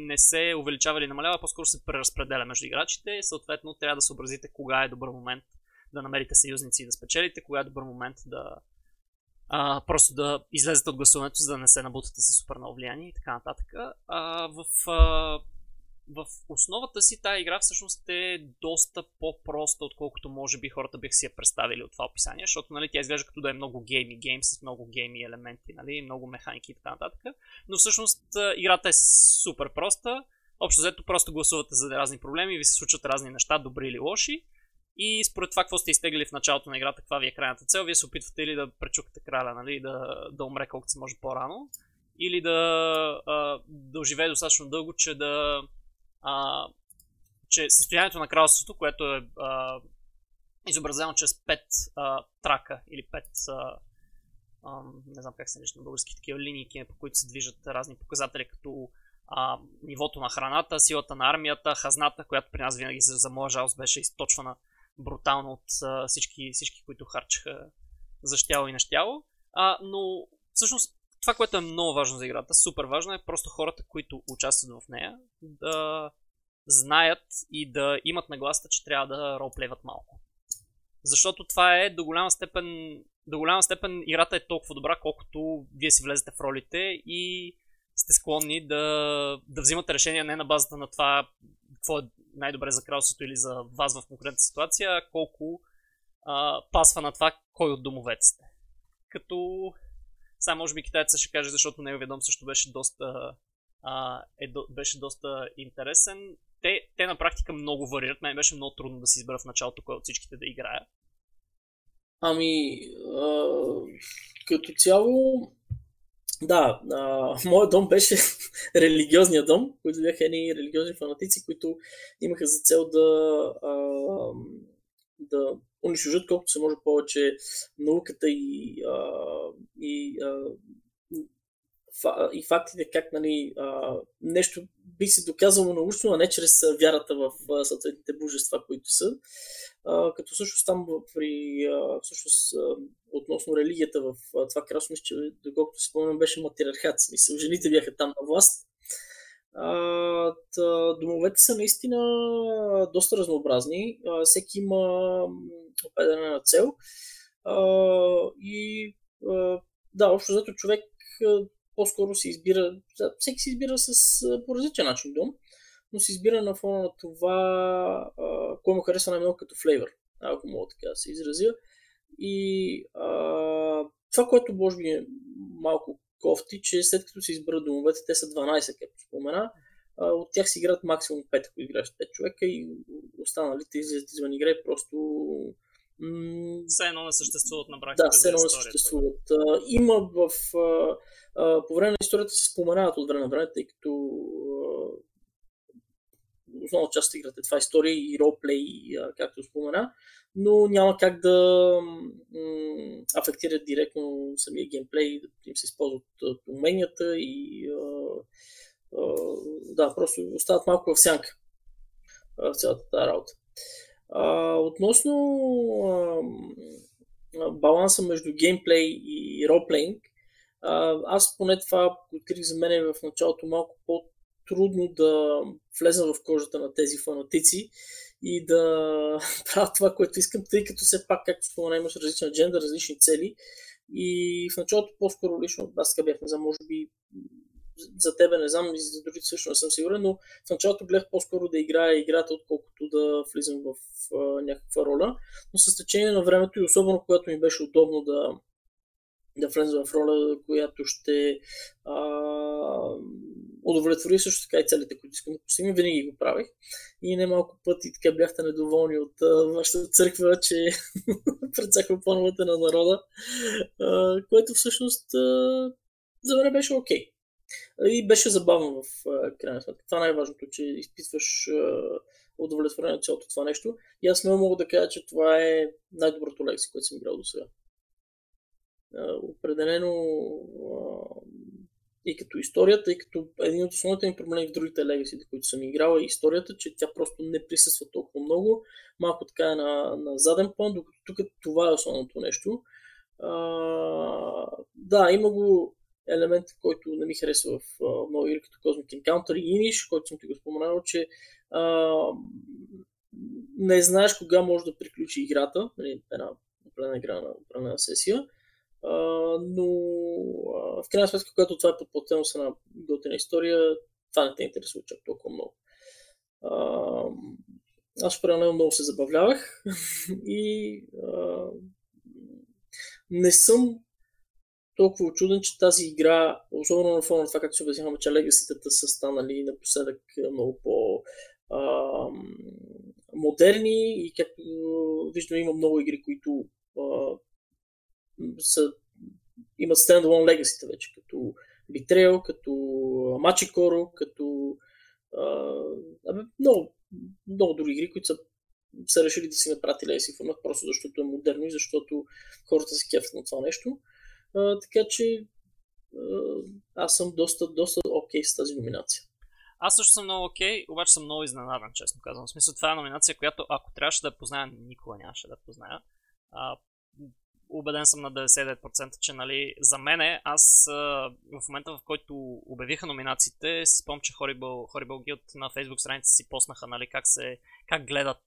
не се увеличава или намалява, по-скоро се преразпределя между играчите. Съответно, трябва да съобразите кога е добър момент да намерите съюзници и да спечелите, кога е добър момент да а, просто да излезете от гласуването, за да не се набутате с супер много влияние и така нататък. А, в а, в основата си тази игра всъщност е доста по-проста, отколкото може би хората бих си я представили от това описание, защото нали, тя изглежда като да е много гейми гейм с много гейми елементи, нали, много механики и така нататък. Но всъщност играта е супер проста. Общо взето просто гласувате за разни проблеми, ви се случват разни неща, добри или лоши. И според това, какво сте изтегли в началото на играта, каква ви е крайната цел, вие се опитвате или да пречукате краля, нали, да, да умре колкото се може по-рано, или да, да оживее достатъчно дълго, че да а, че състоянието на кралството, което е а, изобразено чрез 5 а, трака или 5 а, а, не знам как се нарича на български такива линии, по които се движат разни показатели, като а, нивото на храната, силата на армията, хазната, която при нас винаги за моя жалост беше източвана брутално от а, всички, всички, които харчаха за щяло и нещяло. А, но всъщност това, което е много важно за играта, супер важно е просто хората, които участват в нея, да знаят и да имат нагласта, че трябва да ролплеват малко. Защото това е до голяма степен, до голяма степен играта е толкова добра, колкото вие си влезете в ролите и сте склонни да, да взимате решения не на базата на това какво е най-добре за кралството или за вас в конкретната ситуация, а колко а, пасва на това кой от домовете сте. Като сега може би китайца ще каже, защото неговия дом също беше доста, а, е, до, беше доста интересен. Те, те на практика много варират. Мен беше много трудно да си избера в началото кой от всичките да играя. Ами, а, като цяло, да, а, моят дом беше [LAUGHS] религиозния дом, които бяха едни религиозни фанатици, които имаха за цел да, а, да унищожат колкото се може повече науката и, а, и, а, и фактите как нали, а, нещо би се доказало научно, а не чрез вярата в съответните божества, които са. А, като всъщност там при, а, всъщност, относно религията в това кралство, че доколкото си спомням, беше матриархат. Смисъл, жените бяха там на власт. А, тъ, домовете са наистина доста разнообразни. А, всеки има определена цел. А, и а, да, общо зато човек по-скоро си избира, всеки си избира с, по различен начин дом, но си избира на фона на това, кой му харесва най-много като флейвър, ако мога така да се изразя. И а, това, което може би е малко кофти, че след като се изберат домовете, те са 12, както спомена, а, от тях си играят максимум 5, ако играеш 5 човека и останалите излизат извън игра и просто все едно не съществуват на практика. Да, все едно не съществуват. Има в. А, а, по време на историята се споменават от време на време, тъй като основна част от играта е това история и ролплей, както спомена, но няма как да м- афектират директно самия геймплей, да им се използват уменията и а, а, да, просто остават малко в сянка в цялата тази работа. А, относно а, баланса между геймплей и ролплейнг, аз поне това открих за мен е в началото малко по-трудно да влезна в кожата на тези фанатици и да [LAUGHS] правя това, което искам, тъй като все пак, както спомена, имаш различна джендър, различни цели. И в началото по-скоро лично, аз така бях, не знам, може би за тебе не знам, и за другите също не съм сигурен, но в началото гледах по-скоро да играя играта, отколкото да влизам в а, някаква роля. Но с течение на времето и особено когато ми беше удобно да, да влеза в роля, която ще а, удовлетвори също така и целите, които искам да постигна, винаги го правих. И немалко пъти така бяхте недоволни от а, вашата църква, че [LAUGHS] прецаква плановете на народа, а, което всъщност а, за мен беше окей. Okay. И беше забавно в крайна сметка. Това е най-важното, че изпитваш удовлетворение от цялото това нещо. И аз смело мога да кажа, че това е най-доброто лекси, което съм играл до сега. Определено и като историята, и като един от основните ми проблеми в другите легаси, които съм играл е историята, че тя просто не присъства толкова много. Малко така е на, на заден план, докато тук това е основното нещо. А, да, има го елемент, който не ми харесва в много игри, като Cosmic Encounter и Inish, който съм ти го споменал, че uh, не знаеш кога може да приключи играта, нали, една определена игра на определена сесия, но в крайна сметка, когато това е подплатено с една готина история, това не те интересува чак толкова много. Аз определено много се забавлявах [LAUGHS] и uh, не съм толкова очуден, че тази игра, особено на фона на това, както се обясняваме, че легаситата са станали напоследък много по а, модерни и както виждам има много игри, които а, са, имат стендалон легасите вече, като Betrayal, като Machikoro, като а, абе, много, много други игри, които са са решили да си направят Legacy формат, просто защото е модерно и защото хората се кефят на това нещо. А, така че а, аз съм доста, доста окей с тази номинация. Аз също съм много окей, okay, обаче съм много изненадан, честно казвам. В смисъл, това е номинация, която ако трябваше да я позная, никога нямаше да позная. А, убеден съм на 99%, че нали, за мене, аз в момента в който обявиха номинациите, си спомням, че Horrible, Horrible Guild на Facebook страница си поснаха нали, как, се, как гледат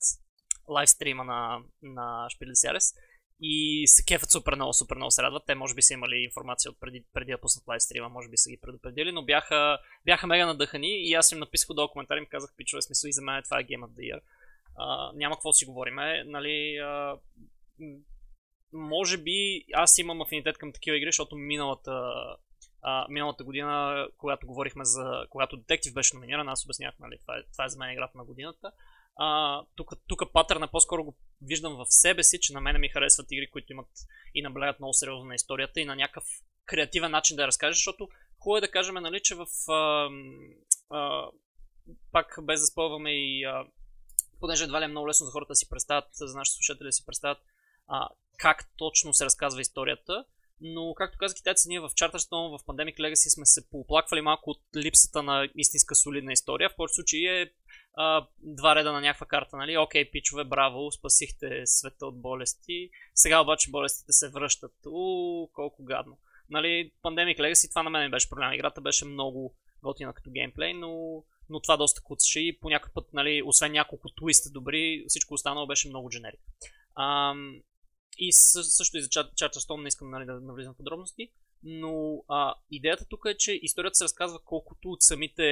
лайвстрима на, на Шпилицярес и се кефят супер много, супер много се радват. Те може би са имали информация от преди, преди да пуснат лайвстрима, може би са ги предупредили, но бяха, бяха мега надъхани и аз им написах долу коментари и ми казах, пичове, смисъл и за мен това е Game of the Year. Uh, няма какво си говориме, нали, uh, може би аз имам афинитет към такива игри, защото миналата, uh, миналата година, когато говорихме за, когато Детектив беше номиниран, аз обяснях, нали, това е, това е за мен играта на годината. А, тук, тук патърна по-скоро го виждам в себе си, че на мене ми харесват игри, които имат и наблягат много сериозно на историята и на някакъв креативен начин да я разкажеш, защото хубаво е да кажем, нали, че в а, а, пак без да спълваме и а, понеже едва ли е много лесно за хората да си представят, за нашите слушатели да си представят а, как точно се разказва историята, но както казах китайците, ние в Charterstone, в Pandemic Legacy сме се пооплаквали малко от липсата на истинска солидна история. В който случай е а, два реда на някаква карта, нали? Окей, пичове, браво, спасихте света от болести. Сега обаче болестите се връщат. У, колко гадно. Нали, Pandemic Legacy, това на мен беше проблем. Играта беше много готина като геймплей, но, но това доста куцаше и по някакъв път, нали, освен няколко твиста добри, всичко останало беше много дженерик. И също и за Charterstone не искам нали, да навлизам в подробности. но а, идеята тук е, че историята се разказва колкото от самите...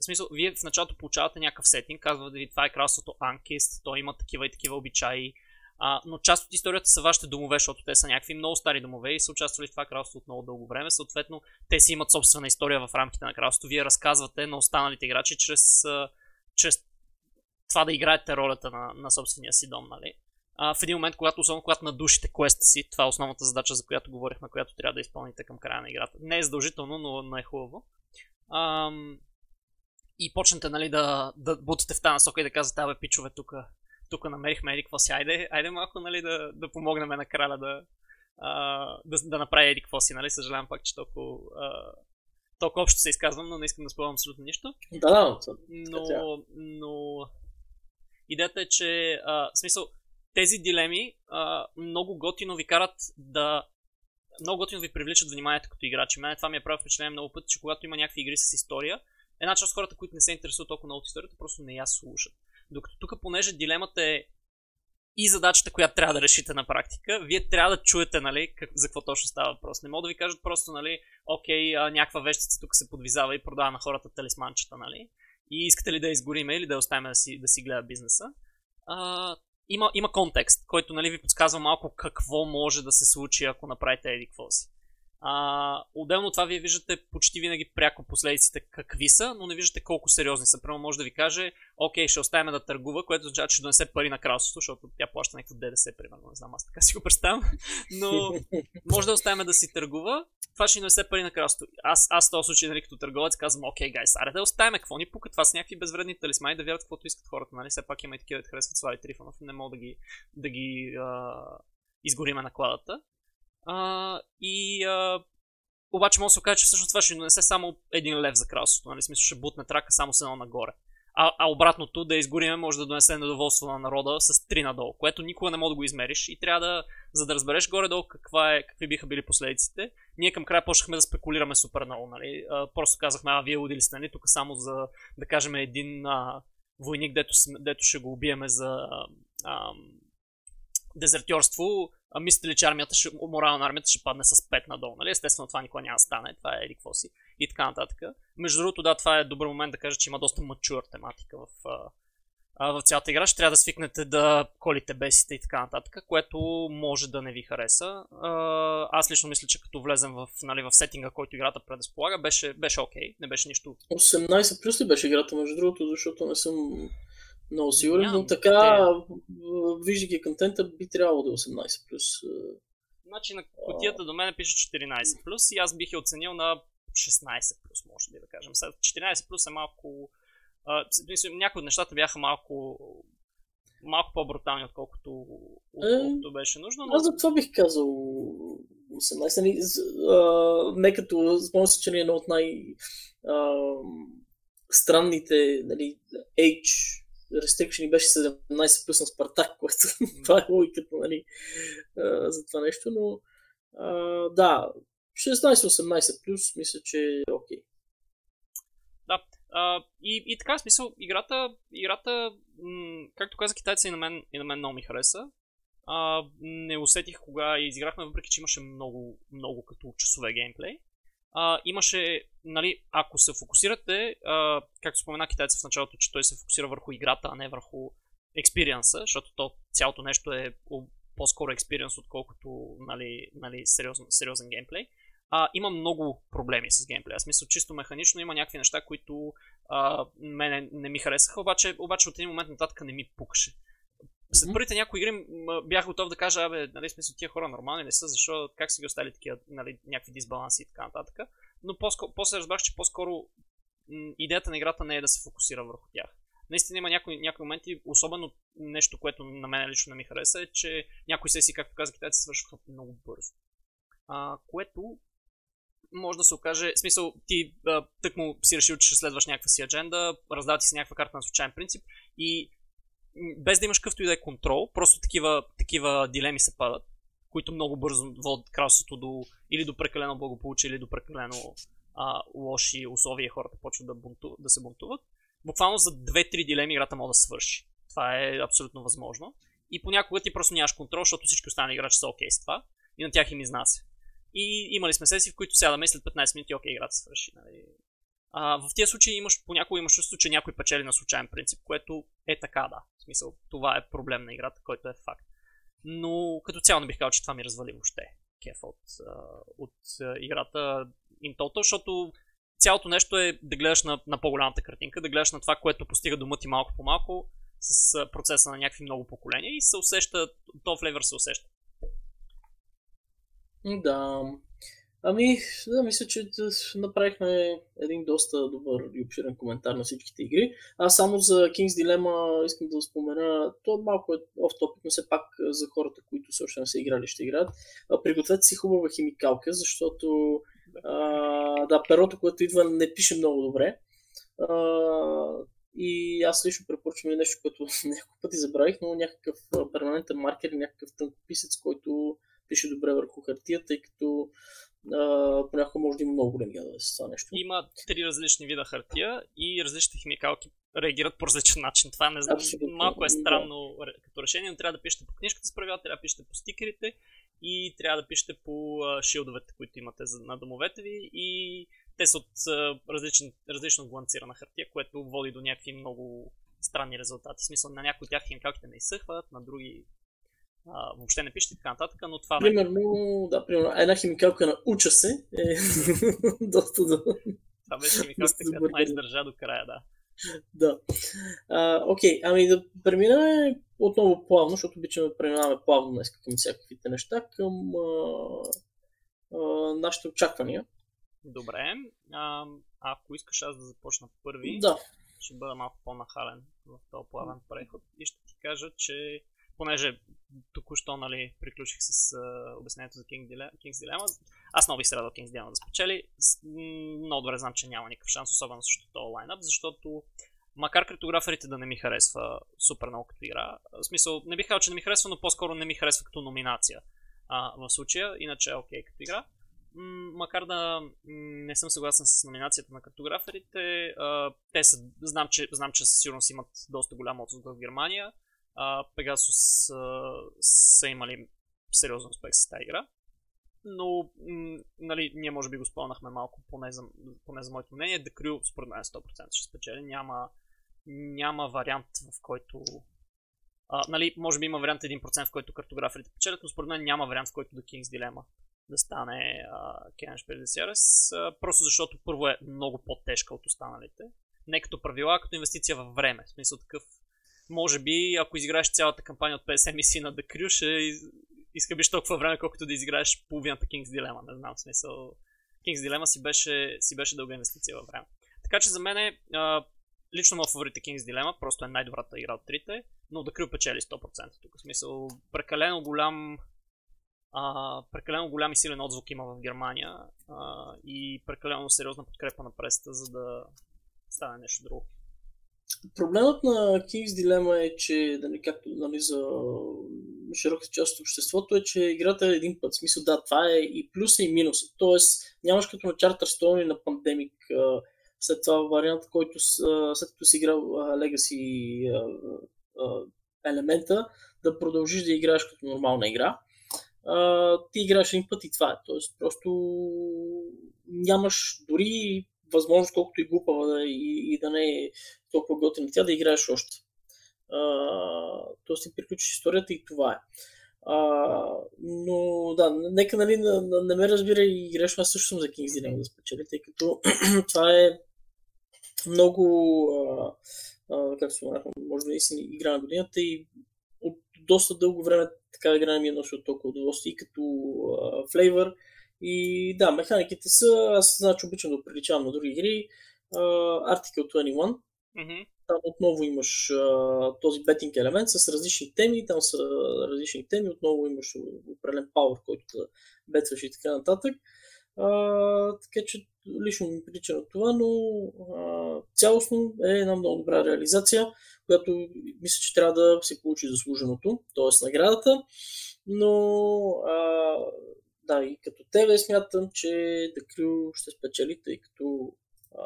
В смисъл, вие в началото получавате някакъв сетинг, казва да ви това е кралството Анкист, той има такива и такива обичаи, а, но част от историята са вашите домове, защото те са някакви много стари домове и са участвали в това кралство от много дълго време. Съответно, те си имат собствена история в рамките на кралството. Вие разказвате на останалите играчи чрез, чрез това да играете ролята на, на собствения си дом, нали? А, в един момент, когато, особено когато надушите квеста си, това е основната задача, за която говорихме, която трябва да изпълните към края на играта. Не е задължително, но, но е хубаво. Ам, и почнете нали, да, да бутате в тази насока и да казвате, абе, пичове, тук тук намерихме еди какво си, айде, айде малко нали, да, да помогнем на краля да, а, да, да направи еди какво си, нали? Съжалявам пак, че толкова, а, толкова общо се изказвам, но не искам да спомням абсолютно нищо. Да, да. Но, но идеята е, че а, в смисъл, тези дилеми а, много готино ви карат да много готино ви привличат вниманието като играчи. Мене това ми е правило впечатление много пъти, че когато има някакви игри с история, една част от хората, които не се интересуват толкова много от историята, просто не я слушат. Докато тук, понеже дилемата е и задачата, която трябва да решите на практика, вие трябва да чуете, нали, как, за какво точно става въпрос. Не мога да ви кажат просто, нали, окей, а, някаква вещица тук се подвизава и продава на хората талисманчета, нали, и искате ли да изгориме или да оставим да си, да си гледа бизнеса. А, има, има контекст, който нали, ви подсказва малко какво може да се случи, ако направите еди какво си. А, отделно това вие виждате почти винаги пряко последиците какви са, но не виждате колко сериозни са. Прямо може да ви каже, окей, ще оставим да търгува, което означава, че ще донесе пари на кралството, защото тя плаща някакво ДДС, примерно, не знам, аз така си го представям. Но може да оставим да си търгува, това ще донесе пари на кралството. Аз, аз в този случай, нали, като търговец, казвам, окей, гайс, аре да оставим, какво ни пука, това са някакви безвредни талисмани, да вярват каквото искат хората, нали? Все пак има и такива, да харесват Слави Трифонов, не мога да ги, да ги а, изгориме на кладата. А, и а, обаче може да се окаже, че всъщност това ще донесе само един лев за кралството. Нали? Смисъл ще бутне трака само с едно нагоре. А, а обратното, да изгориме, може да донесе недоволство на народа с 3 надолу, което никога не мога да го измериш и трябва да, за да разбереш горе-долу каква е, какви биха били последиците. Ние към края почнахме да спекулираме супер много, нали? А, просто казахме, а вие удили сте, нали? Тук само за, да кажем, един а, войник, дето, дето ще го убиеме за а, а, дезертьорство, а мислите ли, че армията ще, морал на армията ще падне с 5 надолу, нали? Естествено, това никога няма да стане, това е еди си и така нататък. Между другото, да, това е добър момент да кажа, че има доста мачуър тематика в, а, в цялата игра. Ще трябва да свикнете да колите бесите и така нататък, което може да не ви хареса. А, аз лично мисля, че като влезем в, нали, в сетинга, който играта предразполага, беше, беше окей, не беше нищо. 18 плюс ли беше играта, между другото, защото не съм много сигурен, но така, виждайки контента, би трябвало да е 18+. плюс. Значи на котията до мен пише 14+, плюс и аз бих я оценил на 16+, плюс, може би да кажем. 14+, плюс е малко... А, някои от нещата бяха малко малко по-брутални, отколкото, отколкото е, беше нужно. Но... Аз за това бих казал 18. Нали, не като, спомням се, че не е едно от най- странните нали, H restriction беше 17 плюс на Спартак, [LAUGHS] което това е логиката, нали, за това нещо, но да, 16-18 плюс мисля, че е окей. Да, а, и, и така, смисъл, играта, играта м- както каза китайца и на мен, и на мен много ми хареса. А, не усетих кога изиграхме, въпреки че имаше много, много като часове геймплей а, имаше, нали, ако се фокусирате, а, както спомена китайца в началото, че той се фокусира върху играта, а не върху експириенса, защото то, цялото нещо е по-скоро експириенс, отколкото нали, нали, сериозен, сериозен геймплей. А, има много проблеми с геймплея. Аз мисля, чисто механично има някакви неща, които а, мене не ми харесаха, обаче, обаче от един момент нататък не ми пукаше след първите някои игри бях готов да кажа, абе, нали, смисъл, тия хора нормални не са, защо, как са ги оставили такива, нали, някакви дисбаланси и така нататък. Но после разбрах, че по-скоро идеята на играта не е да се фокусира върху тях. Наистина има някои, някои моменти, особено нещо, което на мен лично не ми хареса, е, че някои сесии, както каза китайците, свършват много бързо. А, което може да се окаже, в смисъл, ти тък му си решил, че ще следваш някаква си адженда, раздава ти си някаква карта на случайен принцип и без да имаш къвто и да е контрол, просто такива, такива дилеми се падат, които много бързо водят кралството до или до прекалено благополучие, или до прекалено а, лоши условия хората почват да, бунту, да се бунтуват. Буквално за 2-3 дилеми играта може да свърши. Това е абсолютно възможно. И понякога ти просто нямаш контрол, защото всички останали играчи са окей okay с това и на тях им изнася. И имали сме сесии, в които сядаме след 15 минути, окей, играта свърши. Нали. А, в тези случаи имаш, понякога имаш чувство, че някой печели на случайен принцип, което е така, да. В смисъл, това е проблем на играта, който е факт. Но като цяло не бих казал, че това ми развали въобще кеф от, от, играта in защото цялото нещо е да гледаш на, на по-голямата картинка, да гледаш на това, което постига дома ти малко по малко с процеса на някакви много поколения и се усеща, то флейвър се усеща. Да. Ами, да, мисля, че направихме един доста добър и обширен коментар на всичките игри. Аз само за King's Dilemma искам да спомена, то малко е оф топик, но все пак за хората, които все още не са играли, ще играят. Пригответе си хубава химикалка, защото а, да, перото, което идва, не пише много добре. А, и аз лично препоръчвам и нещо, което [LAUGHS] няколко пъти забравих, но някакъв перманентен маркер, някакъв тънкописец, който пише добре върху хартия, тъй като а, понякога може да има много големи ядове с това нещо. Има три различни вида хартия и различните химикалки реагират по различен начин. Това не знам, Абсолютно, малко е странно да. като решение, но трябва да пишете по книжката с правила, трябва да пишете по стикерите и трябва да пишете по шилдовете, които имате на домовете ви и те са от различен, различно гланцирана хартия, което води до някакви много странни резултати. В смисъл на някои от тях химикалките не изсъхват, на други а, въобще не пишете така нататък, но това примерно, не... да, примерно, една химикалка на уча се е [LAUGHS] доста да... Това беше химикалката, която май издържа до края, да. Да. А, окей, ами да преминаме отново плавно, защото обичаме да преминаваме плавно днес към всякаквите неща, към а, а, нашите очаквания. Добре. А, ако искаш аз да започна първи, да. ще бъда малко по-нахален в този плавен преход и ще ти кажа, че понеже току-що нали, приключих с uh, обяснението за King Dilemma, King's Dilemma, аз много бих се радвал King's Dilemma да спечели. Много добре знам, че няма никакъв шанс, особено срещу този лайнап, защото макар криптограферите да не ми харесва супер много като игра, в смисъл, не бих казал, че не ми харесва, но по-скоро не ми харесва като номинация а, в случая, иначе е окей okay, като игра. Макар да не съм съгласен с номинацията на картограферите, а, те са, знам, че, знам, че със сигурност имат доста голям отзвук в Германия, а, Pegasus а, са имали сериозен успех с тази игра. Но, м- нали, ние може би го спомнахме малко, поне за, поне за моето мнение. The Crew според мен 100% ще спечели. Няма, няма вариант, в който... А, нали, може би има вариант 1%, в който картограферите печелят, но според мен няма вариант, в който The King's Dilemma да стане Кенеш Предесиарес. Просто защото първо е много по-тежка от останалите. Не като правила, а като инвестиция във време. В смисъл такъв може би, ако изиграеш цялата кампания от 50 мисии на The Crew, ще изхъбиш толкова време, колкото да изиграеш половината King's Dilemma. Не знам, в смисъл. King's Dilemma си беше, си беше дълга инвестиция във време. Така че за мен е, лично моят фаворит е King's Dilemma, просто е най-добрата игра от трите, но The Crew печели 100% тук. В смисъл, прекалено голям а, прекалено голям и силен отзвук има в Германия а, и прекалено сериозна подкрепа на преста, за да стане нещо друго. Проблемът на King's Dilemma е, че, нали, както нали, за широка част от обществото е, че играта е един път. В смисъл, да, това е и плюса и минуса. Тоест, нямаш като на Charterstone и на Pandemic след това вариант, който след като си играл Legacy елемента, да продължиш да играеш като нормална игра. ти играеш един път и това е. Тоест, просто нямаш дори възможност, колкото и глупава да, и, и да не е толкова готина тя, да играеш още. тоест си приключиш историята и това е. А, но да, нека нали, не, не ме разбира и грешно, аз също съм за King's Dilemma да спечели, тъй като [CLEARS THROAT] това е много, а, а, как се може да си игра на годината и от доста дълго време така игра ми е носи от толкова удоволствие и като флейвър, и да, механиките са, аз значи обичам да приличавам на други игри. Uh, Article 21. Mm-hmm. Там отново имаш uh, този бетинг елемент с различни теми, там са различни теми, отново имаш определен пауър, който да бетваш и така нататък. Uh, така че лично ми прилича на това, но uh, цялостно е една много добра реализация, която мисля, че трябва да се получи заслуженото, т.е. наградата. Но uh, да, и като тебе смятам, че Crew ще спечели, тъй като а,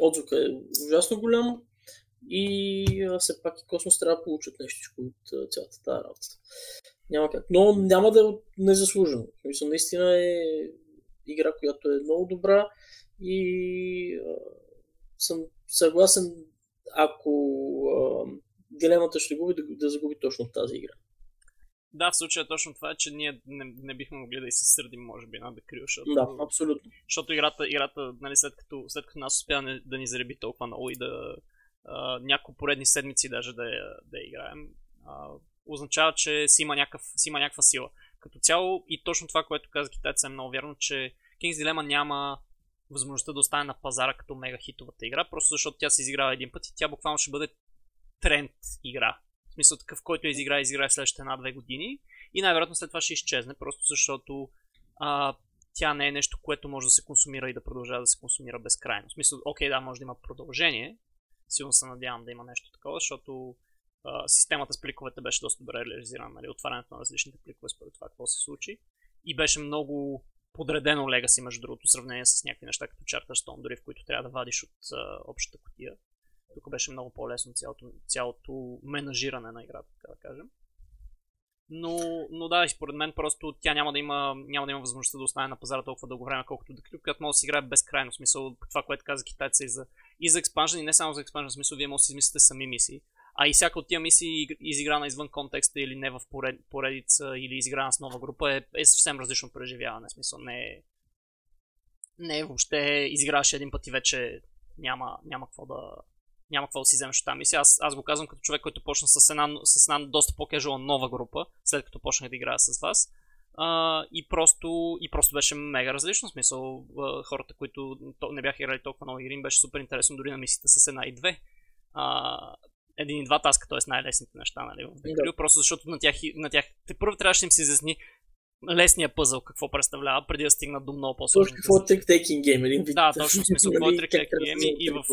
отзвука е ужасно голям и а, все пак и Космос трябва да получат нещо от цялата тази работа. Няма как. Но няма да е незаслужено. Мисля, наистина е игра, която е много добра и а, съм съгласен, ако а, дилемата ще губи, да, да загуби точно тази игра. Да, в случая точно това е, че ние не, не бихме могли да и се сърдим, може би, на Декрил, защото... Да, абсолютно. Защото играта, играта нали, след, като, след като нас успя да ни зареби толкова много и да няколко поредни седмици даже да да играем, а, означава, че си има, някакъв, си има някаква сила. Като цяло и точно това, което каза китайца е много вярно, че King's Dilemma няма възможността да остане на пазара като мега хитовата игра, просто защото тя се изиграва един път и тя буквално ще бъде тренд игра. Смисъл такъв, който е изигра, изигра в следващите една-две години и най-вероятно след това ще изчезне, просто защото а, тя не е нещо, което може да се консумира и да продължава да се консумира безкрайно. В смисъл, окей, да, може да има продължение, силно се надявам да има нещо такова, защото а, системата с пликовете беше доста добре реализирана, нали, отварянето на различните пликове според това какво се случи. И беше много подредено Legacy, между другото, в сравнение с някакви неща като Charterstone, дори в които трябва да вадиш от а, общата котия. Тук беше много по-лесно цялото, цялото менажиране на играта, така да кажем. Но, но да, и според мен просто тя няма да има, няма да има възможността да остане на пазара толкова дълго време, колкото да която може да си играе безкрайно. Смисъл, това, което каза китайца и за, и за експанжен, и не само за експанжен, смисъл, вие може да си измислите сами мисии. А и всяка от тия мисии, изиграна извън контекста или не в поред, поредица, или изиграна с нова група, е, е съвсем различно преживяване. Смисъл, не е, не е въобще изиграваш един път и вече няма, няма какво да, няма какво да си вземеш от тази мисия. Аз, аз го казвам като човек, който почна с една, с една доста по-кежуала нова група, след като почнах да играя с вас. Uh, и, просто, и просто беше мега различно. В смисъл, хората, които не бяха играли толкова много игри, беше супер интересно дори на мисията с една и две. Uh, един и два таска, т.е. най-лесните неща, нали, в да. просто защото на тях, на тях те първо трябваше да им се изясни лесния пъзъл какво представлява, преди да стигнат до много по-сложни. Точно какво е trick-taking game, един вид. Да, точно, в смисъл, какво е trick-taking game и в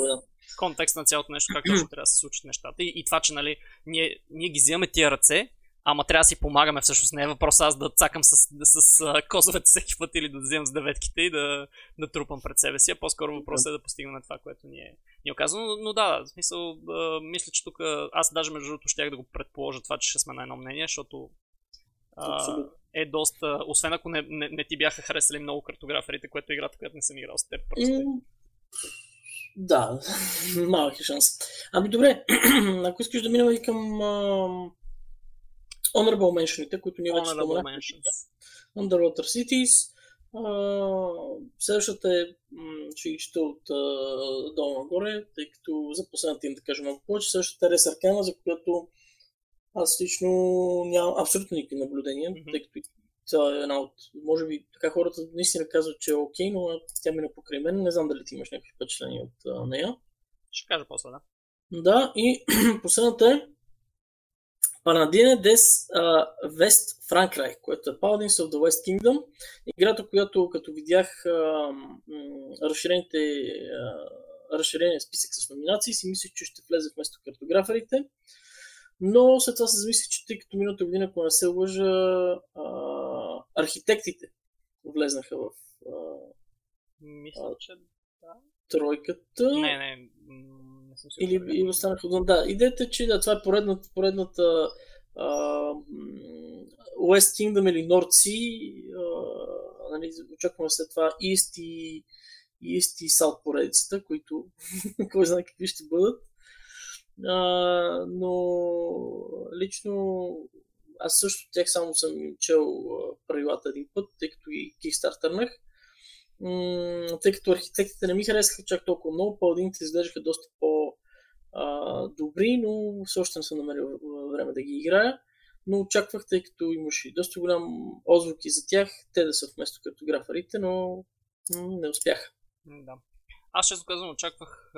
контекст на цялото нещо, как точно трябва да се случат нещата. И, и това, че нали, ние, ние ги взимаме тия ръце, ама трябва да си помагаме всъщност. Не е въпрос аз да цакам с, с, с козовете всеки път или да вземам с деветките и да, да трупам пред себе си, а по-скоро въпросът е да постигнем това, което ни е, ни е казано. Но, но да, в смисъл, а, мисля, че тук аз даже между другото щях да го предположа това, че ще сме на едно мнение, защото а, е доста, освен ако не, не, не ти бяха харесали много картограферите, което е играта, която не съм играл с теб. Просто. Mm. Да, [LAUGHS] малък е шанс. Ами добре, [CLEARS THROAT] ако искаш да минем и към uh, Honorable Mentionите, които ние вече споменахме. Underwater Cities. Uh, следващата е, ще ги чета от uh, долу нагоре, тъй като за последната им да кажа малко повече. Следващата е Рес Аркана, за която аз лично нямам абсолютно никакви наблюдения, mm-hmm. тъй като това е една от... Може би така хората наистина казват, че е окей, но тя мина покрай мен. Не знам дали ти имаш някакви впечатления от а, нея. Ще кажа после, да. Да, и [CLEARS THROAT] последната е Панадине Дес Вест Франкрай, което е Paladins of the West Kingdom. Играта, която като видях а, разширените а, разширения списък с номинации, си мислих, че ще влезе вместо картограферите. Но след това се замислих, че тъй като миналата година, ако не се лъжа, а, архитектите влезнаха в а, Мисля, че да. тройката. Не, не, не съм Или и останаха отвън. Да, идеята е, че да, това е поредната, поредната а, West Kingdom или North Sea. А, нали, очакваме след това East и, East и South поредицата, които [LAUGHS] кой знае какви ще бъдат. А, но лично аз също тях само съм чел правилата един път, тъй като и кикстартърнах. М- тъй като архитектите не ми харесаха чак толкова много, паладините изглеждаха доста по-добри, но все още не съм намерил време да ги играя. Но очаквах, тъй като имаше доста голям отзвук и за тях, те да са вместо картографарите, но не успяха. Да. Аз често казвам, очаквах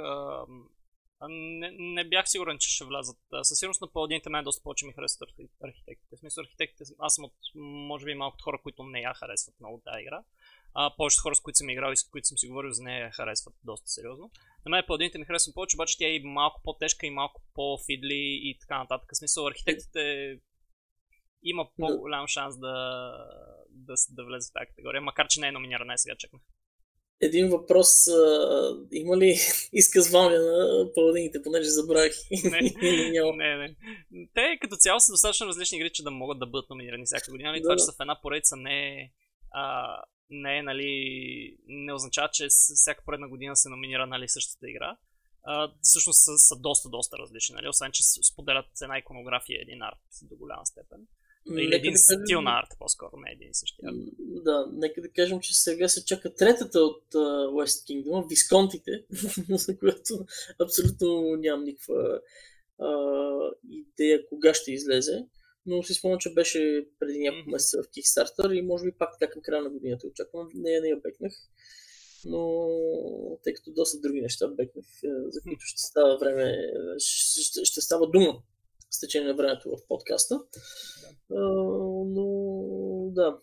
не, не бях сигурен, че ще влязат. Със сигурност на паладините мен доста повече ми харесват архитектите. В смисъл архитектите, аз съм от, може би, малко хора, които не я харесват много тази игра. А, повечето хора, с които съм играл и с които съм си говорил за нея, я харесват доста сериозно. На мен паладините ми харесват повече, обаче тя е и малко по-тежка и малко по-фидли и така нататък. В смисъл архитектите има по-голям шанс да, да, да влезе в тази категория, макар че не е номинирана, сега чекнах. Един въпрос. А, има ли [LAUGHS] изказване на паладините, понеже забравих? Не, [LAUGHS] не, не. Те като цяло са достатъчно различни игри, че да могат да бъдат номинирани всяка година. Нали? Да, това, че са в една поредица не е, а, не е, нали, не означава, че всяка поредна година се номинира, нали, същата игра. А, всъщност са, са доста, доста различни, нали? Освен, че споделят една иконография и един арт до голяма степен. Или един да стил кажем... на арт, по-скоро, не един и същи арт. Да, нека да кажем, че сега се чака третата от uh, West Kingdom, Висконтите, [LAUGHS] за която абсолютно нямам никаква uh, идея кога ще излезе. Но си спомням, че беше преди няколко месеца в Kickstarter и може би пак така към края на годината очаквам. Не, не я бекнах. Но тъй като доста други неща бекнах, за които ще става време, ще, ще става дума с течение на времето в подкаста. Да. А, но да.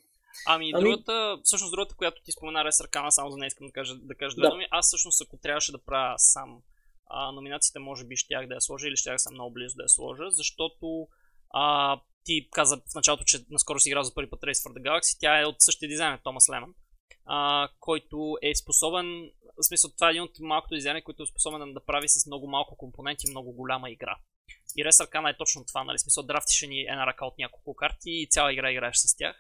Ами, ами, другата, всъщност другата, която ти спомена, Рес Аркана, само за не искам да кажа, да кажа да. думи, аз всъщност ако трябваше да правя сам а, номинациите, може би щях да я сложа или щях съм много близо да я сложа, защото а, ти каза в началото, че наскоро си играл за първи път Race for the Galaxy, тя е от същия дизайн, Томас Леман, а, който е способен, в смисъл това е един от малкото дизайни, който е способен да прави с много малко компоненти много голяма игра. И Рес Аркана е точно това, нали? Смисъл, драфтиш ни една ръка от няколко карти и цяла игра играеш с тях.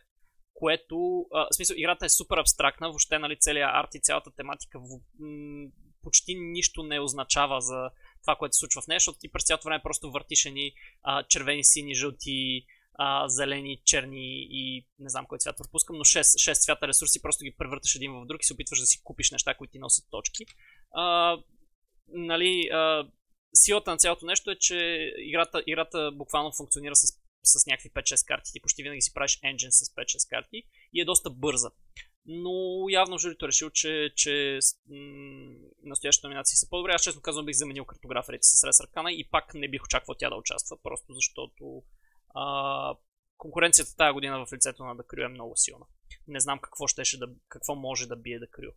Което, а, смисъл, играта е супер абстрактна, въобще, нали, целият арт и цялата тематика в, м- почти нищо не означава за това, което се случва в нея, защото ти през цялото време просто въртиш ни а, червени, сини, жълти, а, зелени, черни и не знам кой цвят пропускам, но 6, 6 цвята ресурси просто ги превърташ един в друг и се опитваш да си купиш неща, които ти носят точки. А, нали, а, силата на цялото нещо е, че играта, играта буквално функционира с, с някакви 5-6 карти. Ти почти винаги си правиш engine с 5-6 карти и е доста бърза. Но явно журито е решил, че, че настоящите номинации са по-добре. Аз честно казвам бих заменил картограферите с Рес Аркана и пак не бих очаквал тя да участва, просто защото а, конкуренцията тази година в лицето на Дакрю е много силна. Не знам какво, щеше да, какво може да бие Дакрю,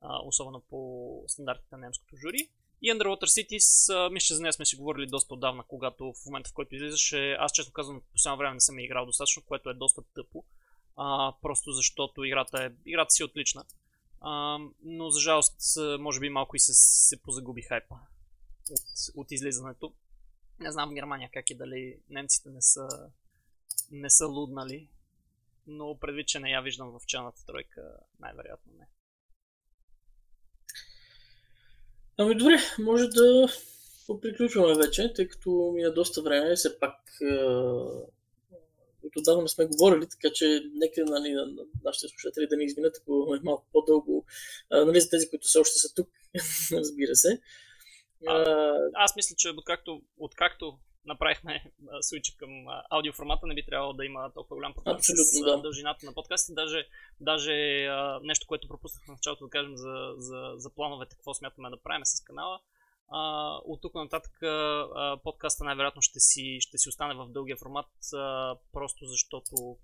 а, особено по стандартите на немското жури. И Underwater Cities, мисля, че за нея сме си говорили доста отдавна, когато в момента в който излизаше, аз честно казвам, по само време не съм играл достатъчно, което е доста тъпо. А, просто защото играта, е, играта си е отлична. А, но за жалост, може би малко и се, се позагуби хайпа от, от излизането. Не знам в Германия как е, дали немците не са, не са луднали, но предвид, че не я виждам в челната тройка, най-вероятно не. Ами добре, може да приключваме вече, тъй като мина доста време, все пак които давно не сме говорили, така че нека нали, на, на нашите слушатели да ни извинят, ако е малко по-дълго, а, нали, за тези, които все още са тук, [LAUGHS] разбира се. А, аз мисля, че откакто, откакто направихме свича към аудиоформата, не би трябвало да има толкова голям проблем с да. дължината на подкастите. Даже, даже а, нещо, което пропуснах в началото да кажем за, за, за плановете, какво смятаме да правим с канала. А, от тук нататък а, подкаста най-вероятно ще си, ще си остане в дългия формат, а, просто защото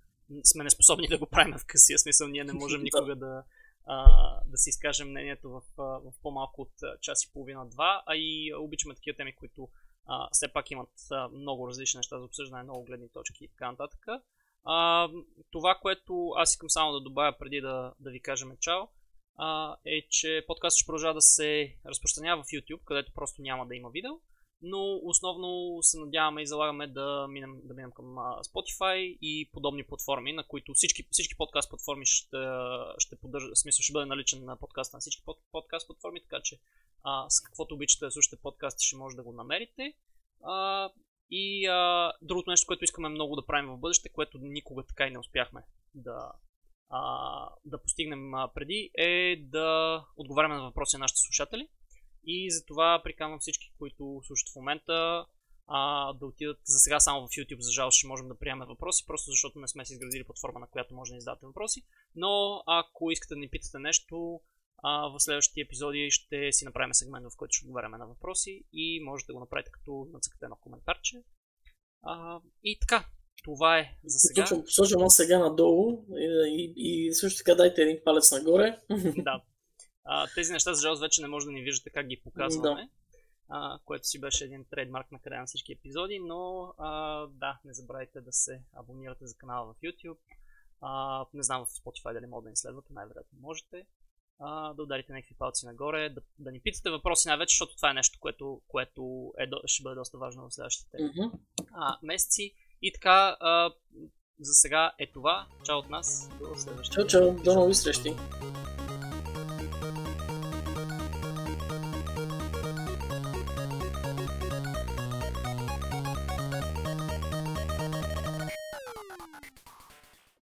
сме неспособни да го правим в късия смисъл. Ние не можем [LAUGHS] никога да, а, да си изкажем мнението в, в по-малко от час и половина-два, а и обичаме такива теми, които а, все пак имат а, много различни неща за обсъждане, много гледни точки и така нататък. А, това, което аз искам само да добавя преди да, да ви кажем чао, а, е, че подкастът ще продължава да се разпространява в YouTube, където просто няма да има видео, но основно се надяваме и залагаме да минем, да минем към Spotify и подобни платформи, на които всички, всички подкаст платформи ще, ще поддържа, в смисъл ще бъде наличен на подкаст на всички подкаст платформи, така че а, с каквото обичате да слушате подкасти, ще може да го намерите. А, и а, другото нещо, което искаме много да правим в бъдеще, което никога така и не успяхме да, а, да постигнем а, преди, е да отговаряме на въпроси на нашите слушатели. И затова приканвам всички, които слушат в момента, а, да отидат за сега само в YouTube. За жалост ще можем да приемем въпроси, просто защото не сме си изградили платформа, на която може да ни зададете въпроси. Но ако искате да ни питате нещо, а, в следващите епизоди ще си направим сегмент, в който ще отговаряме на въпроси и можете да го направите като нацъкате едно коментарче. А, и така, това е за сега. Сложим сега надолу и, и, и също така дайте един палец нагоре. Да. А, тези неща, за жалост, вече не може да ни виждате как ги показваме. Да. А, което си беше един трейдмарк на края на всички епизоди, но а, да, не забравяйте да се абонирате за канала в YouTube. А, не знам в Spotify дали може да ни следвате, най-вероятно можете. А, да ударите някакви палци нагоре, да, да ни питате въпроси най-вече, защото това е нещо, което, което е, ще бъде доста важно в следващите mm-hmm. а, месеци. И така, а, за сега е това. Чао от нас. До следващия. Чао, чао. До нови срещи.